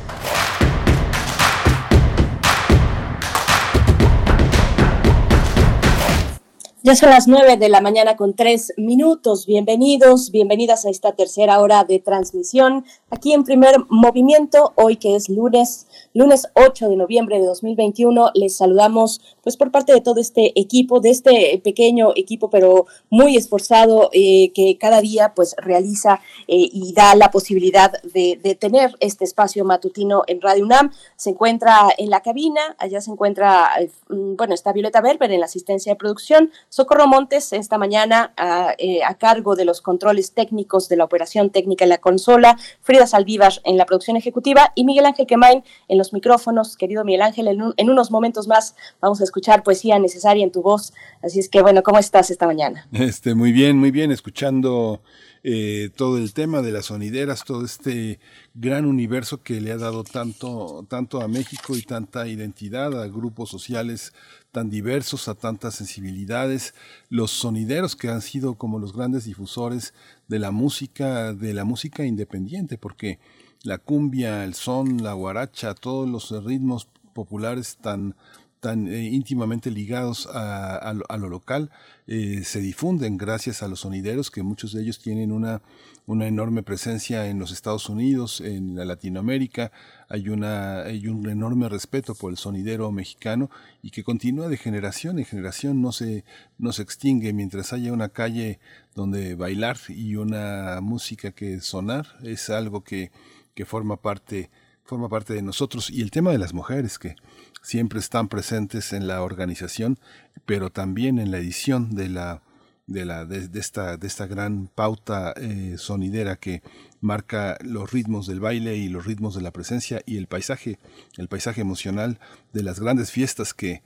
Ya son las nueve de la mañana con tres minutos. Bienvenidos, bienvenidas a esta tercera hora de transmisión aquí en primer movimiento. Hoy que es lunes, lunes 8 de noviembre de 2021, les saludamos pues por parte de todo este equipo, de este pequeño equipo pero muy esforzado eh, que cada día pues realiza eh, y da la posibilidad de, de tener este espacio matutino en Radio UNAM. Se encuentra en la cabina, allá se encuentra, eh, mm, bueno, está Violeta Berber en la asistencia de producción, Socorro Montes esta mañana a, eh, a cargo de los controles técnicos de la operación técnica en la consola, Frida Saldívar en la producción ejecutiva y Miguel Ángel Quemain en los micrófonos. Querido Miguel Ángel, en unos momentos más vamos a escuchar poesía necesaria en tu voz. Así es que, bueno, ¿cómo estás esta mañana? Este, muy bien, muy bien, escuchando eh, todo el tema de las sonideras, todo este gran universo que le ha dado tanto, tanto a México y tanta identidad a grupos sociales tan diversos, a tantas sensibilidades, los sonideros que han sido como los grandes difusores de la música, de la música independiente, porque la cumbia, el son, la guaracha, todos los ritmos populares tan tan eh, íntimamente ligados a, lo local, eh, se difunden gracias a los sonideros, que muchos de ellos tienen una, una enorme presencia en los Estados Unidos, en la Latinoamérica, hay, una, hay un enorme respeto por el sonidero mexicano y que continúa de generación en generación, no se, no se extingue mientras haya una calle donde bailar y una música que sonar, es algo que, que forma parte forma parte de nosotros. Y el tema de las mujeres que siempre están presentes en la organización, pero también en la edición de la de, la, de, esta, de esta gran pauta eh, sonidera que marca los ritmos del baile y los ritmos de la presencia y el paisaje, el paisaje emocional de las grandes fiestas que,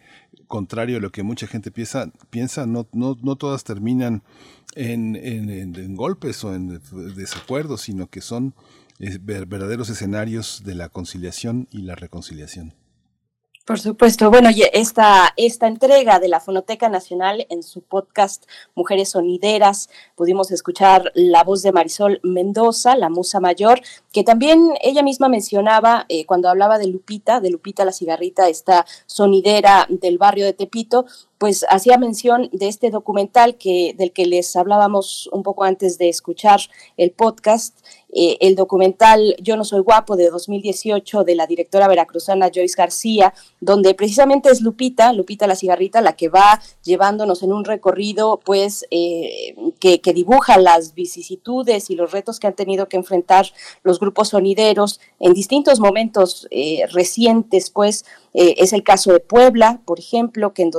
contrario a lo que mucha gente piensa, piensa no, no, no todas terminan en, en, en, golpes o en desacuerdos, sino que son eh, verdaderos escenarios de la conciliación y la reconciliación. Por supuesto. Bueno, y esta, esta entrega de la Fonoteca Nacional en su podcast Mujeres Sonideras, pudimos escuchar la voz de Marisol Mendoza, la musa mayor, que también ella misma mencionaba eh, cuando hablaba de Lupita, de Lupita la cigarrita, esta sonidera del barrio de Tepito, pues hacía mención de este documental que, del que les hablábamos un poco antes de escuchar el podcast, eh, el documental Yo no soy guapo de 2018 de la directora veracruzana Joyce García, donde precisamente es Lupita, Lupita la cigarrita, la que va llevándonos en un recorrido pues eh, que, dibuja las vicisitudes y los retos que han tenido que enfrentar los grupos sonideros en distintos momentos eh, recientes, pues es el caso de Puebla, por ejemplo, que en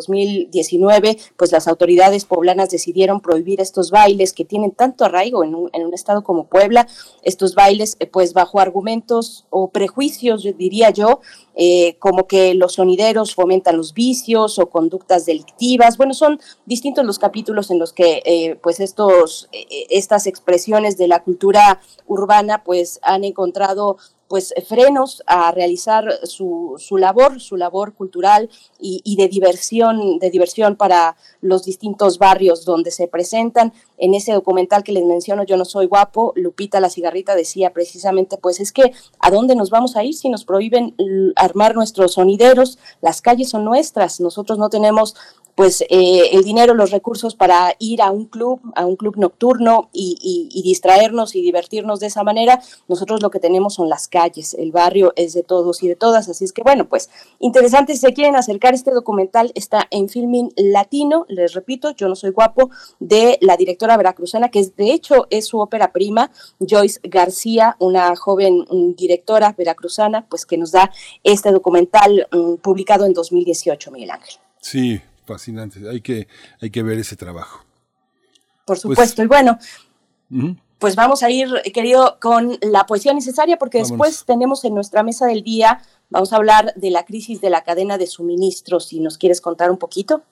2019 pues las autoridades poblanas decidieron prohibir estos bailes que tienen tanto arraigo en un, en un estado como Puebla, estos bailes, eh, pues bajo argumentos o prejuicios, diría yo, eh, como que los sonideros fomentan los vicios o conductas delictivas. Bueno, son distintos los capítulos en los que eh, pues estos, estas expresiones de la cultura urbana pues han encontrado pues frenos a realizar su, su labor, su labor cultural y, de diversión, de diversión para los distintos barrios donde se presentan. En ese documental que les menciono, Yo no soy guapo, Lupita la cigarrita decía precisamente, pues es que ¿a dónde nos vamos a ir si nos prohíben armar nuestros sonideros? Las calles son nuestras, nosotros no tenemos pues eh, el dinero, los recursos para ir a un club, a un club nocturno y, distraernos y divertirnos de esa manera, nosotros lo que tenemos son las calles, el barrio es de todos y de todas, así es que bueno, pues interesante, si se quieren acercar, este documental está en Filming Latino, les repito, yo no soy guapo, de la directora veracruzana, que de hecho es su ópera prima, Joyce García, una joven mm, directora veracruzana, pues que nos da este documental mm, publicado en 2018, Miguel Ángel. Sí, fascinante. Hay que, hay que ver ese trabajo. Por pues supuesto. y bueno, pues vamos a ir, querido, con la poesía necesaria, porque después tenemos en nuestra mesa del día, vamos a hablar de la crisis de la cadena de suministros. Si nos quieres contar un poquito.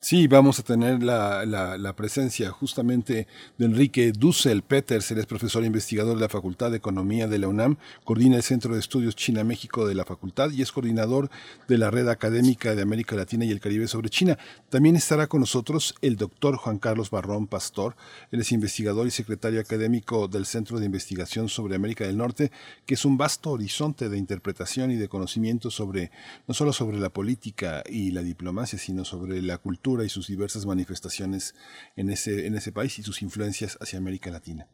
Sí, vamos a tener la, la, presencia justamente de Enrique Dussel Peters, él es profesor e investigador de la Facultad de Economía de la UNAM, coordina el Centro de Estudios China-México de la Facultad y es coordinador de la Red Académica de América Latina y el Caribe sobre China. También estará con nosotros el doctor Juan Carlos Barrón Pastor, él es investigador y secretario académico del Centro de Investigación sobre América del Norte, que es un vasto horizonte de interpretación y de conocimiento sobre, no solo sobre la política y la diplomacia, sino sobre la cultura y sus diversas manifestaciones en ese, en ese país y sus influencias hacia América Latina.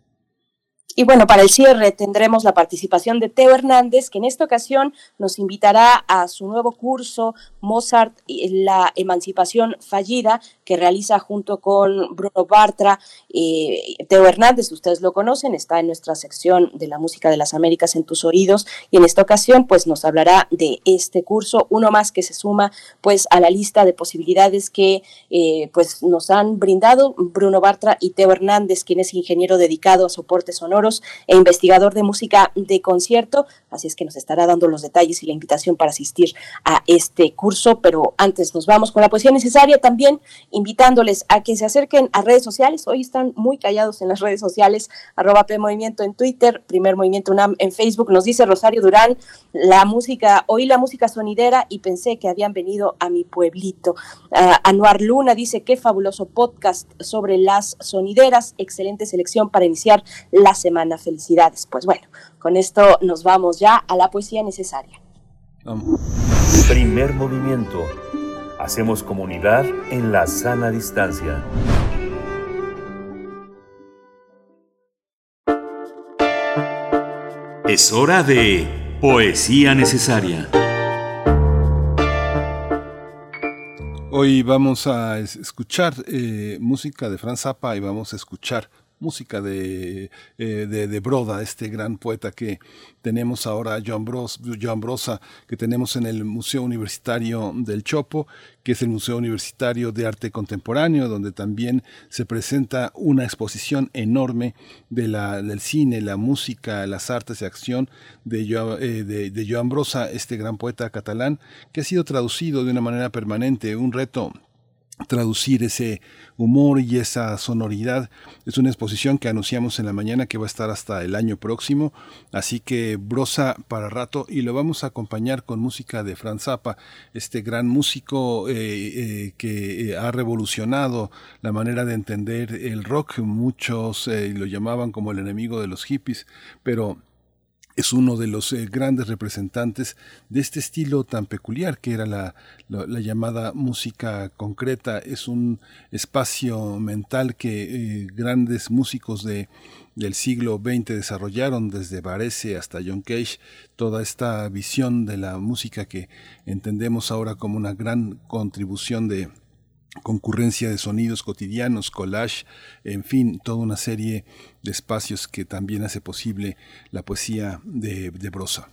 Y bueno, para el cierre tendremos la participación de Teo Hernández, que en esta ocasión nos invitará a su nuevo curso Mozart, la emancipación fallida, que realiza junto con Bruno Bartra. Eh, Teo Hernández, ustedes lo conocen, está en nuestra sección de la música de las Américas en tus oídos y en esta ocasión pues nos hablará de este curso, uno más que se suma pues a la lista de posibilidades que eh, pues nos han brindado Bruno Bartra y Teo Hernández, quien es ingeniero dedicado a soporte sonoro e investigador de música de concierto. Así es que nos estará dando los detalles y la invitación para asistir a este curso. Pero antes nos vamos con la poesía necesaria también, invitándoles a que se acerquen a redes sociales. Hoy están muy callados en las redes sociales, arroba P Movimiento en Twitter, Primer Movimiento UNAM en Facebook. Nos dice Rosario Durán, la música, oí la música sonidera y pensé que habían venido a mi pueblito. Uh, Anuar Luna dice, qué fabuloso podcast sobre las sonideras, excelente selección para iniciar la semana Felicidades. Pues bueno, con esto nos vamos ya a la poesía necesaria. Primer movimiento. Hacemos comunidad en la sana distancia. Es hora de poesía necesaria. Hoy vamos a escuchar eh, música de Franz Zappa y vamos a escuchar música de, eh, de, de, Broda, este gran poeta que tenemos ahora, Joan, Bros, Joan Brosa, que tenemos en el Museo Universitario del Chopo, que es el Museo Universitario de Arte Contemporáneo, donde también se presenta una exposición enorme de la, del cine, la música, las artes de acción de, eh, de, de Joan Brosa, este gran poeta catalán, que ha sido traducido de una manera permanente, un reto traducir ese humor y esa sonoridad. Es una exposición que anunciamos en la mañana que va a estar hasta el año próximo, así que brosa para rato y lo vamos a acompañar con música de Franz Zappa, este gran músico eh, eh, que eh, ha revolucionado la manera de entender el rock. Muchos lo llamaban como el enemigo de los hippies, pero es uno de los eh, grandes representantes de este estilo tan peculiar que era la, la, llamada música concreta. Es un espacio mental que eh, grandes músicos de, del siglo XX desarrollaron, desde Varese hasta John Cage, toda esta visión de la música que entendemos ahora como una gran contribución de, concurrencia de sonidos cotidianos, collage, en fin, toda una serie de espacios que también hace posible la poesía de, de Brosa.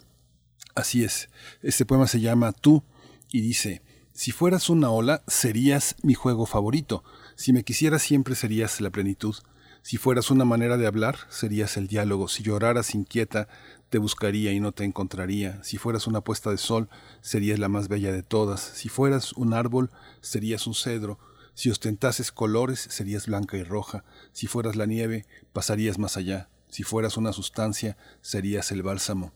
Así es, este poema se llama Tú y dice, si fueras una ola, serías mi juego favorito, si me quisieras siempre serías la plenitud, si fueras una manera de hablar, serías el diálogo, si lloraras inquieta, te buscaría y no te encontraría. Si fueras una puesta de sol, serías la más bella de todas. Si fueras un árbol, serías un cedro. Si ostentases colores, serías blanca y roja. Si fueras la nieve, pasarías más allá. Si fueras una sustancia, serías el bálsamo.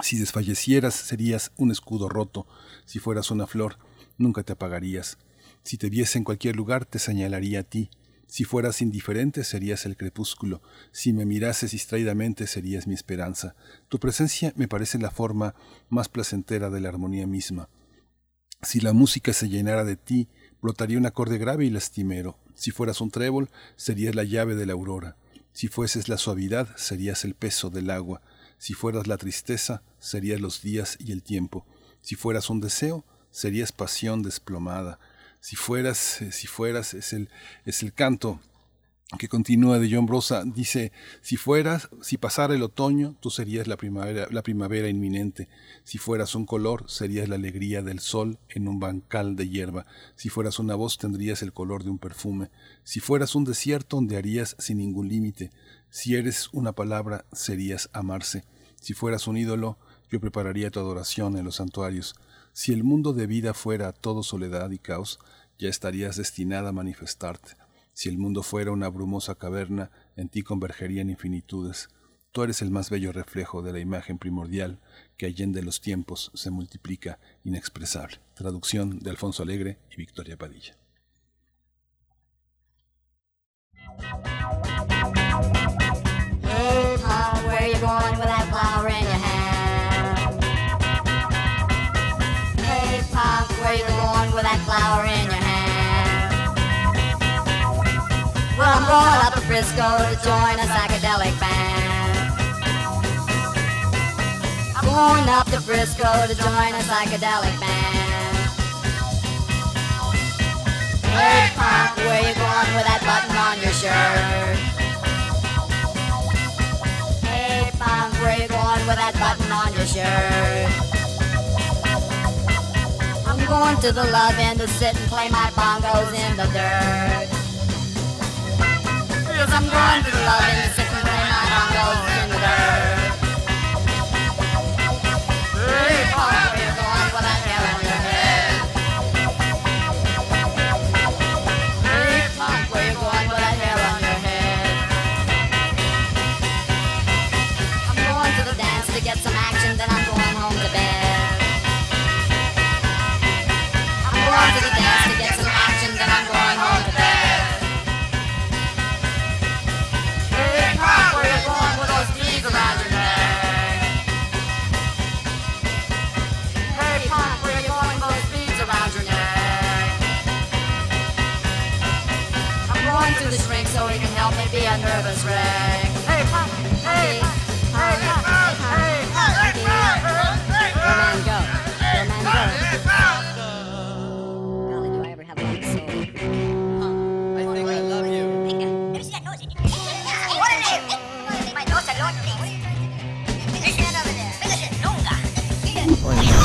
Si desfallecieras, serías un escudo roto. Si fueras una flor, nunca te apagarías. Si te viese en cualquier lugar, te señalaría a ti. Si fueras indiferente serías el crepúsculo, si me mirases distraídamente serías mi esperanza. Tu presencia me parece la forma más placentera de la armonía misma. Si la música se llenara de ti, brotaría un acorde grave y lastimero. Si fueras un trébol, serías la llave de la aurora. Si fueses la suavidad, serías el peso del agua. Si fueras la tristeza, serías los días y el tiempo. Si fueras un deseo, serías pasión desplomada. Si fueras, eh, si fueras, es el, es el canto que continúa de John Brosa, dice, si fueras, si pasara el otoño, tú serías la primavera, la primavera inminente. Si fueras un color, serías la alegría del sol en un bancal de hierba. Si fueras una voz, tendrías el color de un perfume. Si fueras un desierto, ondearías sin ningún límite. Si eres una palabra, serías amarse. Si fueras un ídolo, yo prepararía tu adoración en los santuarios. Si el mundo de vida fuera todo soledad y caos, ya estarías destinada a manifestarte. Si el mundo fuera una brumosa caverna, en ti convergerían infinitudes. Tú eres el más bello reflejo de la imagen primordial que allende los tiempos se multiplica inexpresable. Traducción de Alfonso Alegre y Victoria Padilla. where flower in your hand? Well, I'm going up to Frisco to join a psychedelic band. I'm going up to Frisco to join a psychedelic band. Hey, punk, where you going with that button on your shirt? Hey, punk, where you going with that button on your shirt? I'm going to the love end to sit and play my bongos in the dirt. Yes, I'm going to the love end to sit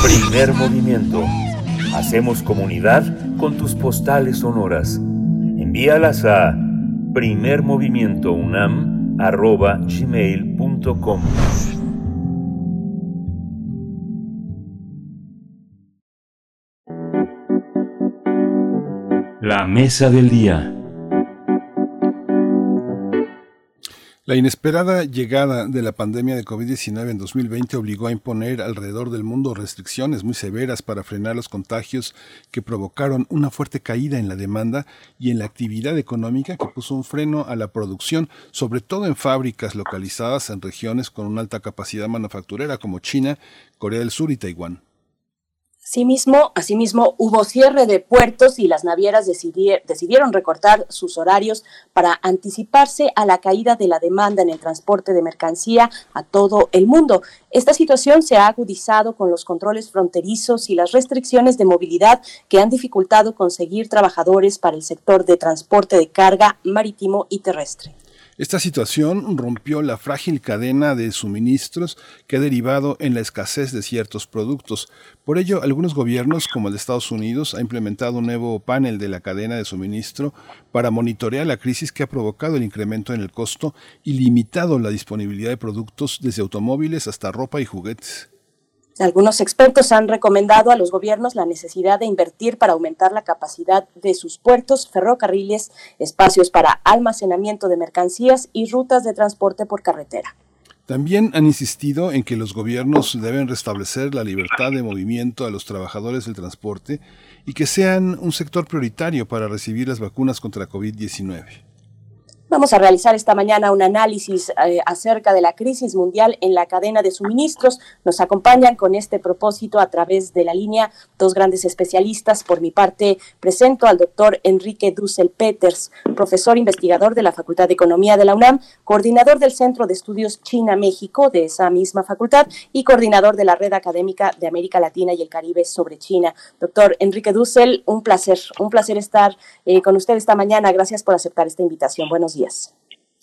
Primer movimiento. Hacemos comunidad con tus postales sonoras. Envíalas a primermovimientounam.gmail.com La mesa del día. La inesperada llegada de la pandemia de COVID-19 en 2020 obligó a imponer alrededor del mundo restricciones muy severas para frenar los contagios que provocaron una fuerte caída en la demanda y en la actividad económica que puso un freno a la producción, sobre todo en fábricas localizadas en regiones con una alta capacidad manufacturera como China, Corea del Sur y Taiwán. Asimismo, asimismo, hubo cierre de puertos y las navieras decidieron recortar sus horarios para anticiparse a la caída de la demanda en el transporte de mercancía a todo el mundo. Esta situación se ha agudizado con los controles fronterizos y las restricciones de movilidad que han dificultado conseguir trabajadores para el sector de transporte de carga marítimo y terrestre. Esta situación rompió la frágil cadena de suministros que ha derivado en la escasez de ciertos productos. Por ello, algunos gobiernos, como el de Estados Unidos, ha implementado un nuevo panel de la cadena de suministro para monitorear la crisis que ha provocado el incremento en el costo y limitado la disponibilidad de productos desde automóviles hasta ropa y juguetes. Algunos expertos han recomendado a los gobiernos la necesidad de invertir para aumentar la capacidad de sus puertos, ferrocarriles, espacios para almacenamiento de mercancías y rutas de transporte por carretera. También han insistido en que los gobiernos deben restablecer la libertad de movimiento a los trabajadores del transporte y que sean un sector prioritario para recibir las vacunas contra COVID-19. Vamos a realizar esta mañana un análisis eh, acerca de la crisis mundial en la cadena de suministros. Nos acompañan con este propósito a través de la línea dos grandes especialistas. Por mi parte, presento al doctor Enrique Dussel Peters, profesor investigador de la Facultad de Economía de la UNAM, coordinador del Centro de Estudios China-México de esa misma facultad y coordinador de la Red Académica de América Latina y el Caribe sobre China. Doctor Enrique Dussel, un placer, un placer estar eh, con usted esta mañana. Gracias por aceptar esta invitación. Buenos días.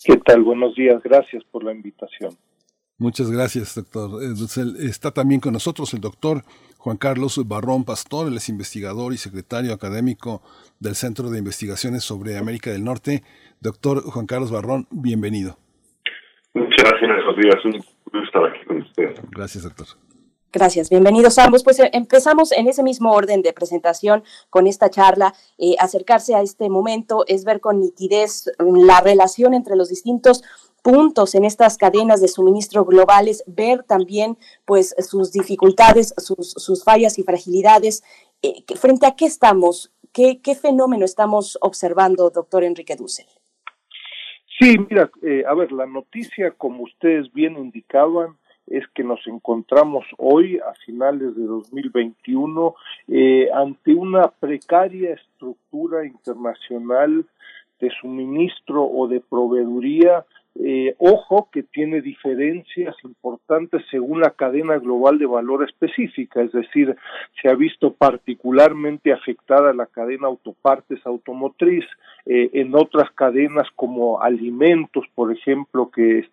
¿Qué tal? Buenos días. Gracias por la invitación. Muchas gracias, doctor. Eh, está también con nosotros el doctor Juan Carlos Barrón Pastor, él es investigador y secretario académico del Centro de Investigaciones sobre América del Norte. Doctor Juan Carlos Barrón, bienvenido. Muchas gracias, días. Un gusto estar aquí con usted. Gracias, doctor. Gracias, bienvenidos ambos. Pues eh, empezamos en ese mismo orden de presentación con esta charla. Eh, acercarse a este momento es ver con nitidez mm, la relación entre los distintos puntos en estas cadenas de suministro globales, ver también pues sus dificultades, sus, fallas y fragilidades. Eh, ¿Frente a qué estamos? ¿Qué, ¿Qué, fenómeno estamos observando, doctor Enrique Dussel? Sí, mira, a ver, la noticia, como ustedes bien indicaban, es que nos encontramos hoy, a finales de 2021, eh, ante una precaria estructura internacional de suministro o de proveeduría eh, ojo que tiene diferencias importantes según la cadena global de valor específica, es decir, se ha visto particularmente afectada la cadena autopartes automotriz, eh, en otras cadenas como alimentos, por ejemplo, que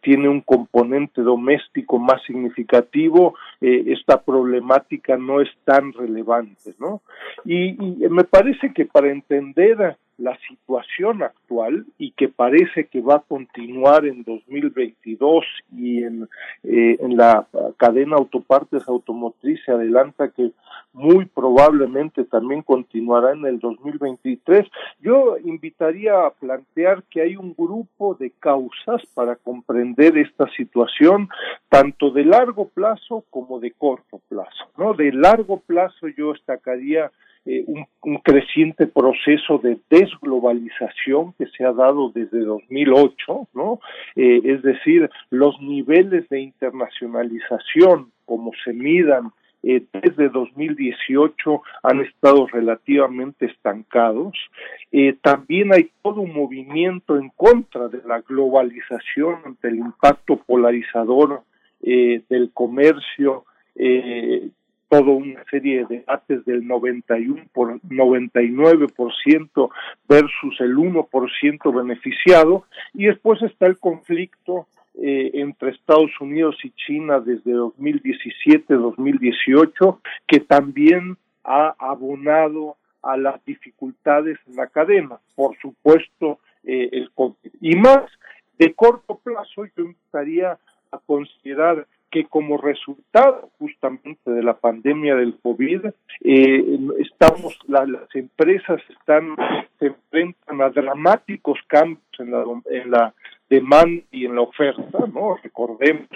tiene un componente doméstico más significativo, eh, esta problemática no es tan relevante, ¿no? Y, y me parece que para entender la situación actual y que parece que va a continuar en 2022 y en, eh, en la cadena autopartes automotriz se adelanta que muy probablemente también continuará en el 2023. Yo invitaría a plantear que hay un grupo de causas para comprender esta situación, tanto de largo plazo como de corto plazo. ¿no? De largo plazo yo destacaría eh, un, creciente proceso de desglobalización que se ha dado desde 2008, ¿no? Eh, es decir, los niveles de internacionalización como se midan eh, desde 2018 han estado relativamente estancados. también hay todo un movimiento en contra de la globalización ante el impacto polarizador del comercio toda una serie de debates del 91 por 99% versus el 1% beneficiado y después está el conflicto eh, entre Estados Unidos y China desde 2017-2018, que también ha abonado a las dificultades en la cadena. Por supuesto, eh, el COVID. Y más, de corto plazo, yo invitaría a considerar que como resultado justamente de la pandemia del COVID, eh, estamos, las empresas están, se enfrentan a dramáticos cambios en la, en la demanda y en la oferta, ¿no? Recordemos,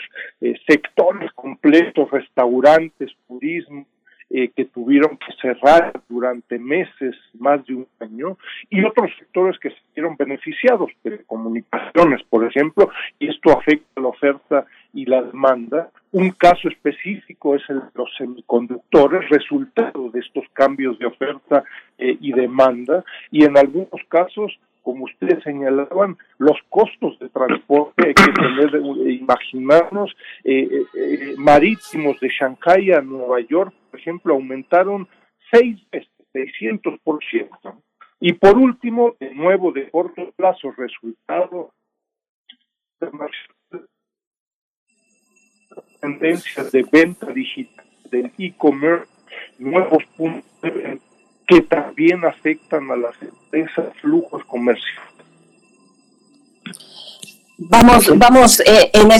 eh, sectores completos, restaurantes, turismo, eh, que tuvieron que cerrar durante meses, más de un año, y otros sectores que se vieron beneficiados, telecomunicaciones, por ejemplo, y esto afecta la oferta y la demanda. Un caso específico es el de los semiconductores, resultado de estos cambios de oferta eh, y demanda, y en algunos casos como ustedes señalaban, los costos de transporte, hay que tener, eh, imaginarnos, eh, marítimos de Shanghái a Nueva York, por ejemplo, aumentaron seis veces, 600%. Y por último, de nuevo, de corto plazo, resultado tendencias de venta digital, del e-commerce, nuevos puntos que también afectan a las empresas, flujos comerciales. Vamos, vamos eh, en,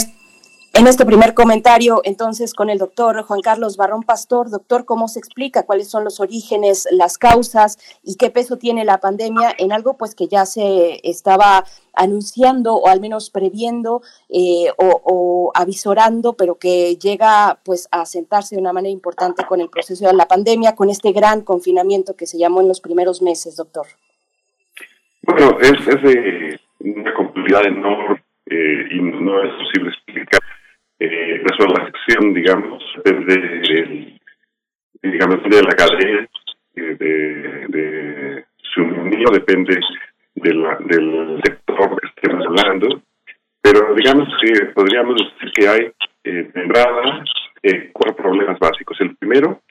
en este primer comentario entonces con el doctor Juan Carlos Barrón Pastor. Doctor, ¿cómo se explica cuáles son los orígenes, las causas y qué peso tiene la pandemia en algo pues que ya se estaba anunciando o al menos previendo eh, o, avisorando, pero que llega pues a sentarse de una manera importante con el proceso de la pandemia, con este gran confinamiento que se llamó en los primeros meses, doctor? Bueno, es, de una complejidad enorme eh, y no es posible explicar. Eh, la acción, digamos, desde digamos, de la cadena eh, de, de suministro, depende de la, del sector que estemos hablando, pero digamos que podríamos decir que hay eh, eh, cuatro problemas básicos. El primero,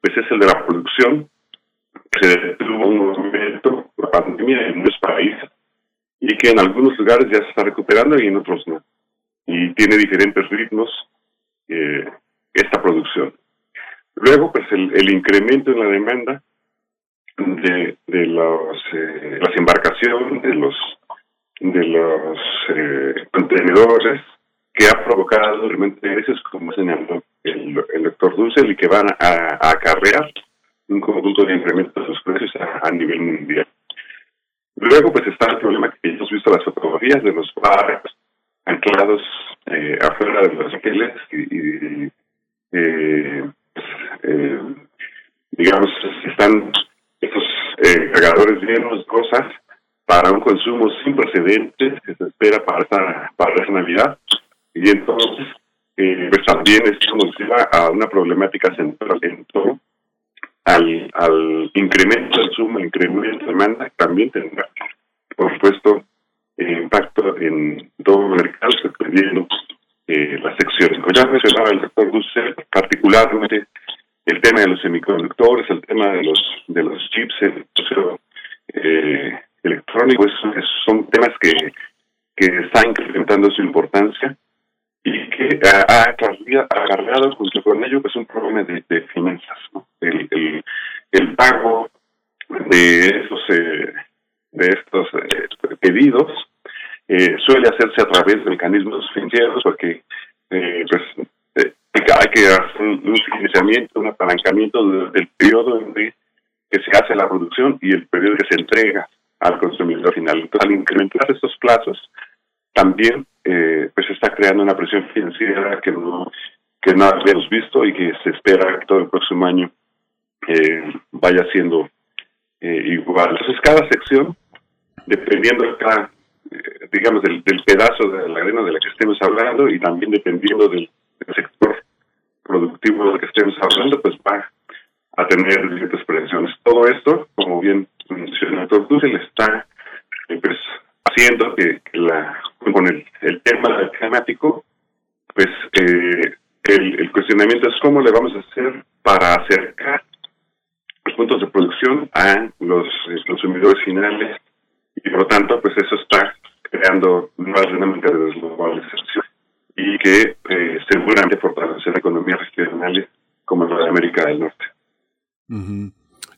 pues es el de la producción. Se detuvo un momento, la pandemia en nuestro país, y que en algunos lugares ya se está recuperando y en otros no. Y tiene diferentes ritmos eh, esta producción. Luego, pues el, el incremento en la demanda de, de los, eh, las embarcaciones, de los, de los eh, contenedores, que ha provocado realmente veces, como señaló el, el doctor Dussel, y que van a, acarrear un conjunto de incrementos de los precios a, nivel mundial. Luego, pues está el problema que hemos visto las fotografías de los barcos anclados eh, afuera de los hoteles y, eh, pues, eh, digamos, están estos eh, cargadores llenos de cosas para un consumo sin precedentes que se espera para esta, para esta Navidad. Y entonces, pues también es conducida a una problemática central en todo al, al incremento del el incremento de demanda, también tendrá, por supuesto, eh, impacto en todo el mercado, dependiendo eh, las secciones. Como ya mencionaba el doctor Dussel, particularmente el tema de los semiconductores, el tema de los de los chips eh, electrónicos, son temas que, que están incrementando su importancia y que ha, acarreado junto con ello pues un problema de, de finanzas, ¿no? el, el, el pago de estos eh, de estos eh, pedidos eh, suele hacerse a través de mecanismos financieros porque eh, pues hay que hacer un, financiamiento, un apalancamiento del periodo en que se hace la producción y el periodo que se entrega al consumidor final. Entonces, al incrementar estos plazos, también eh, pues está creando una presión financiera que no que no habíamos visto y que se espera que todo el próximo año eh, vaya siendo eh, igual. Entonces, cada sección, dependiendo de cada, eh, digamos, del, del, pedazo de la arena de la que estemos hablando y también dependiendo del sector productivo del que estemos hablando, pues va a tener diferentes presiones. Todo esto, como bien mencionó el doctor Dussel, está eh, pues, haciendo que, la, con el, tema climático, pues eh, el, el cuestionamiento es cómo le vamos a hacer para acercar los puntos de producción a los consumidores finales y por lo tanto pues eso está creando nuevas dinámicas de desglobalización y que eh, seguramente fortalecerá economías regionales como la de América del Norte.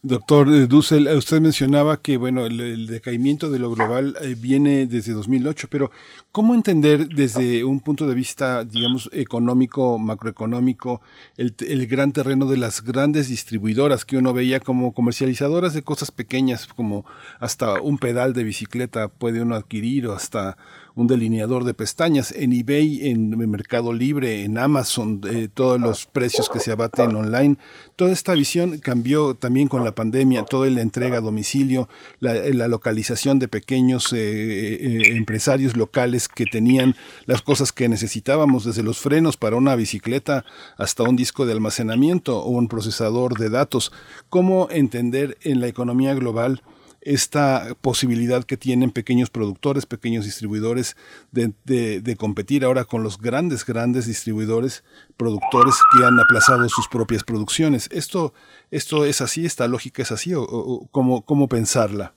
Doctor eh, Dussel, eh, usted mencionaba que bueno el, decaimiento de lo global eh, viene desde 2008, pero ¿cómo entender desde un punto de vista, digamos, económico, macroeconómico, el, el gran terreno de las grandes distribuidoras que uno veía como comercializadoras de cosas pequeñas, como hasta un pedal de bicicleta puede uno adquirir o hasta un delineador de pestañas en eBay, en Mercado Libre, en Amazon, todos los precios que se abaten online. Toda esta visión cambió también con la pandemia, toda la entrega a domicilio, la, la localización de pequeños eh, eh, empresarios locales que tenían las cosas que necesitábamos, desde los frenos para una bicicleta hasta un disco de almacenamiento o un procesador de datos. ¿Cómo entender en la economía global? Esta posibilidad que tienen pequeños productores, pequeños distribuidores de, de, competir ahora con los grandes, grandes distribuidores, productores que han aplazado sus propias producciones. ¿Esto, esto es así? ¿Esta lógica es así? ¿O, o cómo, cómo pensarla?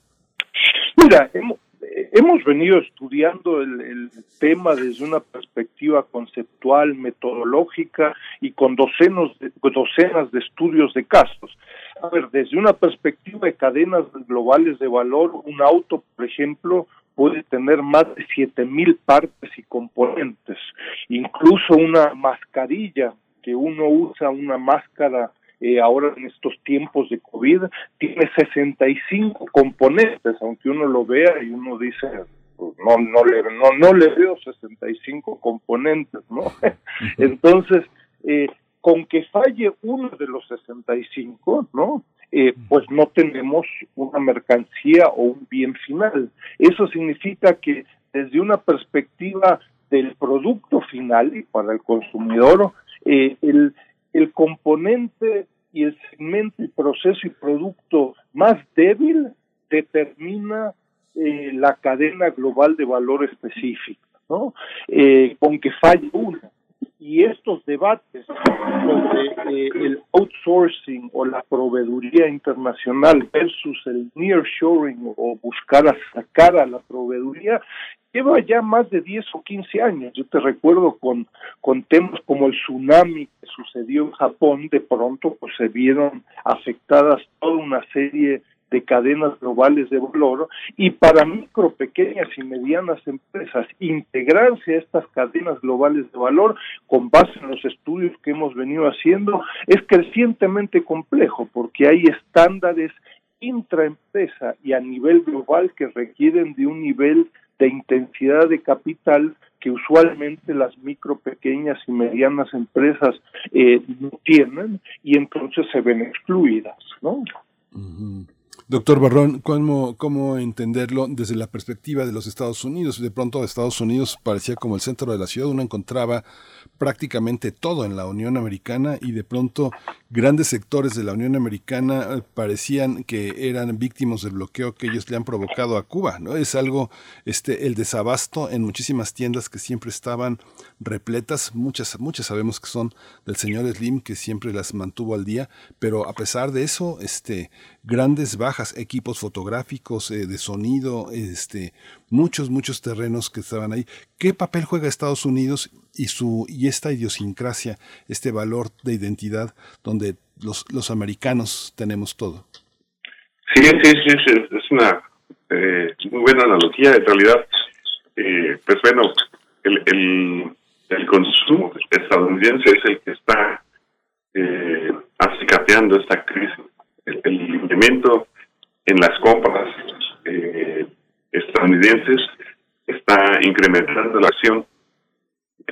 Mira, hemos, venido estudiando el, el, tema desde una perspectiva conceptual, metodológica y con docenos de, docenas de estudios de casos. A ver, desde una perspectiva de cadenas globales de valor, un auto, por ejemplo, puede tener más de siete mil partes y componentes. Incluso una mascarilla que uno usa, una máscara eh, ahora en estos tiempos de COVID, tiene 65 componentes, aunque uno lo vea y uno dice, pues no, no, le, no, no le veo 65 componentes, ¿no? Entonces, eh, con que falle uno de los 65, ¿no? Eh, pues no tenemos una mercancía o un bien final. Eso significa que desde una perspectiva del producto final y para el consumidor, eh, el, el componente y el segmento y proceso y producto más débil determina eh, la cadena global de valor específica, ¿no? Eh, con que falle uno y estos debates sobre eh, el outsourcing o la proveeduría internacional versus el nearshoring o buscar a sacar a la proveeduría lleva ya más de 10 o 15 años. Yo te recuerdo con, con temas como el tsunami que sucedió en Japón, de pronto pues se vieron afectadas toda una serie de cadenas globales de valor y para micro, pequeñas y medianas empresas integrarse a estas cadenas globales de valor con base en los estudios que hemos venido haciendo es crecientemente complejo porque hay estándares intraempresa y a nivel global que requieren de un nivel de intensidad de capital que usualmente las micro, pequeñas y medianas empresas eh, no tienen y entonces se ven excluidas, ¿no? Doctor Barrón, ¿cómo, ¿cómo entenderlo desde la perspectiva de los Estados Unidos? De pronto Estados Unidos parecía como el centro de la ciudad, uno encontraba prácticamente todo en la Unión Americana y de pronto grandes sectores de la Unión Americana parecían que eran víctimas del bloqueo que ellos le han provocado a Cuba, ¿no? Es algo, este, el desabasto en muchísimas tiendas que siempre estaban repletas, muchas, muchas sabemos que son del señor Slim que siempre las mantuvo al día, pero a pesar de eso, este, grandes bajas, equipos fotográficos, eh, de sonido, este, muchos, muchos terrenos que estaban ahí. ¿Qué papel juega Estados Unidos y su y esta idiosincrasia, este valor de identidad donde los, los americanos tenemos todo? Sí, sí, sí, sí es una eh, muy buena analogía. En realidad, eh, pues bueno, el, el, el, consumo estadounidense es el que está eh, acicateando esta crisis. El, incremento en las compras eh, estadounidenses está incrementando la acción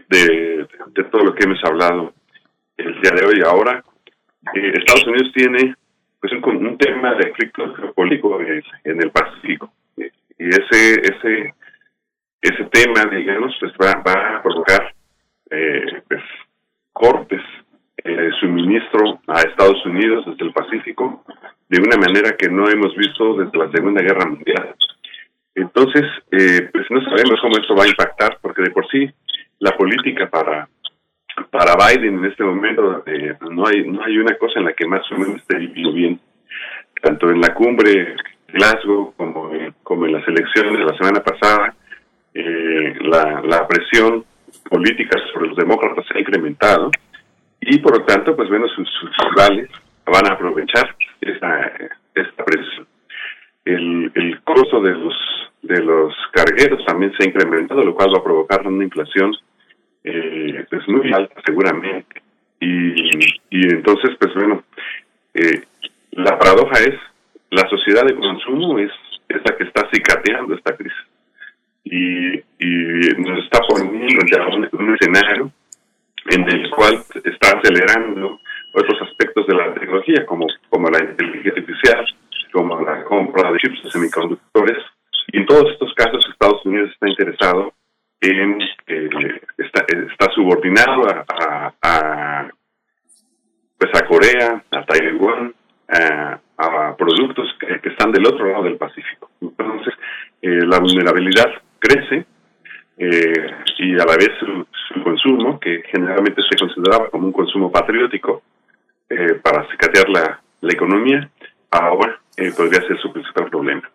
de, todo lo que hemos hablado el día de hoy. Ahora, eh, Estados Unidos tiene pues un, un tema de conflicto geopolítico en, el Pacífico y ese ese ese tema, digamos, pues va, va a provocar eh, pues, cortes de suministro a Estados Unidos desde el Pacífico de una manera que no hemos visto desde la Segunda Guerra Mundial. Entonces, eh, pues no sabemos cómo esto va a impactar, porque de por sí la política para para Biden en este momento eh, no hay no hay una cosa en la que más o menos esté viviendo bien, tanto en la cumbre Glasgow como en las elecciones de la semana pasada, eh, la, presión políticas sobre los demócratas se ha incrementado y por lo tanto, pues bueno, sus, sus rivales van a aprovechar esta, esta presión. El, costo de los de los cargueros también se ha incrementado, lo cual va a provocar una inflación eh, pues muy alta seguramente. Y, y entonces, pues bueno, eh, la paradoja es, la sociedad de consumo es, es la que está cicateando esta crisis. Y, y nos está poniendo ya un, un escenario en el cual está acelerando otros aspectos de la tecnología, como, como la inteligencia artificial, como la compra de chips de semiconductores. Y en todos estos casos Estados Unidos está interesado en, eh, está, subordinado a, pues a Corea, a Taiwán, a, productos que, están del otro lado del Pacífico. Entonces, eh, la vulnerabilidad crece eh, y a la vez su, su, consumo, que generalmente se consideraba como un consumo patriótico eh, para cicatear la, la economía, ahora eh, podría ser su principal problema.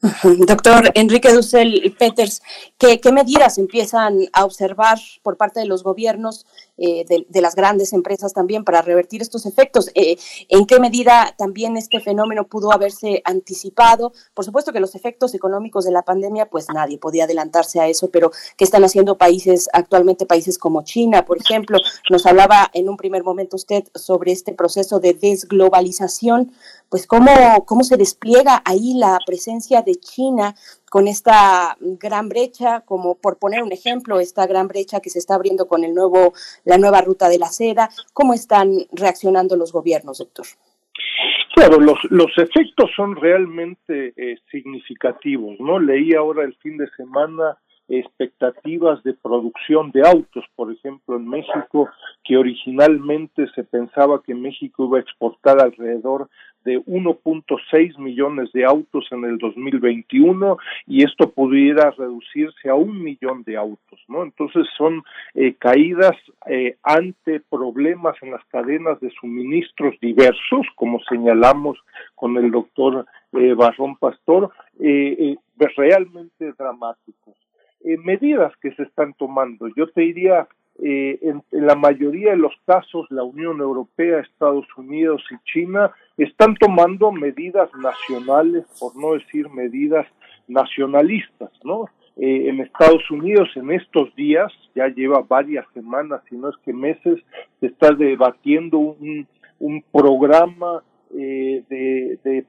Doctor Enrique Dussel Peters, ¿qué, ¿qué, medidas empiezan a observar por parte de los gobiernos, eh, de, de, las grandes empresas también, para revertir estos efectos? Eh, ¿En qué medida también este fenómeno pudo haberse anticipado? Por supuesto que los efectos económicos de la pandemia, pues nadie podía adelantarse a eso, pero ¿qué están haciendo países actualmente, países como China, por ejemplo? Nos hablaba en un primer momento usted sobre este proceso de desglobalización pues cómo, cómo se despliega ahí la presencia de China con esta gran brecha, como por poner un ejemplo, esta gran brecha que se está abriendo con el nuevo, la nueva ruta de la seda, ¿cómo están reaccionando los gobiernos, doctor? Claro, los, los efectos son realmente eh, significativos, ¿no? Leí ahora el fin de semana expectativas de producción de autos, por ejemplo, en México, que originalmente se pensaba que México iba a exportar alrededor de 1.6 millones de autos en el 2021 y esto pudiera reducirse a un millón de autos, ¿no? Entonces son eh, caídas eh, ante problemas en las cadenas de suministros diversos, como señalamos con el doctor eh, Barrón Pastor, realmente dramáticos. Medidas que se están tomando, yo te diría eh, en, en, la mayoría de los casos la Unión Europea, Estados Unidos y China están tomando medidas nacionales, por no decir medidas nacionalistas, ¿no? Eh, en Estados Unidos en estos días, ya lleva varias semanas, si no es que meses, se está debatiendo un, un programa eh, de,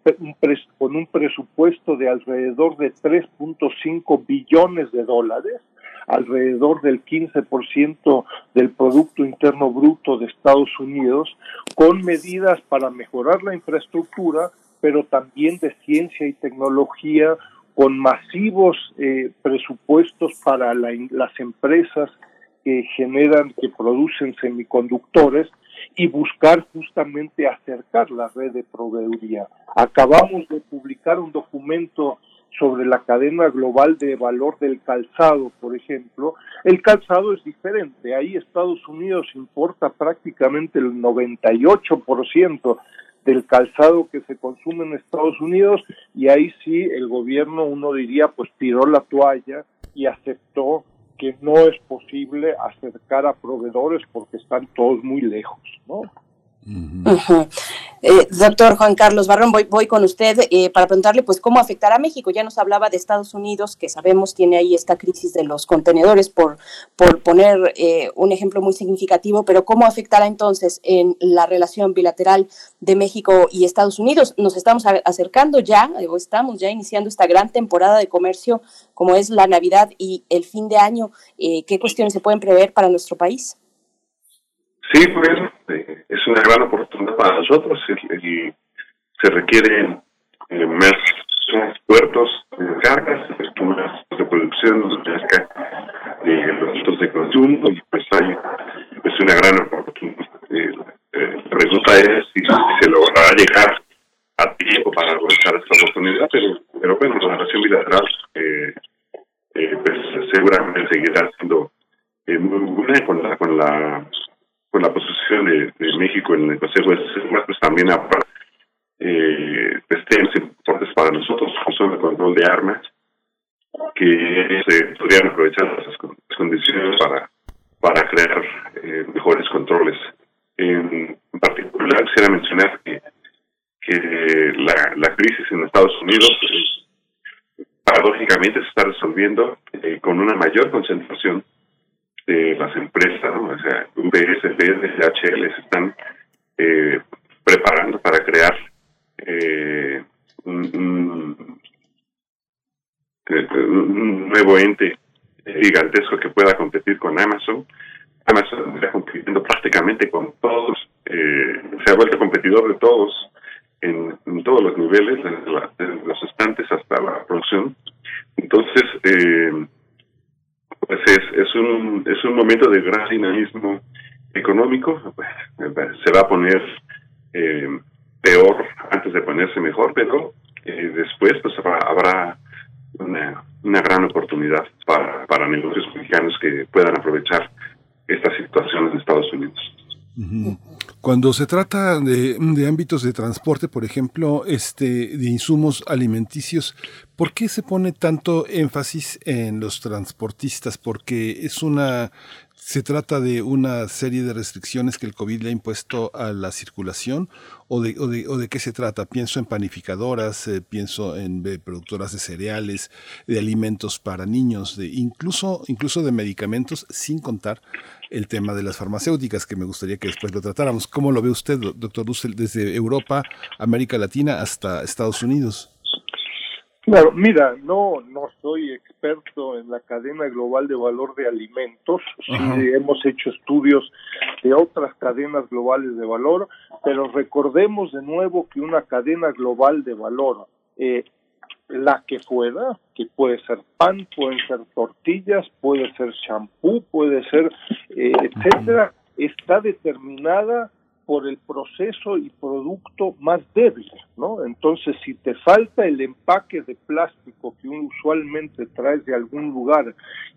con un presupuesto de alrededor de 3.5 billones de dólares, alrededor del 15% del Producto Interno Bruto de Estados Unidos, con medidas para mejorar la infraestructura, pero también de ciencia y tecnología, con masivos eh, presupuestos para la, las empresas que generan, que producen semiconductores y buscar justamente acercar la red de proveeduría. Acabamos de publicar un documento sobre la cadena global de valor del calzado, por ejemplo, el calzado es diferente. Ahí Estados Unidos importa prácticamente el 98% del calzado que se consume en Estados Unidos y ahí sí el gobierno, uno diría, pues tiró la toalla y aceptó que no es posible acercar a proveedores porque están todos muy lejos, ¿no? Eh, doctor Juan Carlos Barrón, voy, voy con usted eh, para preguntarle pues cómo afectará a México. Ya nos hablaba de Estados Unidos, que sabemos tiene ahí esta crisis de los contenedores, por, por poner eh, un ejemplo muy significativo, pero cómo afectará entonces en la relación bilateral de México y Estados Unidos. Nos estamos acercando ya, o estamos ya iniciando esta gran temporada de comercio como es la Navidad y el fin de año. Eh, ¿Qué cuestiones se pueden prever para nuestro país? Sí, pues eh, es una gran oportunidad para nosotros y, se requieren eh, más, puertos de cargas, estructuras de producción de los productos de consumo y pues hay pues una gran oportunidad. Eh, la pregunta es si, se logrará llegar a tiempo para aprovechar esta oportunidad, pero, bueno, la relación bilateral pues seguramente seguirá siendo muy buena con la, con la con la posición de, México en el Consejo de Seguridad, pues también habrá eh, pues, temas importantes para nosotros, como son el control de armas, que se podrían aprovechar las condiciones para, para crear eh, mejores controles. En, particular, quisiera mencionar que, que la, la crisis en Estados Unidos eh, paradójicamente se está resolviendo eh, con una mayor concentración de las empresas, ¿no? o sea, UPS, DHL se están eh, preparando para crear eh, un, un, nuevo ente gigantesco que pueda competir con Amazon. Amazon está compitiendo prácticamente con todos, eh, se ha vuelto competidor de todos en, todos los niveles, desde, los estantes hasta la producción. Entonces, eh, pues es, es, un, es un momento de gran dinamismo económico, pues, se va a poner eh, peor antes de ponerse mejor, pero eh, después pues habrá, una, una gran oportunidad para, para negocios mexicanos que puedan aprovechar esta situación en Estados Unidos. Cuando se trata de, ámbitos de transporte, por ejemplo, este, de insumos alimenticios, ¿por qué se pone tanto énfasis en los transportistas? Porque es una ¿Se trata de una serie de restricciones que el COVID le ha impuesto a la circulación o de, o de, o de qué se trata? Pienso en panificadoras, eh, pienso en productoras de cereales, de alimentos para niños, de incluso, incluso de medicamentos, sin contar el tema de las farmacéuticas, que me gustaría que después lo tratáramos. ¿Cómo lo ve usted, doctor Dussel, desde Europa, América Latina hasta Estados Unidos? Claro, mira, no, no soy experto en la cadena global de valor de alimentos, sí hemos hecho estudios de otras cadenas globales de valor, pero recordemos de nuevo que una cadena global de valor, eh, la que pueda, que puede ser pan, pueden ser tortillas, puede ser champú, puede ser, eh, etcétera, está determinada por el proceso y producto más débil, ¿no? Entonces, si te falta el empaque de plástico que usualmente traes de algún lugar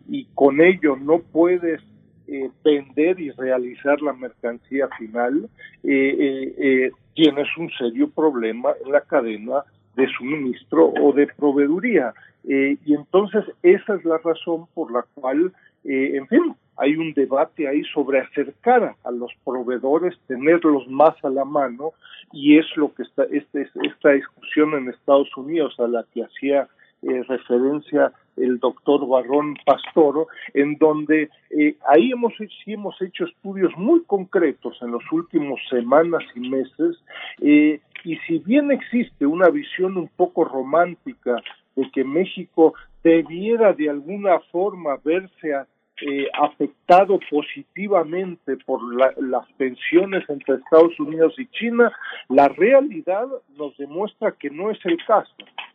y con ello no puedes eh, vender y realizar la mercancía final, eh, eh, tienes un serio problema en la cadena de suministro o de proveeduría. y entonces esa es la razón por la cual, en fin, hay un debate ahí sobre acercar a los proveedores, tenerlos más a la mano, y es lo que está este, esta discusión en Estados Unidos a la que hacía eh, referencia el doctor Barrón Pastoro, en donde eh, ahí hemos sí hemos hecho estudios muy concretos en los últimos semanas y meses, eh, y si bien existe una visión un poco romántica de que México debiera de alguna forma verse a, eh, afectado positivamente por las tensiones entre Estados Unidos y China, la realidad nos demuestra que no es el caso.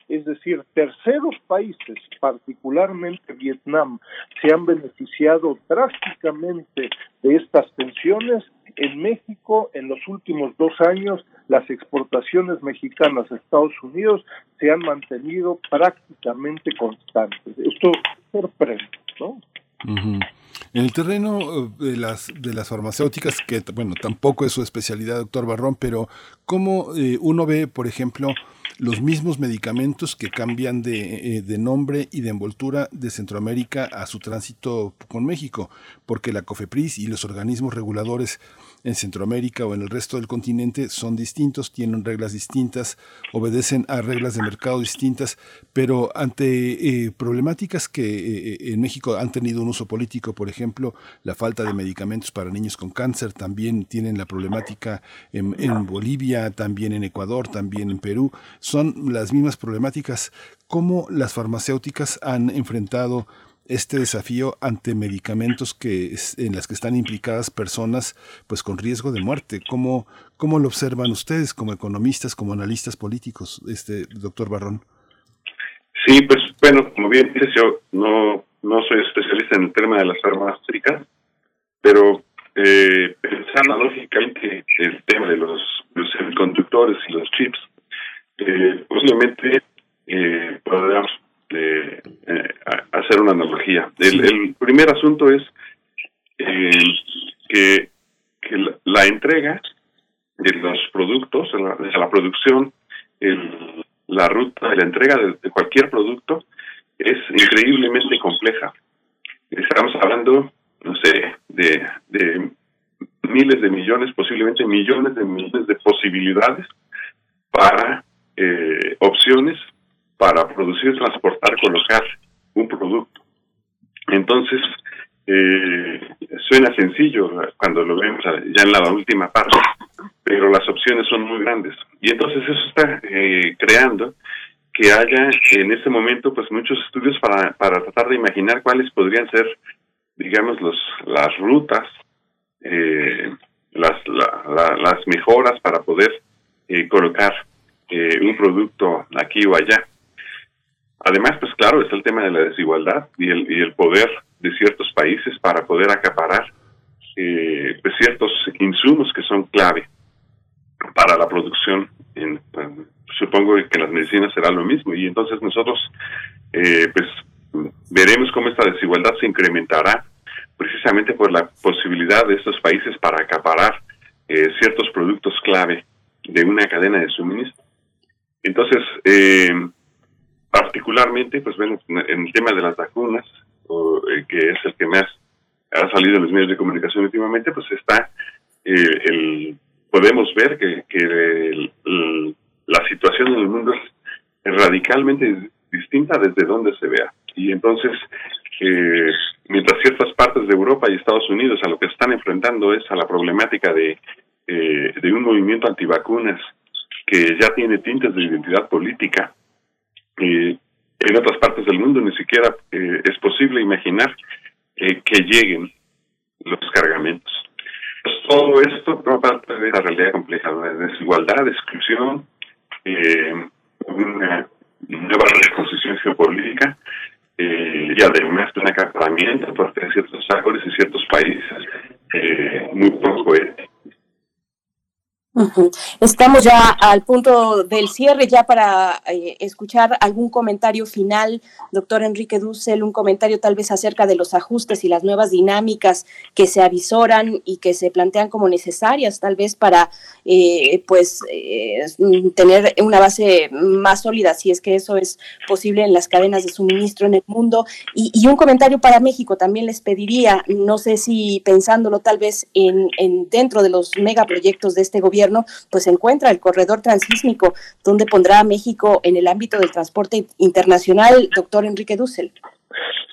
Es decir, terceros países, particularmente Vietnam, se han beneficiado drásticamente de estas tensiones. En México, en los últimos dos años, las exportaciones mexicanas a Estados Unidos se han mantenido prácticamente constantes. Esto sorprende, ¿no? En el terreno eh, de las, de las farmacéuticas, que bueno, tampoco es su especialidad, doctor Barrón, pero ¿cómo eh, uno ve, por ejemplo, los mismos medicamentos que cambian de, eh, de, nombre y de envoltura de Centroamérica a su tránsito con México? Porque la COFEPRIS y los organismos reguladores en Centroamérica o en el resto del continente son distintos, tienen reglas distintas, obedecen a reglas de mercado distintas, pero ante eh, problemáticas que en México han tenido un uso político, por ejemplo, la falta de medicamentos para niños con cáncer, también tienen la problemática en Bolivia, también en Ecuador, también en Perú, son las mismas problemáticas. ¿Cómo las farmacéuticas han enfrentado este desafío ante medicamentos que en las que están implicadas personas pues con riesgo de muerte. ¿Cómo, cómo lo observan ustedes como economistas, como analistas políticos, este doctor Barrón? Sí, pues bueno, como bien dices, yo no, no soy especialista en el tema de las farmacéuticas, pero eh, pensando lógicamente el tema de los, los semiconductores y los chips, eh, posiblemente eh, podríamos eh, hacer una analogía. El, primer asunto es eh, que, que la, entrega de los productos, la, la producción, el, la ruta de la entrega de, cualquier producto es increíblemente compleja. estamos hablando, no sé, de, de miles de millones, posiblemente millones de millones de posibilidades para eh, opciones para producir, transportar, colocar un producto. Entonces, eh, suena sencillo cuando lo vemos ya en la última parte, pero las opciones son muy grandes. Y entonces eso está eh, creando que haya en este momento pues muchos estudios para, para tratar de imaginar cuáles podrían ser, digamos, los, las rutas, eh, las, las mejoras para poder eh, colocar eh, un producto aquí o allá. Además, pues claro, está el tema de la desigualdad y el, y el poder de ciertos países para poder acaparar eh, pues ciertos insumos que son clave para la producción. En, supongo que las medicinas será lo mismo y entonces nosotros eh, pues veremos cómo esta desigualdad se incrementará precisamente por la posibilidad de estos países para acaparar eh, ciertos productos clave de una cadena de suministro. Entonces, eh, particularmente, pues bueno, en el tema de las vacunas, eh, que es el que más ha salido en los medios de comunicación últimamente, pues está eh, el podemos ver que, que la situación en el mundo es radicalmente distinta desde donde se vea. Y entonces, eh, mientras ciertas partes de Europa y Estados Unidos a lo que están enfrentando es a la problemática de, eh, de un movimiento antivacunas que ya tiene tintes de identidad política, eh, en otras partes del mundo ni siquiera eh, es posible imaginar eh, que lleguen los cargamentos. Todo esto forma parte de la realidad compleja, de desigualdad, exclusión, eh, una nueva recomposición geopolítica eh, y además de un acaparamiento por parte de ciertos actores y ciertos países eh, muy poco éticos. Estamos ya al punto del cierre, ya para eh, escuchar algún comentario final, doctor Enrique Dussel, un comentario tal vez acerca de los ajustes y las nuevas dinámicas que se avisoran y que se plantean como necesarias, tal vez para eh, pues eh, tener una base más sólida, si es que eso es posible en las cadenas de suministro en el mundo. Y, y un comentario para México también les pediría, no sé si pensándolo tal vez en, en dentro de los megaproyectos de este gobierno, pues se encuentra el corredor transísmico, donde pondrá a México en el ámbito del transporte internacional, doctor Enrique Dussel.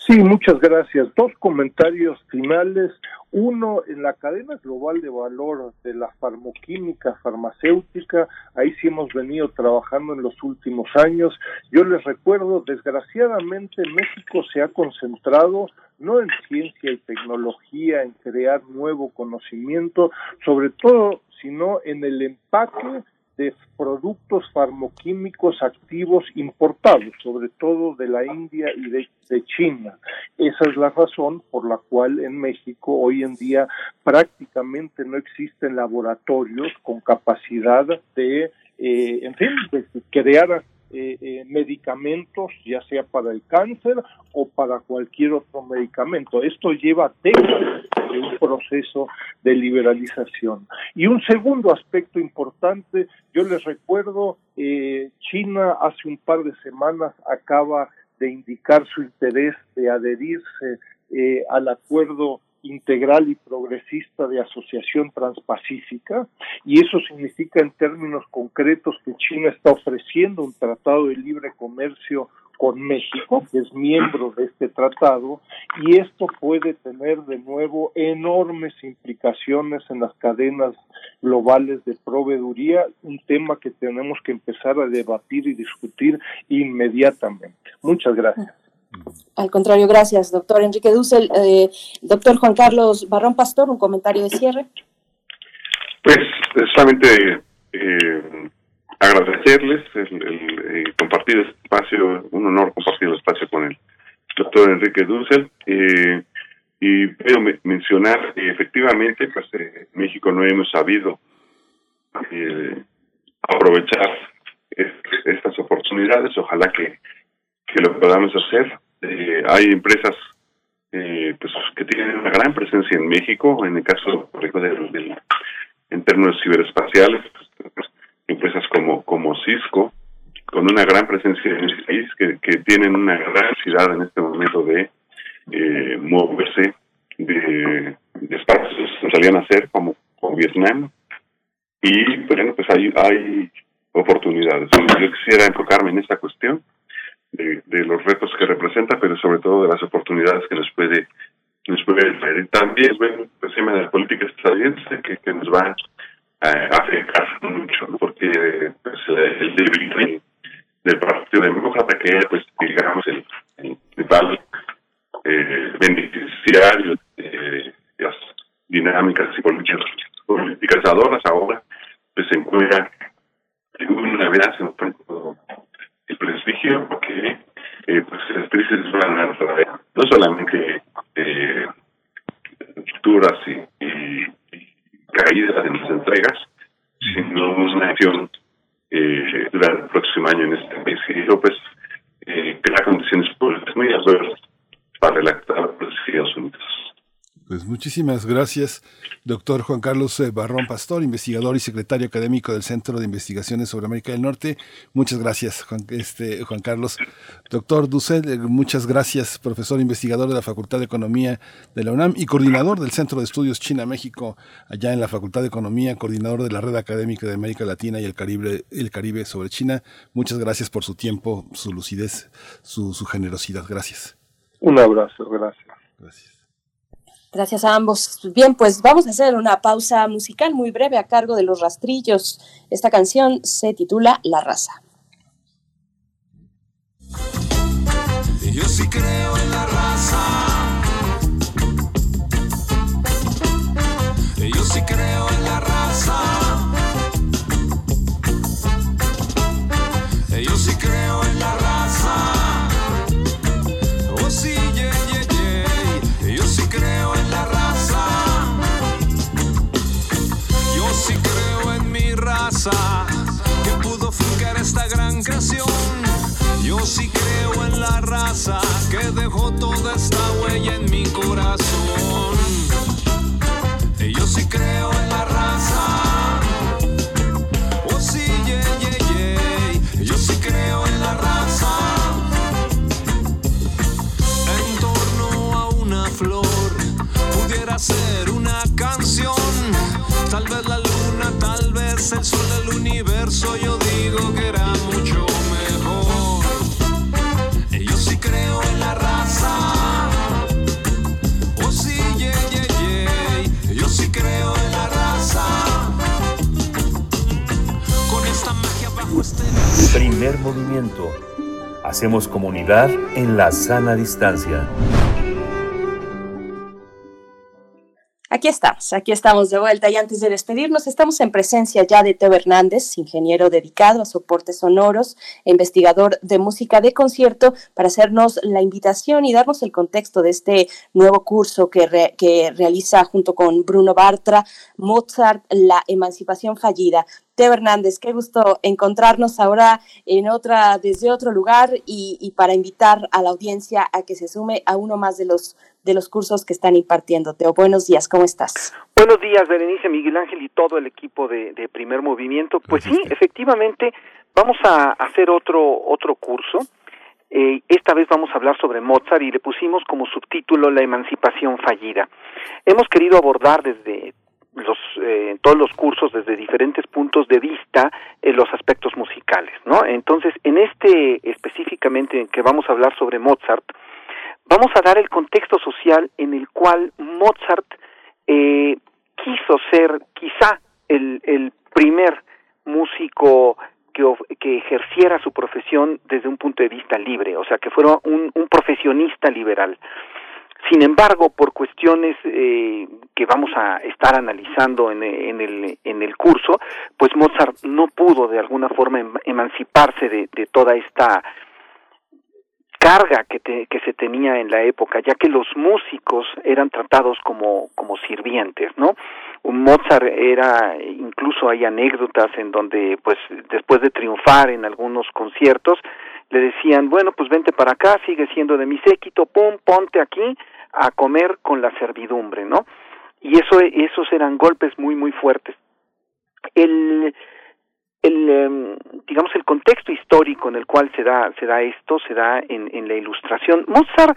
Sí, muchas gracias. Dos comentarios finales. Uno, en la cadena global de valor de la farmoquímica farmacéutica, ahí sí hemos venido trabajando en los últimos años. Yo les recuerdo, desgraciadamente México se ha concentrado no en ciencia y tecnología, en crear nuevo conocimiento, sobre todo, sino en el empaque de productos farmoquímicos activos importados, sobre todo de la India y de, China. Esa es la razón por la cual en México hoy en día prácticamente no existen laboratorios con capacidad de, eh, en fin, de crear eh, eh, medicamentos, ya sea para el cáncer o para cualquier otro medicamento. Esto lleva décadas de un proceso de liberalización. Y un segundo aspecto importante, yo les recuerdo, eh, China hace un par de semanas acaba de indicar su interés de adherirse eh, al acuerdo integral y progresista de asociación transpacífica y eso significa en términos concretos que China está ofreciendo un tratado de libre comercio con México, que es miembro de este tratado, y esto puede tener de nuevo enormes implicaciones en las cadenas globales de proveeduría, un tema que tenemos que empezar a debatir y discutir inmediatamente. Muchas gracias. Al contrario, gracias, doctor Enrique Dussel. Eh, doctor Juan Carlos Barrón Pastor, un comentario de cierre. Pues solamente eh, agradecerles el, el, eh, compartir este espacio, un honor compartir el espacio con el doctor Enrique Dussel. Eh, y quiero mencionar que efectivamente, pues eh, México no hemos sabido aprovechar estas oportunidades. Ojalá que, que lo podamos hacer eh, hay empresas eh, pues que tienen una gran presencia en México, en el caso de, de, en términos ciberespaciales, pues, empresas como como Cisco, con una gran presencia en el país, que, que tienen una gran necesidad en este momento de eh, moverse de, de espacios que salían a hacer como, como Vietnam. Y bueno pues hay hay oportunidades. Yo quisiera enfocarme en esta cuestión de, los retos que representa pero sobre todo de las oportunidades que nos puede nos puede traer. Y también bueno pues tema de la política estadounidense que, nos va a afectar mucho porque pues, el debilitamiento del Partido Demócrata que es pues digamos el, el eh, beneficiario de las dinámicas y políticas politizadoras ahora pues se encuentra en una vez el prestigio porque eh, pues las crisis van a traer no solamente eh, rupturas y, caídas en las entregas sino una acción eh, durante el próximo año en este país y yo pues eh, crea condiciones políticas muy adversas para el actual de los Estados Unidos. Pues muchísimas gracias, doctor Juan Carlos eh, Barrón Pastor, investigador y secretario académico del Centro de Investigaciones sobre América del Norte. Muchas gracias, Juan, este, Juan Carlos. Doctor Dussel, eh, muchas gracias, profesor investigador de la Facultad de Economía de la UNAM y coordinador del Centro de Estudios China-México, allá en la Facultad de Economía, coordinador de la Red Académica de América Latina y el Caribe, el Caribe sobre China. Muchas gracias por su tiempo, su lucidez, su, su generosidad. Gracias. Un abrazo, gracias. Gracias. Gracias a ambos. Bien, pues vamos a hacer una pausa musical muy breve a cargo de los rastrillos. Esta canción se titula La raza. Yo sí creo en la raza. Yo sí creo en que pudo fincar esta gran creación. Yo sí creo en la raza que dejó toda esta huella en mi corazón. Yo sí creo en la raza. Oh sí, yeah, yeah, yeah. Yo sí creo en la raza. En torno a una flor pudiera ser una vez el sol del universo. Yo digo que era mucho mejor. Yo sí creo en la raza. Oh sí, yeah, yeah, yeah. Yo sí creo en la raza. Con esta magia bajo este. Primer movimiento. Hacemos comunidad en la sana distancia. Aquí estamos, aquí estamos de vuelta y antes de despedirnos estamos en presencia ya de Teo Hernández, ingeniero dedicado a soportes sonoros investigador de música de concierto para hacernos la invitación y darnos el contexto de este nuevo curso que, re, que realiza junto con Bruno Bartra, Mozart, la emancipación fallida. Teo Hernández, qué gusto encontrarnos ahora en otra, desde otro lugar y, para invitar a la audiencia a que se sume a uno más de los, de los cursos que están impartiendo. Teo, buenos días, ¿cómo estás? Buenos días, Berenice, Miguel Ángel y todo el equipo de, de Primer Movimiento. Pues sí, efectivamente, vamos a hacer otro, otro curso. Eh, esta vez vamos a hablar sobre Mozart y le pusimos como subtítulo La emancipación fallida. Hemos querido abordar desde los eh, todos los cursos desde diferentes puntos de vista en los aspectos musicales, ¿no? Entonces, en este específicamente en que vamos a hablar sobre Mozart, vamos a dar el contexto social en el cual Mozart eh, quiso ser quizá el, primer músico que, que, ejerciera su profesión desde un punto de vista libre, o sea, que fuera un, un profesionista liberal. Sin embargo, por cuestiones eh, que vamos a estar analizando en, en, el, en el curso, pues Mozart no pudo de alguna forma em emanciparse de, de, toda esta carga que, te, que se tenía en la época, ya que los músicos eran tratados como, como sirvientes, ¿no? Mozart era, incluso hay anécdotas en donde, pues, después de triunfar en algunos conciertos, le decían, bueno, pues vente para acá, sigue siendo de mi séquito, pum, ponte aquí a comer con la servidumbre, ¿no? Y eso, esos eran golpes muy, muy fuertes. El, el, digamos, el contexto histórico en el cual se da, se da esto, se da en, en la ilustración. Mozart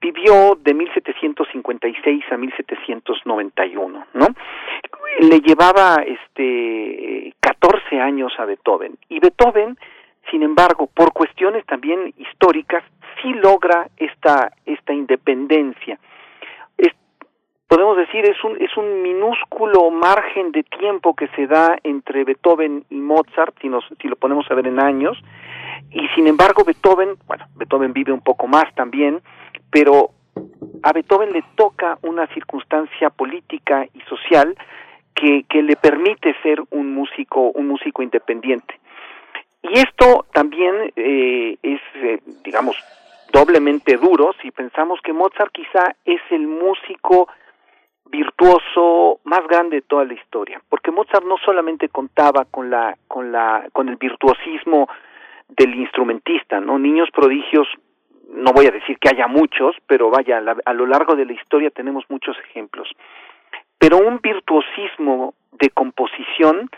vivió de 1756 a 1791, ¿no? Le llevaba este 14 años a Beethoven y Beethoven, sin embargo, por cuestiones también históricas, sí logra esta esta independencia. Podemos decir es un es un minúsculo margen de tiempo que se da entre Beethoven y Mozart, si nos si lo ponemos a ver en años, y sin embargo Beethoven, bueno, Beethoven vive un poco más también, pero a Beethoven le toca una circunstancia política y social que, que le permite ser un músico, un músico independiente. Y esto también eh, es, eh, digamos, doblemente duro si pensamos que Mozart quizá es el músico virtuoso más grande de toda la historia, porque Mozart no solamente contaba con la con la con el virtuosismo del instrumentista, ¿no? Niños prodigios no voy a decir que haya muchos, pero vaya, a lo largo de la historia tenemos muchos ejemplos. Pero un virtuosismo de composición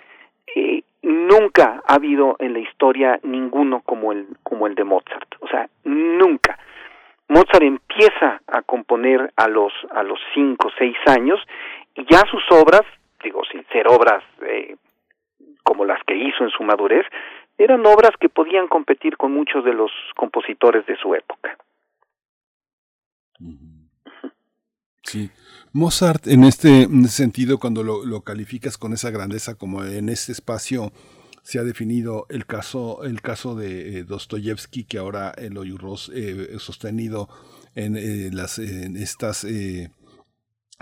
eh, nunca ha habido en la historia ninguno como el, como el de Mozart. O sea, nunca. Mozart empieza a componer a los, a los cinco seis años y ya sus obras, digo, sin ser obras eh, como las que hizo en su madurez, eran obras que podían competir con muchos de los compositores de su época. Sí. Mozart, en este sentido, cuando lo, lo, calificas con esa grandeza, como en este espacio se ha definido el caso, el caso de eh, Dostoyevsky, que ahora el Oyurros eh, sostenido en eh, las estas eh,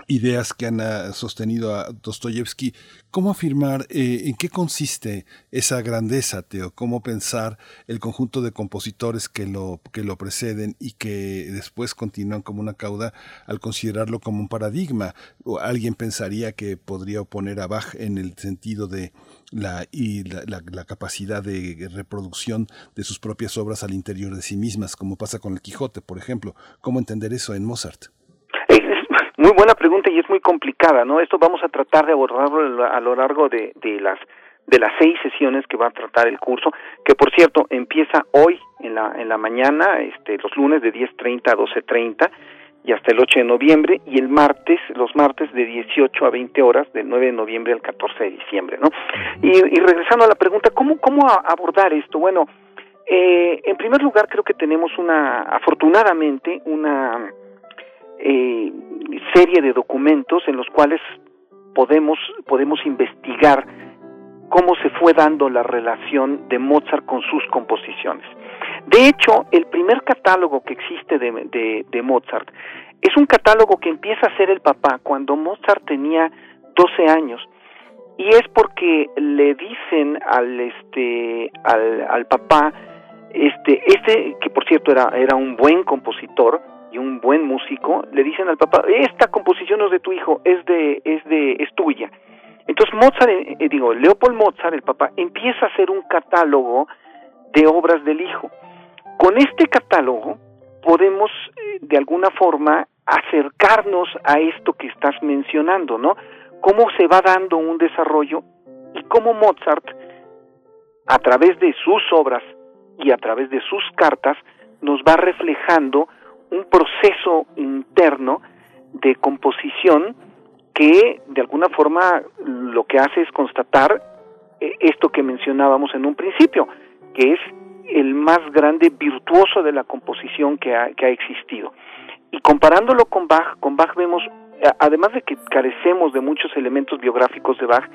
ideas que han ah, sostenido a Dostoyevsky. ¿Cómo afirmar en qué consiste esa grandeza, Teo? ¿Cómo pensar el conjunto de compositores que lo, que lo preceden y que después continúan como una cauda al considerarlo como un paradigma? O alguien pensaría que podría oponer a Bach en el sentido de la, y la, la, capacidad de reproducción de sus propias obras al interior de sí mismas, como pasa con el Quijote, por ejemplo. ¿Cómo entender eso en Mozart? Muy buena pregunta y es muy complicada, ¿no? Esto vamos a tratar de abordarlo a lo largo de, de las de las seis sesiones que va a tratar el curso, que por cierto empieza hoy en la en la mañana, este los lunes de 10:30 a 12:30 y hasta el 8 de noviembre y el martes, los martes de 18 a 20 horas del 9 de noviembre al 14 de diciembre, ¿no? Y, y regresando a la pregunta, ¿cómo cómo abordar esto? Bueno, eh, en primer lugar creo que tenemos una afortunadamente una eh, serie de documentos en los cuales podemos, podemos investigar cómo se fue dando la relación de Mozart con sus composiciones. De hecho, el primer catálogo que existe de, de, Mozart es un catálogo que empieza a ser el papá cuando Mozart tenía 12 años. Y es porque le dicen al este al, al papá este este que por cierto era era un buen compositor y un buen músico le dicen al papá esta composición no es de tu hijo es de es de es tuya entonces Mozart eh, eh, digo Leopold Mozart el papá empieza a hacer un catálogo de obras del hijo con este catálogo podemos eh, de alguna forma acercarnos a esto que estás mencionando no cómo se va dando un desarrollo y cómo Mozart a través de sus obras y a través de sus cartas nos va reflejando un proceso interno de composición que de alguna forma lo que hace es constatar eh, esto que mencionábamos en un principio, que es el más grande virtuoso de la composición que ha, existido. Y comparándolo con Bach, con Bach vemos, además de que carecemos de muchos elementos biográficos de Bach,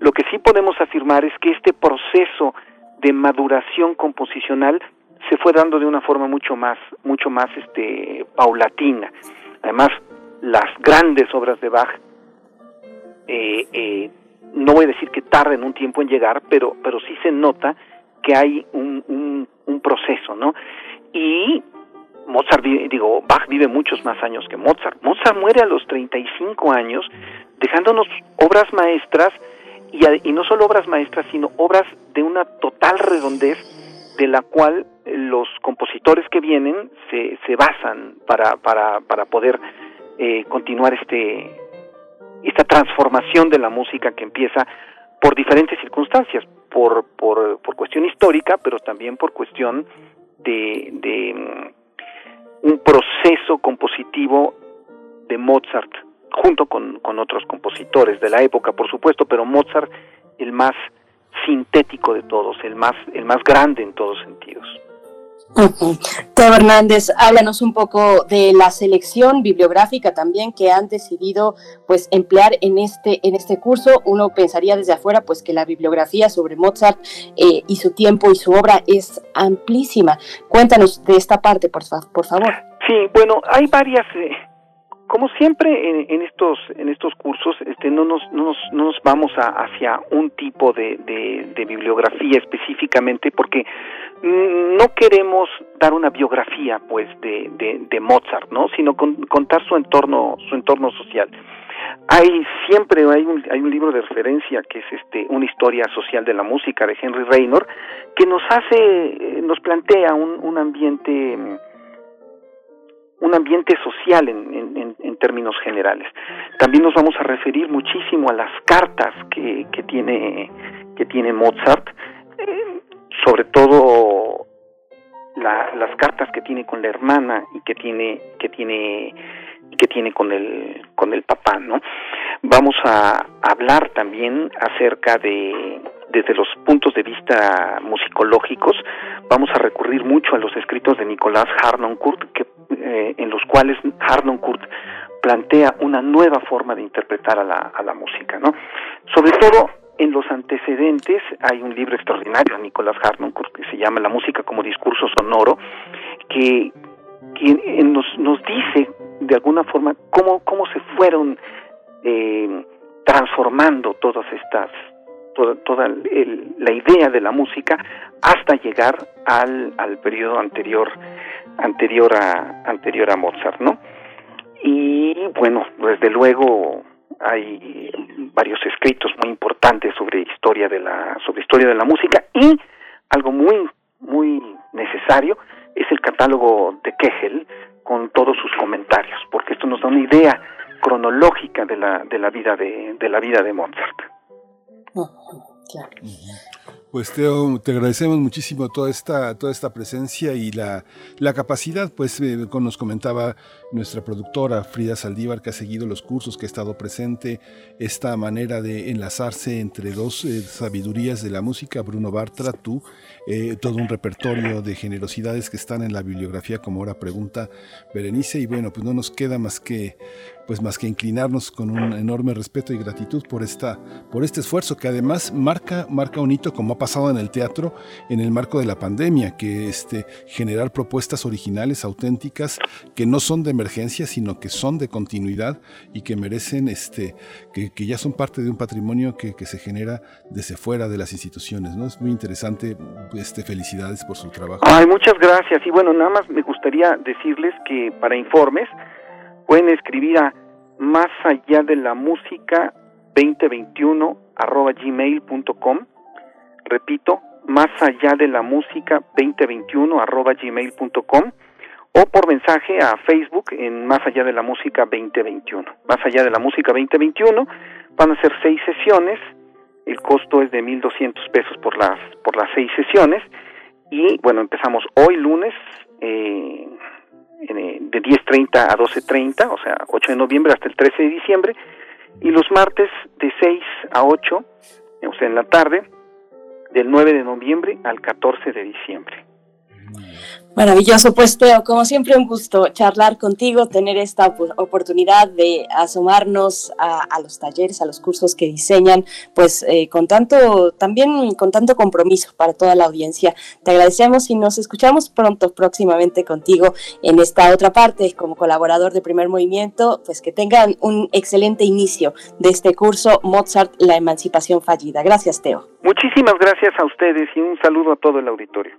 lo que sí podemos afirmar es que este proceso de maduración composicional se fue dando de una forma mucho más mucho más este paulatina además las grandes obras de Bach eh, eh, no voy a decir que tarden un tiempo en llegar pero pero sí se nota que hay un, un, proceso no y Mozart digo Bach vive muchos más años que Mozart. Mozart muere a los 35 años dejándonos obras maestras y, y no solo obras maestras sino obras de una total redondez de la cual los compositores que vienen se, se basan para, para, para poder eh, continuar este esta transformación de la música que empieza por diferentes circunstancias, por, por, por cuestión histórica, pero también por cuestión de, de mm, un proceso compositivo de Mozart, junto con, con otros compositores de la época, por supuesto, pero Mozart el más sintético de todos, el más, el más grande en todos sentidos. Teo Hernández, háblanos un poco de la selección bibliográfica también que han decidido pues emplear en este en este curso. Uno pensaría desde afuera pues que la bibliografía sobre Mozart eh, y su tiempo y su obra es amplísima. Cuéntanos de esta parte, por, por favor. Sí, bueno, hay varias, eh, como siempre en, en estos en estos cursos, este, no nos no nos, no nos vamos a- hacia un tipo de, de- bibliografía específicamente, porque no queremos dar una biografía, pues, de, de, de Mozart, ¿no? Sino con- contar su entorno su entorno social. Hay siempre hay un, hay un libro de referencia que es este una historia social de la música de Henry Raynor que nos hace eh, nos plantea un, un ambiente mm, un ambiente social en, en- en- términos generales. También nos vamos a referir muchísimo a las cartas que, que tiene que tiene Mozart, eh, sobre todo la- las cartas que tiene con la hermana y que tiene que tiene que tiene con el con el papá, ¿no? Vamos a hablar también acerca de desde los puntos de vista musicológicos, vamos a recurrir mucho a los escritos de Nicolás Harnoncourt, que, eh, en los cuales Harnoncourt plantea una nueva forma de interpretar a la, a la música, ¿no? Sobre todo en los antecedentes hay un libro extraordinario de Nicolás Harnoncourt que se llama La música como discurso sonoro, que, nos, nos dice de alguna forma cómo, cómo se fueron eh, transformando todas estas toda, toda el- la idea de la música hasta llegar al, al periodo anterior anterior a anterior a Mozart, ¿no? Y bueno, desde luego hay varios escritos muy importantes sobre historia de la sobre historia de la música y algo muy muy necesario es el catálogo de Kegel con todos sus comentarios, porque esto nos da una idea cronológica de la de la vida de, de la vida de Mozart. Pues Teo, te agradecemos muchísimo toda esta, toda esta presencia y la, la capacidad, pues eh, nos comentaba nuestra productora Frida Saldívar, que ha seguido los cursos, que ha estado presente, esta manera de enlazarse entre dos eh, sabidurías de la música, Bruno Bartra, tú, eh, todo un repertorio de generosidades que están en la bibliografía, como ahora pregunta Berenice, y bueno, pues no nos queda más que pues más que inclinarnos con un enorme respeto y gratitud por esta por este esfuerzo que además marca marca un hito como ha pasado en el teatro en el marco de la pandemia que este generar propuestas originales auténticas que no son de emergencia sino que son de continuidad y que merecen este que, que ya son parte de un patrimonio que, que se genera desde fuera de las instituciones no es muy interesante este felicidades por su trabajo Ay, muchas gracias. Y bueno, nada más me gustaría decirles que para informes pueden escribir a más allá de la música 2021 arroba gmail.com. Repito, más allá de la música 2021 arroba gmail.com o por mensaje a Facebook en Más allá de la música 2021. Más allá de la música 2021 van a ser seis sesiones. El costo es de 1.200 pesos por las por las seis sesiones y bueno empezamos hoy lunes eh, de 10.30 a 12.30 o sea 8 de noviembre hasta el 13 de diciembre y los martes de 6 a 8 o sea en la tarde del 9 de noviembre al 14 de diciembre Maravilloso, pues Teo, como siempre un gusto charlar contigo, tener esta op- oportunidad de asomarnos a, a los talleres, a los cursos que diseñan, pues eh, con tanto, también con tanto compromiso para toda la audiencia. Te agradecemos y nos escuchamos pronto, próximamente contigo en esta otra parte como colaborador de Primer Movimiento, pues que tengan un excelente inicio de este curso Mozart, la emancipación fallida. Gracias, Teo. muchísimas gracias a ustedes y un saludo a todo el auditorio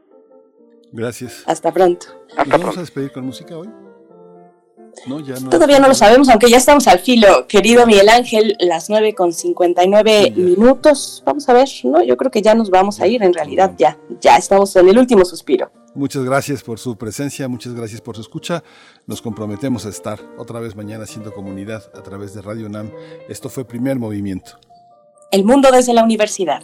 gracias Hasta pronto. ¿Nos vamos a despedir con música hoy? No, ya no. Todavía no lo sabemos, aunque ya estamos al filo. Querido Miguel Ángel, las 9 con 59 minutos. Vamos a ver, ¿no? Yo creo que ya nos vamos a ir, en realidad ya, ya estamos en el último suspiro. Muchas gracias por su presencia, muchas gracias por su escucha. Nos comprometemos a estar otra vez mañana haciendo comunidad a través de Radio NAM. Esto fue Primer Movimiento. El mundo desde la universidad.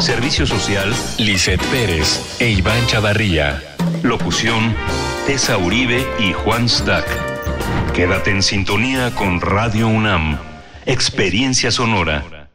Servicio Social, Lisette Pérez e Iván Chavarría. Locución, Tessa Uribe y Juan Stack. Quédate en sintonía con Radio UNAM. Experiencia sonora.